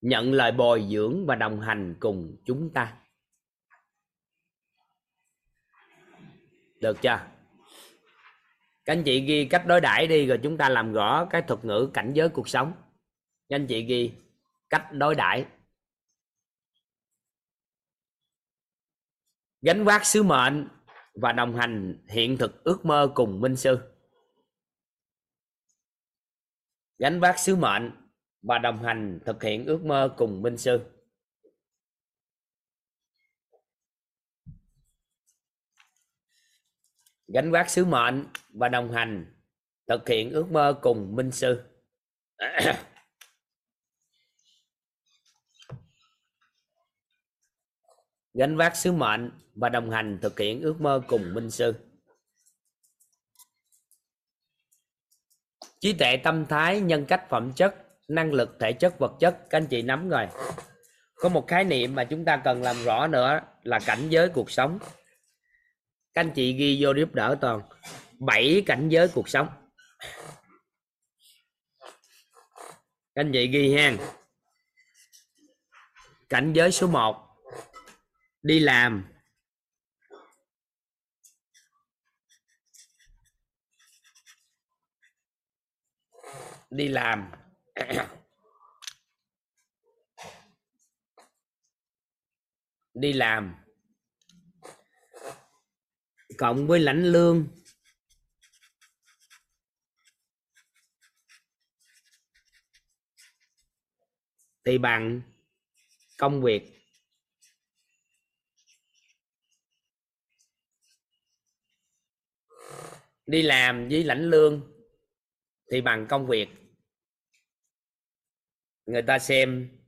nhận lời bồi dưỡng và đồng hành cùng chúng ta. Được chưa? Các anh chị ghi cách đối đãi đi, rồi chúng ta làm rõ cái thuật ngữ cảnh giới cuộc sống. Các anh chị ghi cách đối đãi. Gánh vác sứ mệnh và đồng hành hiện thực ước mơ cùng minh sư. Gánh vác sứ mệnh và đồng hành thực hiện ước mơ cùng minh sư. Gánh vác sứ mệnh và đồng hành, thực hiện ước mơ cùng minh sư. Gánh vác sứ mệnh và đồng hành thực hiện ước mơ cùng minh sư. Trí tuệ tâm thái nhân cách phẩm chất, năng lực thể chất, vật chất, các anh chị nắm rồi. Có một khái niệm mà chúng ta cần làm rõ nữa là cảnh giới cuộc sống các anh chị ghi vô giúp đỡ toàn. Bảy cảnh giới cuộc sống. Các anh chị ghi ha. Cảnh giới số 1 đi làm. Đi làm. Đi làm cộng với lãnh lương. Thì bằng công việc. Đi làm với lãnh lương thì bằng công việc. Người ta xem.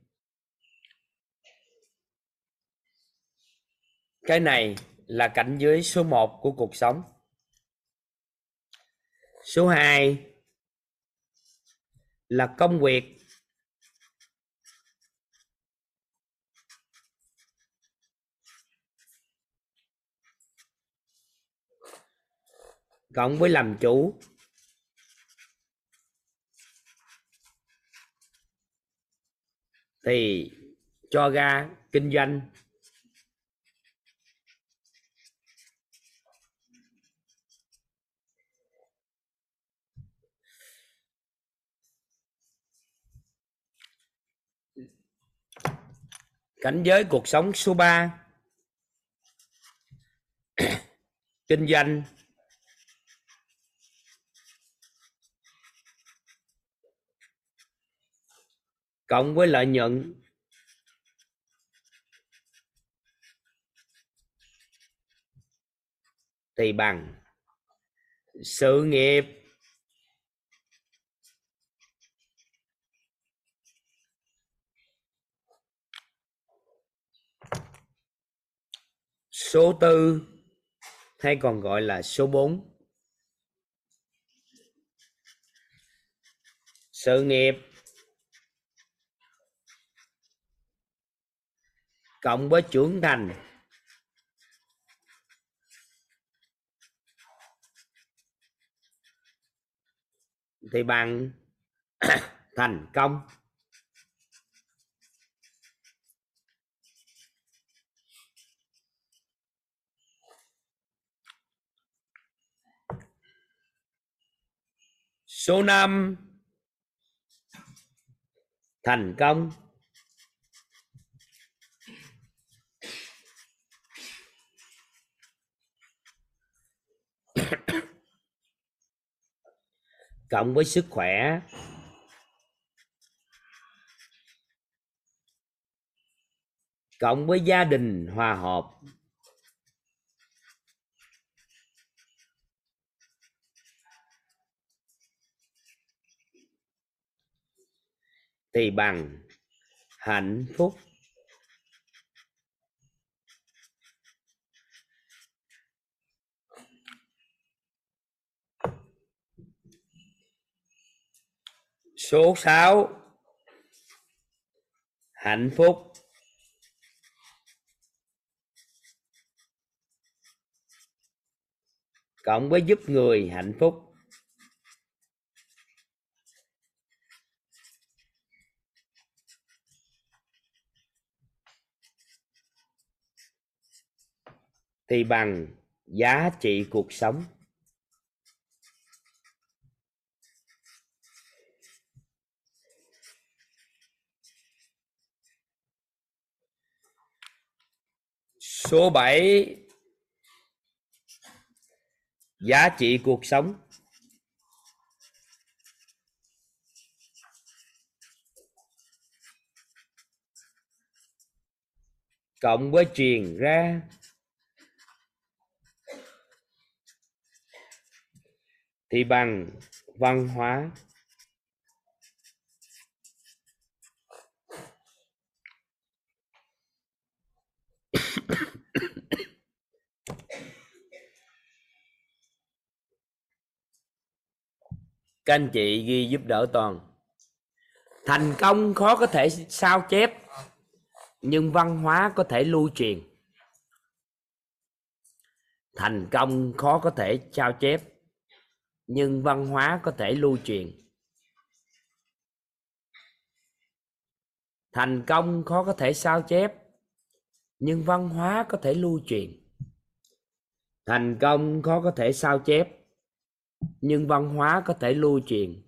Cái này là cảnh giới số 1 của cuộc sống. Số 2 là công việc. Cộng với làm chủ. Thì cho ra kinh doanh. Cảnh giới cuộc sống số 3 kinh doanh. Cộng với lợi nhuận. Thì bằng. Sự nghiệp. Số tư, hay còn gọi là số 4 sự nghiệp cộng với trưởng thành. Thì bằng thành công. Số 5 thành công. Cộng với sức khỏe. Cộng với gia đình hòa hợp. Thì bằng. Hạnh phúc. Số 6 hạnh phúc. Cộng với giúp người hạnh phúc. Thì bằng giá trị cuộc sống. Số 7 giá trị cuộc sống. Cộng với truyền ra thì bằng văn hóa các anh chị ghi giúp đỡ toàn. Thành công khó có thể sao chép, nhưng văn hóa có thể lưu truyền. Thành công khó có thể sao chép nhưng văn hóa có thể lưu truyền. Thành công khó có thể sao chép, nhưng văn hóa có thể lưu truyền. Thành công khó có thể sao chép, nhưng văn hóa có thể lưu truyền.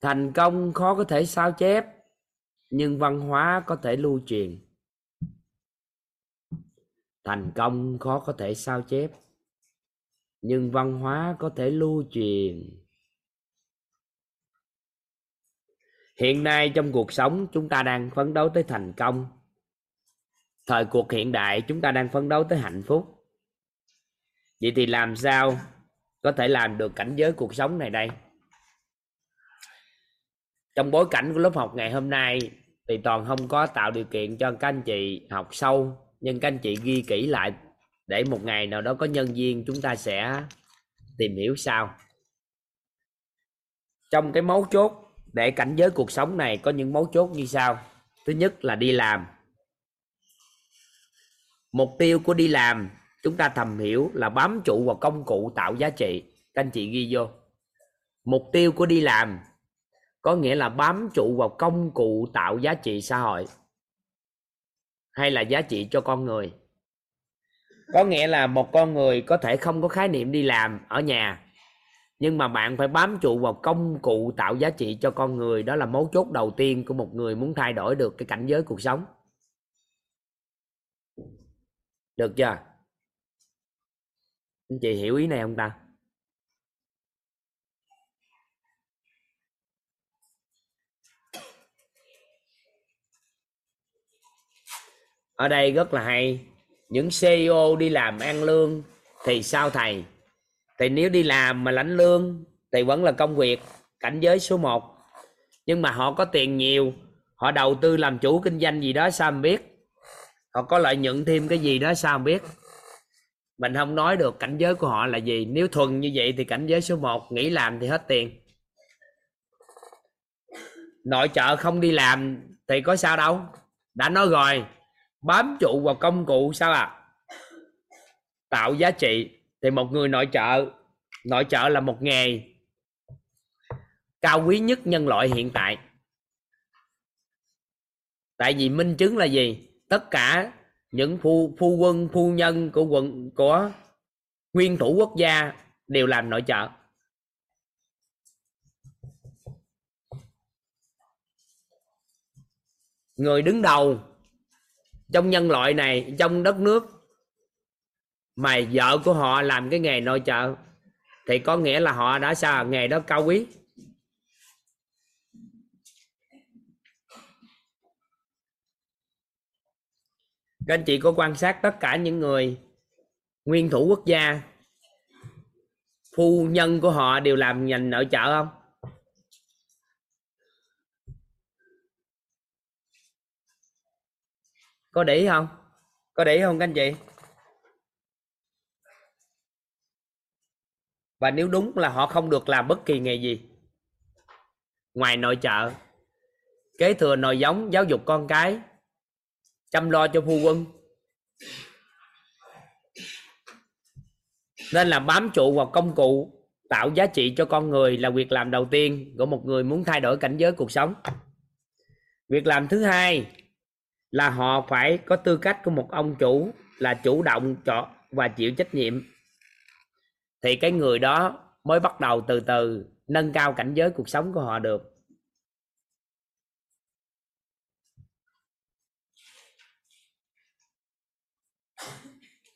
Thành công khó có thể sao chép, nhưng văn hóa có thể lưu truyền. Thành công khó có thể sao chép nhưng văn hóa có thể lưu truyền. Hiện nay trong cuộc sống, chúng ta đang phấn đấu tới thành công. Thời cuộc hiện đại, chúng ta đang phấn đấu tới hạnh phúc. Vậy thì làm sao có thể làm được cảnh giới cuộc sống này đây? Trong bối cảnh của lớp học ngày hôm nay, thì toàn không có tạo điều kiện cho các anh chị học sâu, nhưng các anh chị ghi kỹ lại để một ngày nào đó có nhân viên chúng ta sẽ tìm hiểu sao trong cái mấu chốt để cảnh giới cuộc sống này có những mấu chốt như sau. Thứ nhất là đi làm. Mục tiêu của đi làm, chúng ta thầm hiểu là bám trụ vào công cụ tạo giá trị. Các anh chị ghi vô. Mục tiêu của đi làm có nghĩa là bám trụ vào công cụ tạo giá trị xã hội hay là giá trị cho con người có nghĩa là một con người có thể không có khái niệm đi làm ở nhà, nhưng mà bạn phải bám trụ vào công cụ tạo giá trị cho con người. Đó là mấu chốt đầu tiên của một người muốn thay đổi được cái cảnh giới cuộc sống. Được chưa? Anh chị hiểu ý này không ta? Ở đây rất là hay những CEO đi làm ăn lương thì sao thầy? Thì nếu đi làm mà lãnh lương thì vẫn là công việc, cảnh giới số 1 nhưng mà họ có tiền nhiều, họ đầu tư làm chủ kinh doanh gì đó sao không biết? Họ có lợi nhuận thêm cái gì đó sao không biết? Mình không nói được cảnh giới của họ là gì. Nếu thuần như vậy thì cảnh giới số 1 nghỉ làm thì hết tiền. Nội trợ không đi làm thì có sao đâu. Đã nói rồi bám trụ vào công cụ sao à tạo giá trị thì một người nội trợ nội trợ là một nghề cao quý nhất nhân loại hiện tại. Tại vì minh chứng là gì? Tất cả những phu phu quân, phu nhân của quận, của nguyên thủ quốc gia đều làm nội trợ. Người đứng đầu trong nhân loại này, trong đất nước mà vợ của họ làm cái nghề nội trợ, thì có nghĩa là họ đã sao? Nghề đó cao quý. Các anh chị có quan sát tất cả những người nguyên thủ quốc gia, phu nhân của họ đều làm ngành nội trợ không? Có để ý không? Có để ý không các anh chị? Và nếu đúng là họ không được làm bất kỳ nghề gì, ngoài nội trợ, kế thừa nồi giống, giáo dục con cái, chăm lo cho phu quân, nên là bám trụ vào công cụ tạo giá trị cho con người là việc làm đầu tiên của một người muốn thay đổi cảnh giới cuộc sống. Việc làm thứ hai là họ phải có tư cách của một ông chủ, là chủ động chọn và chịu trách nhiệm. Thì cái người đó mới bắt đầu từ từ nâng cao cảnh giới cuộc sống của họ được.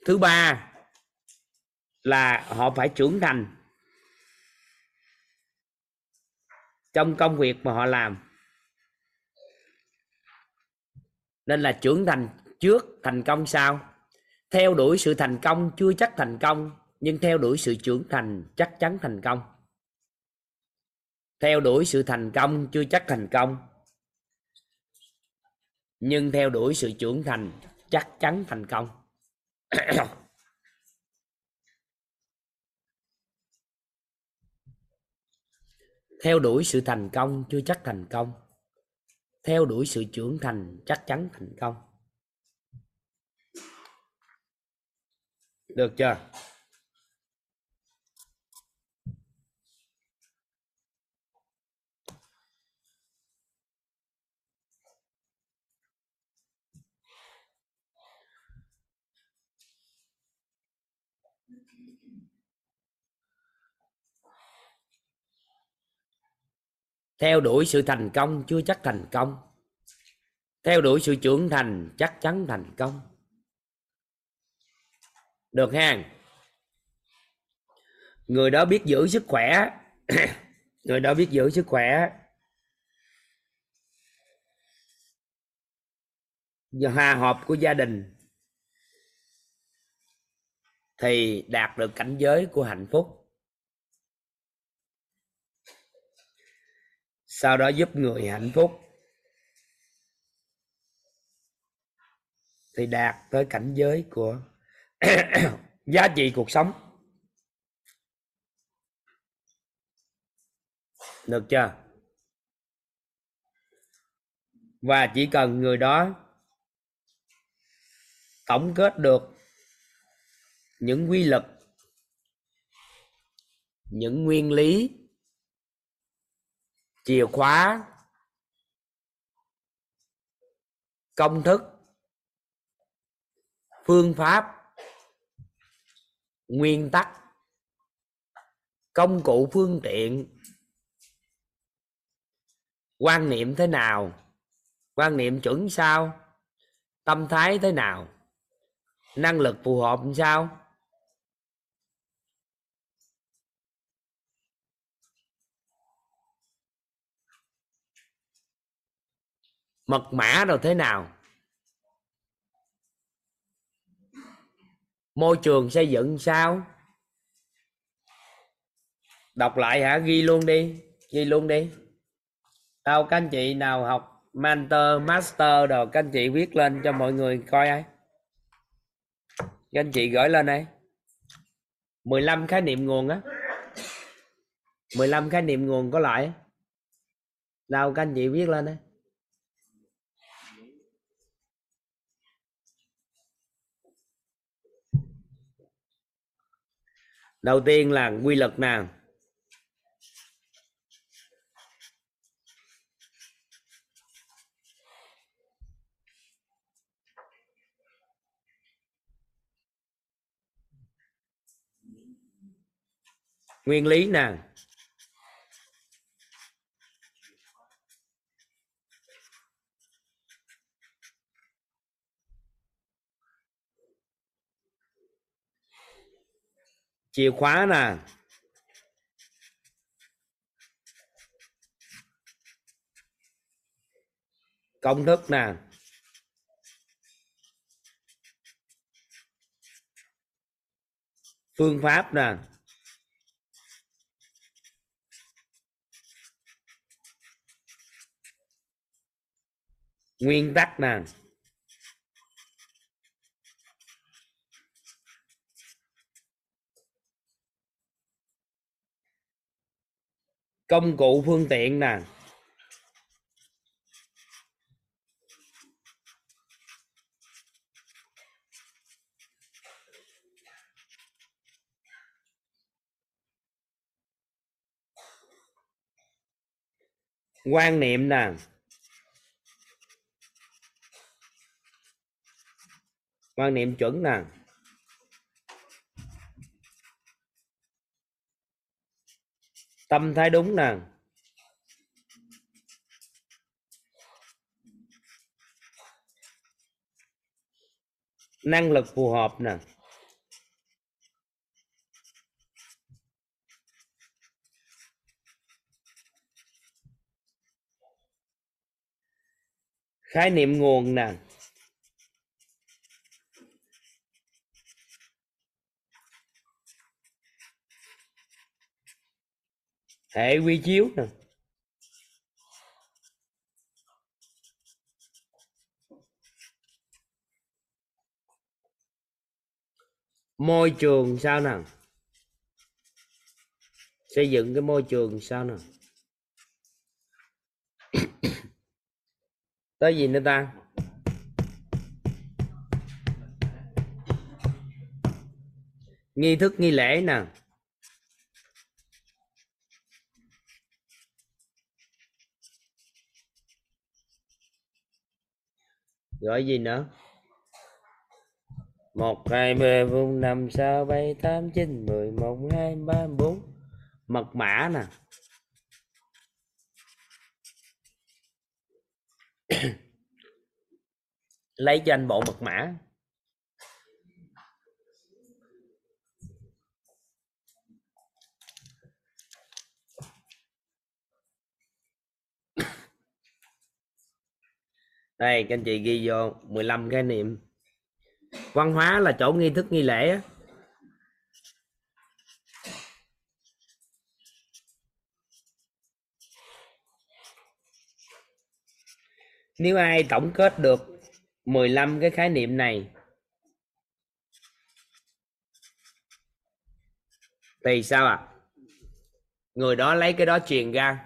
Thứ ba là họ phải trưởng thành trong công việc mà họ làm. Nên là trưởng thành trước thành công sau. Theo đuổi sự thành công chưa chắc thành công, nhưng theo đuổi sự trưởng thành chắc chắn thành công. Theo đuổi sự thành công chưa chắc thành công, nhưng theo đuổi sự trưởng thành chắc chắn thành công. Theo đuổi sự thành công chưa chắc thành công theo đuổi sự trưởng thành chắc chắn thành công. Được chưa? Theo đuổi sự thành công chưa chắc thành công. Theo đuổi sự trưởng thành chắc chắn thành công. Được ha. Người đó biết giữ sức khỏe. Người đó biết giữ sức khỏe. Và hòa hợp của gia đình thì đạt được cảnh giới của hạnh phúc. Sau đó giúp người hạnh phúc. Thì đạt tới cảnh giới của giá trị cuộc sống. Được chưa? Và chỉ cần người đó tổng kết được những quy luật, những nguyên lý chìa khóa. Công thức. Phương pháp. Nguyên tắc. Công cụ phương tiện. Quan niệm thế nào? Quan niệm chuẩn sao? Tâm thái thế nào? Năng lực phù hợp sao? Mật mã rồi thế nào? Môi trường xây dựng sao? Đọc lại hả? Ghi luôn đi, ghi luôn đi. Đâu các anh chị nào học mentor, master rồi các anh chị viết lên cho mọi người coi ai các anh chị gửi lên đây 15 khái niệm nguồn á. 15 khái niệm nguồn có lại. Đâu các anh chị viết lên đây đầu tiên là quy luật nè nguyên lý nè chìa khóa nè. Công thức nè. Phương pháp nè. Nguyên tắc nè. Công cụ phương tiện nè. Quan niệm nè. Quan niệm chuẩn nè. Tâm thái đúng nè năng lực phù hợp nè khái niệm nguồn nè hệ quy chiếu nè. Môi trường sao nè xây dựng cái môi trường sao nè tới gì nữa ta? Nghi thức, nghi lễ nè. Gọi gì nữa? Một, hai, ba, bốn, năm, sáu, bảy, tám, chín, mười, một, hai, ba, bốn. Mật mã nè. Lấy cho anh bộ mật mã. Đây các anh chị ghi vô 15 khái niệm. Văn hóa là chỗ nghi thức nghi lễ á. Nếu ai tổng kết được 15 cái khái niệm này thì sao ạ? À? người đó lấy cái đó truyền ra.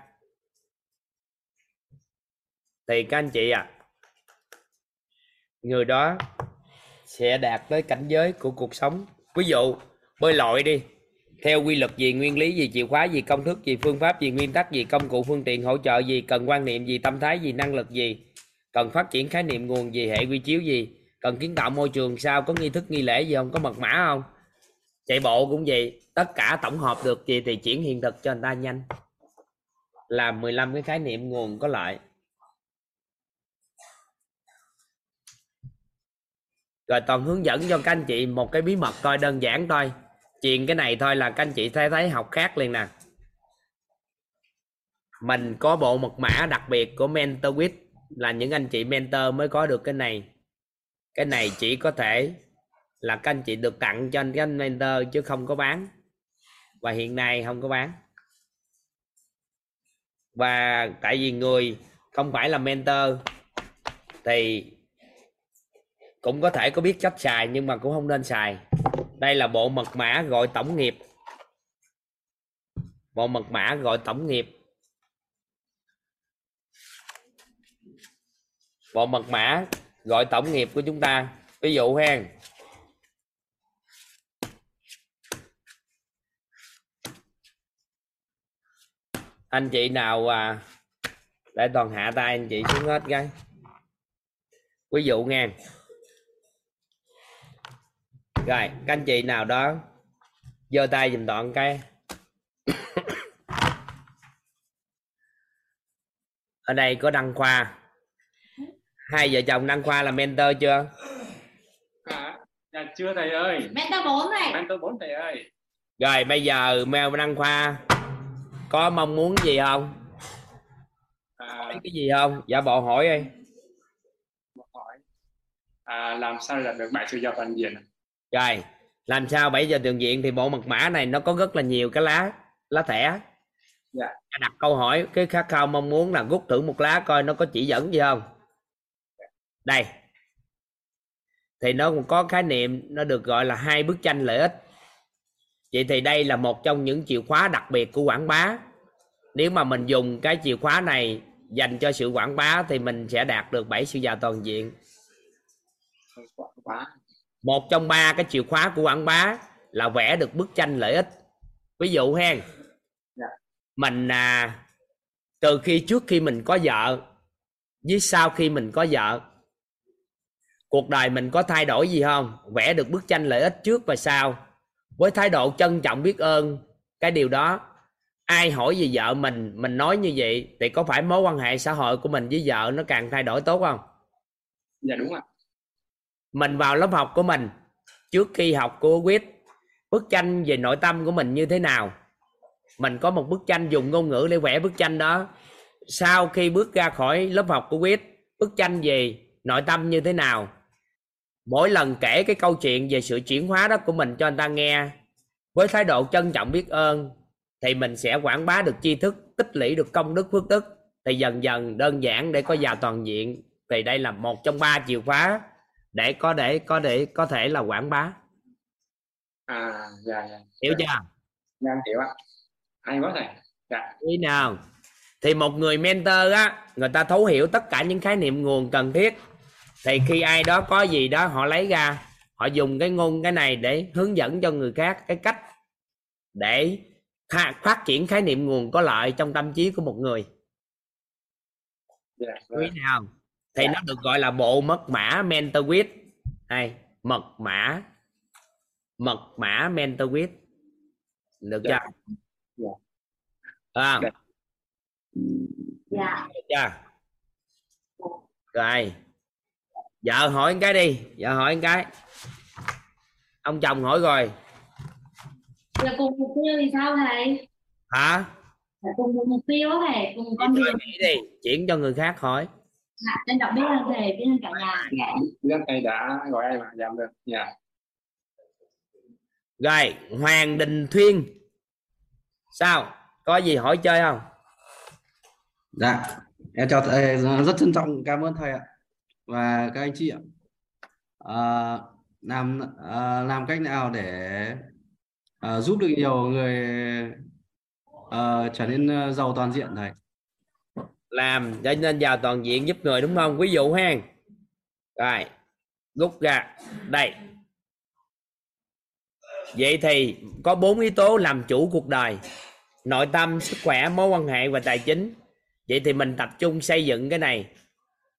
Thì các anh chị ạ à, người đó sẽ đạt tới cảnh giới của cuộc sống. Ví dụ, bơi lội đi. Theo quy luật gì, nguyên lý gì, chìa khóa gì, công thức gì, phương pháp gì, nguyên tắc gì, công cụ, phương tiện, hỗ trợ gì, cần quan niệm gì, tâm thái gì, năng lực gì, cần phát triển khái niệm nguồn gì, hệ quy chiếu gì, cần kiến tạo môi trường sao, có nghi thức, nghi lễ gì không, có mật mã không? Chạy bộ cũng vậy, tất cả tổng hợp được gì thì chuyển hiện thực cho người ta nhanh. Làm 15 cái khái niệm nguồn có lợi. Rồi toàn hướng dẫn cho các anh chị một cái bí mật thôi, đơn giản thôi. Chuyện cái này thôi là các anh chị thấy thấy học khác liền nè. Mình có bộ mật mã đặc biệt của mentor with là những anh chị mentor mới có được cái này. Cái này chỉ có thể là các anh chị được tặng cho anh, cái anh mentor chứ không có bán. Và hiện nay không có bán. Và tại vì người không phải là mentor, thì cũng có thể có biết cách xài nhưng mà cũng không nên xài. Đây là bộ mật mã gọi tổng nghiệp. Bộ mật mã gọi tổng nghiệp. Bộ mật mã gọi tổng nghiệp của chúng ta. Ví dụ hen anh chị nào à, để toàn hạ tay anh chị xuống hết cái. Ví dụ ngang rồi các anh chị nào đó giơ tay dùm toàn cái. Ở đây có đăng khoa. Hai vợ chồng đăng khoa là mentor chưa? À, dạ chưa thầy ơi. Mentor 4 này. Mentor 4 thầy ơi. Rồi bây giờ mèo đăng khoa có mong muốn gì không? À, cái gì không? Giả bộ hỏi đi. Hỏi. À, làm sao là được bảy sự do toàn diện rồi làm sao 7 giờ tường diện thì bộ mật mã này nó có rất là nhiều cái lá lá thẻ. Dạ. Đặt câu hỏi cái khát khao mong muốn là rút thử một lá coi nó có chỉ dẫn gì không? Đây. Thì nó cũng có khái niệm nó được gọi là hai bức tranh lợi ích. Vậy thì đây là một trong những chìa khóa đặc biệt của quảng bá. Nếu mà mình dùng cái chìa khóa này dành cho sự quảng bá thì mình sẽ đạt được bảy sự giàu toàn diện. Quá một trong ba cái chìa khóa của quảng bá là vẽ được bức tranh lợi ích. Ví dụ hen Dạ. mình à, từ khi trước khi mình có vợ với sau khi mình có vợ cuộc đời mình có thay đổi gì không? Vẽ được bức tranh lợi ích trước và sau. Với thái độ trân trọng biết ơn cái điều đó ai hỏi về vợ mình mình nói như vậy thì có phải mối quan hệ xã hội của mình với vợ nó càng thay đổi tốt không? Dạ đúng ạ mình vào lớp học của mình trước khi học của quyết. Bức tranh về nội tâm của mình như thế nào? Mình có một bức tranh dùng ngôn ngữ để vẽ bức tranh đó. Sau khi bước ra khỏi lớp học của quyết, bức tranh về nội tâm như thế nào? Mỗi lần kể cái câu chuyện về sự chuyển hóa đó của mình cho người ta nghe, với thái độ trân trọng biết ơn, thì mình sẽ quảng bá được tri thức, tích lũy được công đức phước đức. Thì dần dần đơn giản để có giàu toàn diện. Thì đây là một trong ba chìa khóa để có để có để có thể là quảng bá. À dạ dạ. Hiểu chưa? Dạ hiểu ạ. Hay quá thầy. Dạ. Ý nào? Thì một người mentor á người ta thấu hiểu tất cả những khái niệm nguồn cần thiết. Thì khi ai đó có gì đó họ lấy ra họ dùng cái ngôn cái này để hướng dẫn cho người khác cái cách để phát triển khái niệm nguồn có lợi trong tâm trí của một người. Dạ quý vâng. nào thì Dạ. nó được gọi là bộ mật mã mentor with hay mật mã mật mã mentor with được chưa? Dạ. Dạ. à, Dạ. dạ. Được chưa? Rồi. Vợ hỏi cái đi. Vợ hỏi cái. Ông chồng hỏi rồi. Là cùng mục tiêu thì sao thầy? Hả? Là cùng một mục tiêu á thầy cùng con đường. đi. Chuyển cho người khác hỏi dạ trân trọng biết ơn thầy biết ơn cả nhà. Dạ biết thầy đã gọi em ạ dạ được? Dạ. Rồi hoàng đình thuyên. Sao? Có gì hỏi chơi không? Dạ. Em chào thầy. Rất trân trọng. Cảm ơn thầy ạ. Và các anh chị ạ. À, làm à, làm cách nào để à, giúp được nhiều người à, trở nên giàu toàn diện thầy làm cho nên giàu toàn diện giúp người đúng không? Ví dụ ha. Rồi rút ra. Đây. Vậy thì có bốn yếu tố làm chủ cuộc đời. Nội tâm sức khỏe mối quan hệ và tài chính. Vậy thì mình tập trung xây dựng cái này.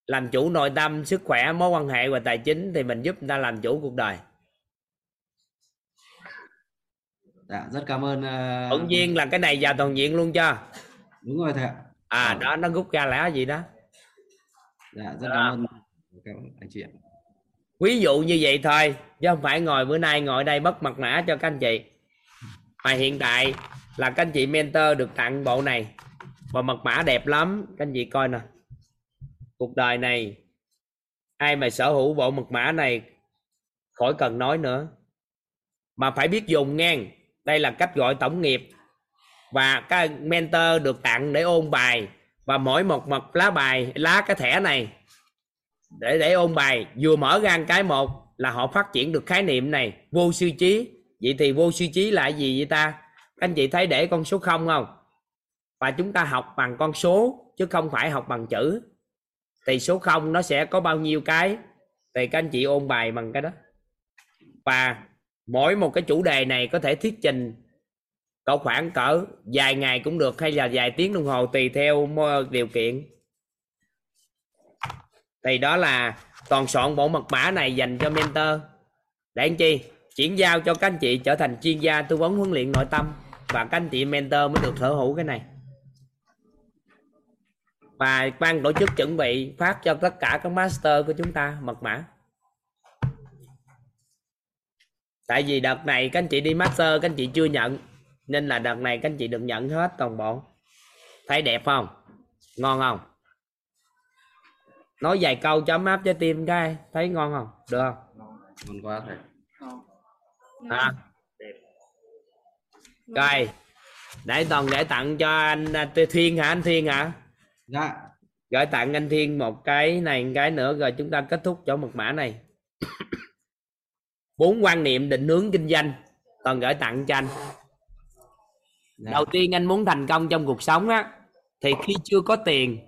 Làm chủ nội tâm sức khỏe mối quan hệ và tài chính thì mình giúp người ta làm chủ cuộc đời. Dạ rất cảm ơn uh... thuận duyên là cái này vào toàn diện luôn cho. Đúng rồi thầy ạ à ừ. đó nó rút ra là gì đó? Dạ rất cảm ơn các anh chị ạ. Ví dụ như vậy thôi chứ không phải ngồi bữa nay ngồi đây mất mặt mã cho các anh chị. Mà hiện tại là các anh chị mentor được tặng bộ này và mật mã đẹp lắm. Các anh chị coi nè. Cuộc đời này ai mà sở hữu bộ mật mã này khỏi cần nói nữa. Mà phải biết dùng ngang. Đây là cách gọi tổng nghiệp và các mentor được tặng để ôn bài. Và mỗi một mật lá bài, lá cái thẻ này, để để ôn bài. Vừa mở ra cái một là họ phát triển được khái niệm này, vô sư trí. Vậy thì vô sư trí là gì vậy ta? Các anh chị thấy để con số không không? Và chúng ta học bằng con số, chứ không phải học bằng chữ. Thì số không nó sẽ có bao nhiêu cái? Thì các anh chị ôn bài bằng cái đó. Và mỗi một cái chủ đề này có thể thuyết trình cỡ khoảng cỡ vài ngày cũng được hay là vài tiếng đồng hồ tùy theo điều kiện. Thì đó là toàn soạn bộ mật mã này dành cho mentor. Để anh chi? Chuyển giao cho các anh chị trở thành chuyên gia tư vấn huấn luyện nội tâm và các anh chị mentor mới được sở hữu cái này. Và ban tổ chức chuẩn bị phát cho tất cả các master của chúng ta mật mã. Tại vì đợt này các anh chị đi master, các anh chị chưa nhận nên là đợt này các anh chị được nhận hết toàn bộ. Thấy đẹp không? Ngon không? Nói vài câu chấm áp trái tim cái thấy ngon không? Được không? Ngon quá thầy. À đẹp. Rồi. Để toàn để tặng cho anh à, thiên hả anh thiên hả? Dạ. Gửi tặng anh thiên một cái này một cái nữa rồi chúng ta kết thúc chỗ mật mã này. Bốn quan niệm định hướng kinh doanh. Toàn gửi tặng cho anh dạ. đầu tiên anh muốn thành công trong cuộc sống á thì khi chưa có tiền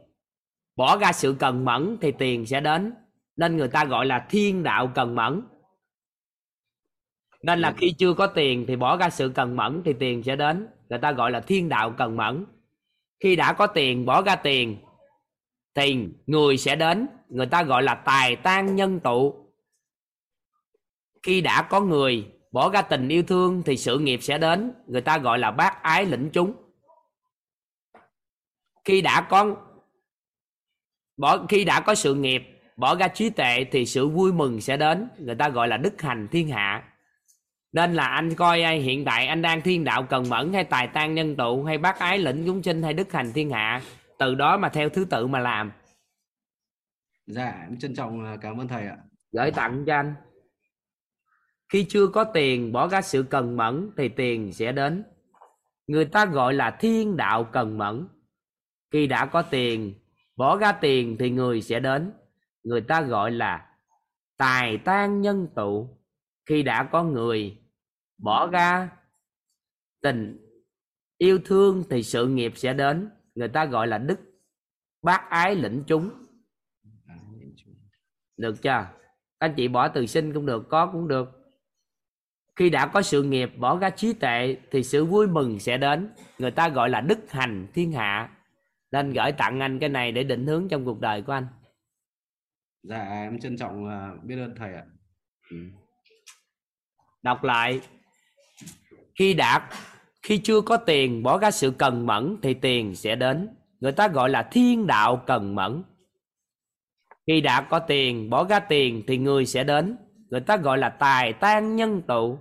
bỏ ra sự cần mẫn thì tiền sẽ đến. Nên người ta gọi là thiên đạo cần mẫn. Nên là khi chưa có tiền thì bỏ ra sự cần mẫn thì tiền sẽ đến. Người ta gọi là thiên đạo cần mẫn. Khi đã có tiền bỏ ra tiền thì người sẽ đến. Người ta gọi là tài tan nhân tụ. Khi đã có người bỏ ra tình yêu thương thì sự nghiệp sẽ đến. Người ta gọi là bác ái lĩnh chúng. Khi đã có bỏ khi đã có sự nghiệp bỏ ra trí tuệ thì sự vui mừng sẽ đến. Người ta gọi là đức hành thiên hạ. Nên là anh coi ai hiện tại anh đang thiên đạo cần mẫn hay tài tan nhân tụ hay bác ái lĩnh chúng sinh hay đức hành thiên hạ từ đó mà theo thứ tự mà làm. Dạ em trân trọng à, cảm ơn thầy ạ. Gửi tặng cho anh khi chưa có tiền bỏ ra sự cần mẫn thì tiền sẽ đến. Người ta gọi là thiên đạo cần mẫn. Khi đã có tiền bỏ ra tiền thì người sẽ đến. Người ta gọi là tài tan nhân tụ. Khi đã có người bỏ ra tình yêu thương thì sự nghiệp sẽ đến. Người ta gọi là đức bác ái lĩnh chúng. Được chưa? Các anh chị bỏ từ sinh cũng được có cũng được khi đã có sự nghiệp bỏ ra trí tuệ thì sự vui mừng sẽ đến. Người ta gọi là đức hành thiên hạ. Nên gửi tặng anh cái này để định hướng trong cuộc đời của anh. Dạ em trân trọng uh, biết ơn thầy ạ. Ừ. đọc lại. Khi đã khi chưa có tiền bỏ ra sự cần mẫn thì tiền sẽ đến. Người ta gọi là thiên đạo cần mẫn. Khi đã có tiền bỏ ra tiền thì người sẽ đến người ta gọi là tài tan nhân tụ.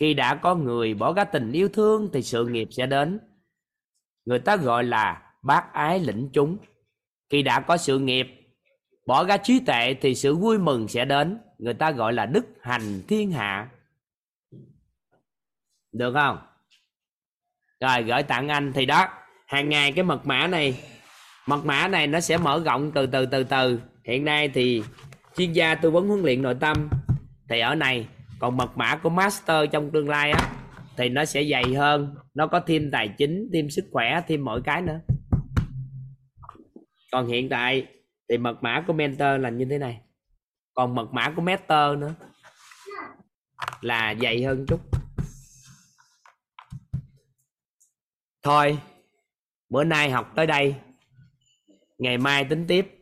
Khi đã có người bỏ ra tình yêu thương thì sự nghiệp sẽ đến. Người ta gọi là bác ái lĩnh chúng. Khi đã có sự nghiệp, bỏ ra trí tệ thì sự vui mừng sẽ đến. Người ta gọi là đức hành thiên hạ. Được không? Rồi, gửi tặng anh thì đó. Hàng ngày cái mật mã này, mật mã này nó sẽ mở rộng từ từ từ từ. Hiện nay thì chuyên gia tư vấn huấn luyện nội tâm. Thì ở này, còn mật mã của master trong tương lai á, thì nó sẽ dày hơn. Nó có thêm tài chính thêm sức khỏe thêm mọi cái nữa. Còn hiện tại, thì mật mã của mentor là như thế này. Còn mật mã của master nữa là dày hơn chút. Thôi, bữa nay học tới đây. Ngày mai tính tiếp.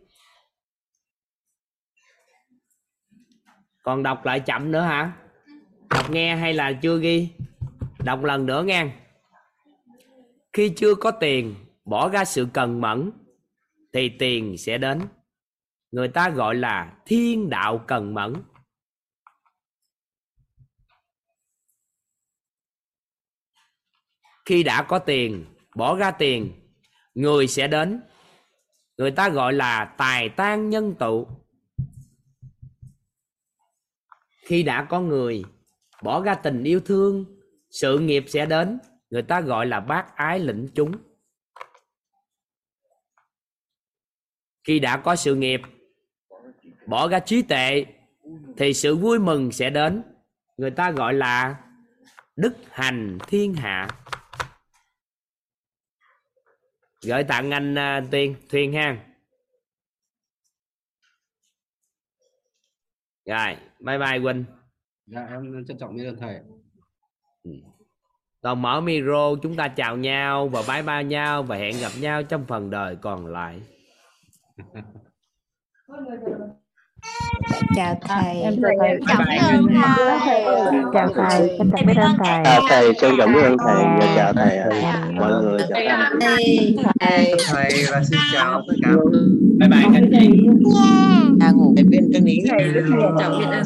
Còn đọc lại chậm nữa hả? Đọc nghe hay là chưa ghi? Đọc lần nữa nghe. Khi chưa có tiền, bỏ ra sự cần mẫn, thì tiền sẽ đến. Người ta gọi là thiên đạo cần mẫn. Khi đã có tiền, bỏ ra tiền, người sẽ đến. Người ta gọi là tài tan nhân tụ khi đã có người bỏ ra tình yêu thương sự nghiệp sẽ đến. Người ta gọi là bác ái lĩnh chúng. Khi đã có sự nghiệp bỏ ra trí tệ thì sự vui mừng sẽ đến. Người ta gọi là đức hành thiên hạ. Gửi tặng anh à, uh, tiên thuyền ha. Rồi bye bye huynh dạ em trân trọng biết ơn thầy. Còn mở micro chúng ta chào nhau và bye bye nhau và hẹn gặp nhau trong phần đời còn lại. Chào thầy. Em chào thầy. Chào thầy. Chào thầy. Trân trọng biết ơn thầy. Chào thầy. Trân trọng biết ơn thầy. Và chào thầy. Mọi người chào thầy. Thầy. Thầy và xin chào tất cả bye bye các chị à ngủ bên trân lý thầy rất biết ơn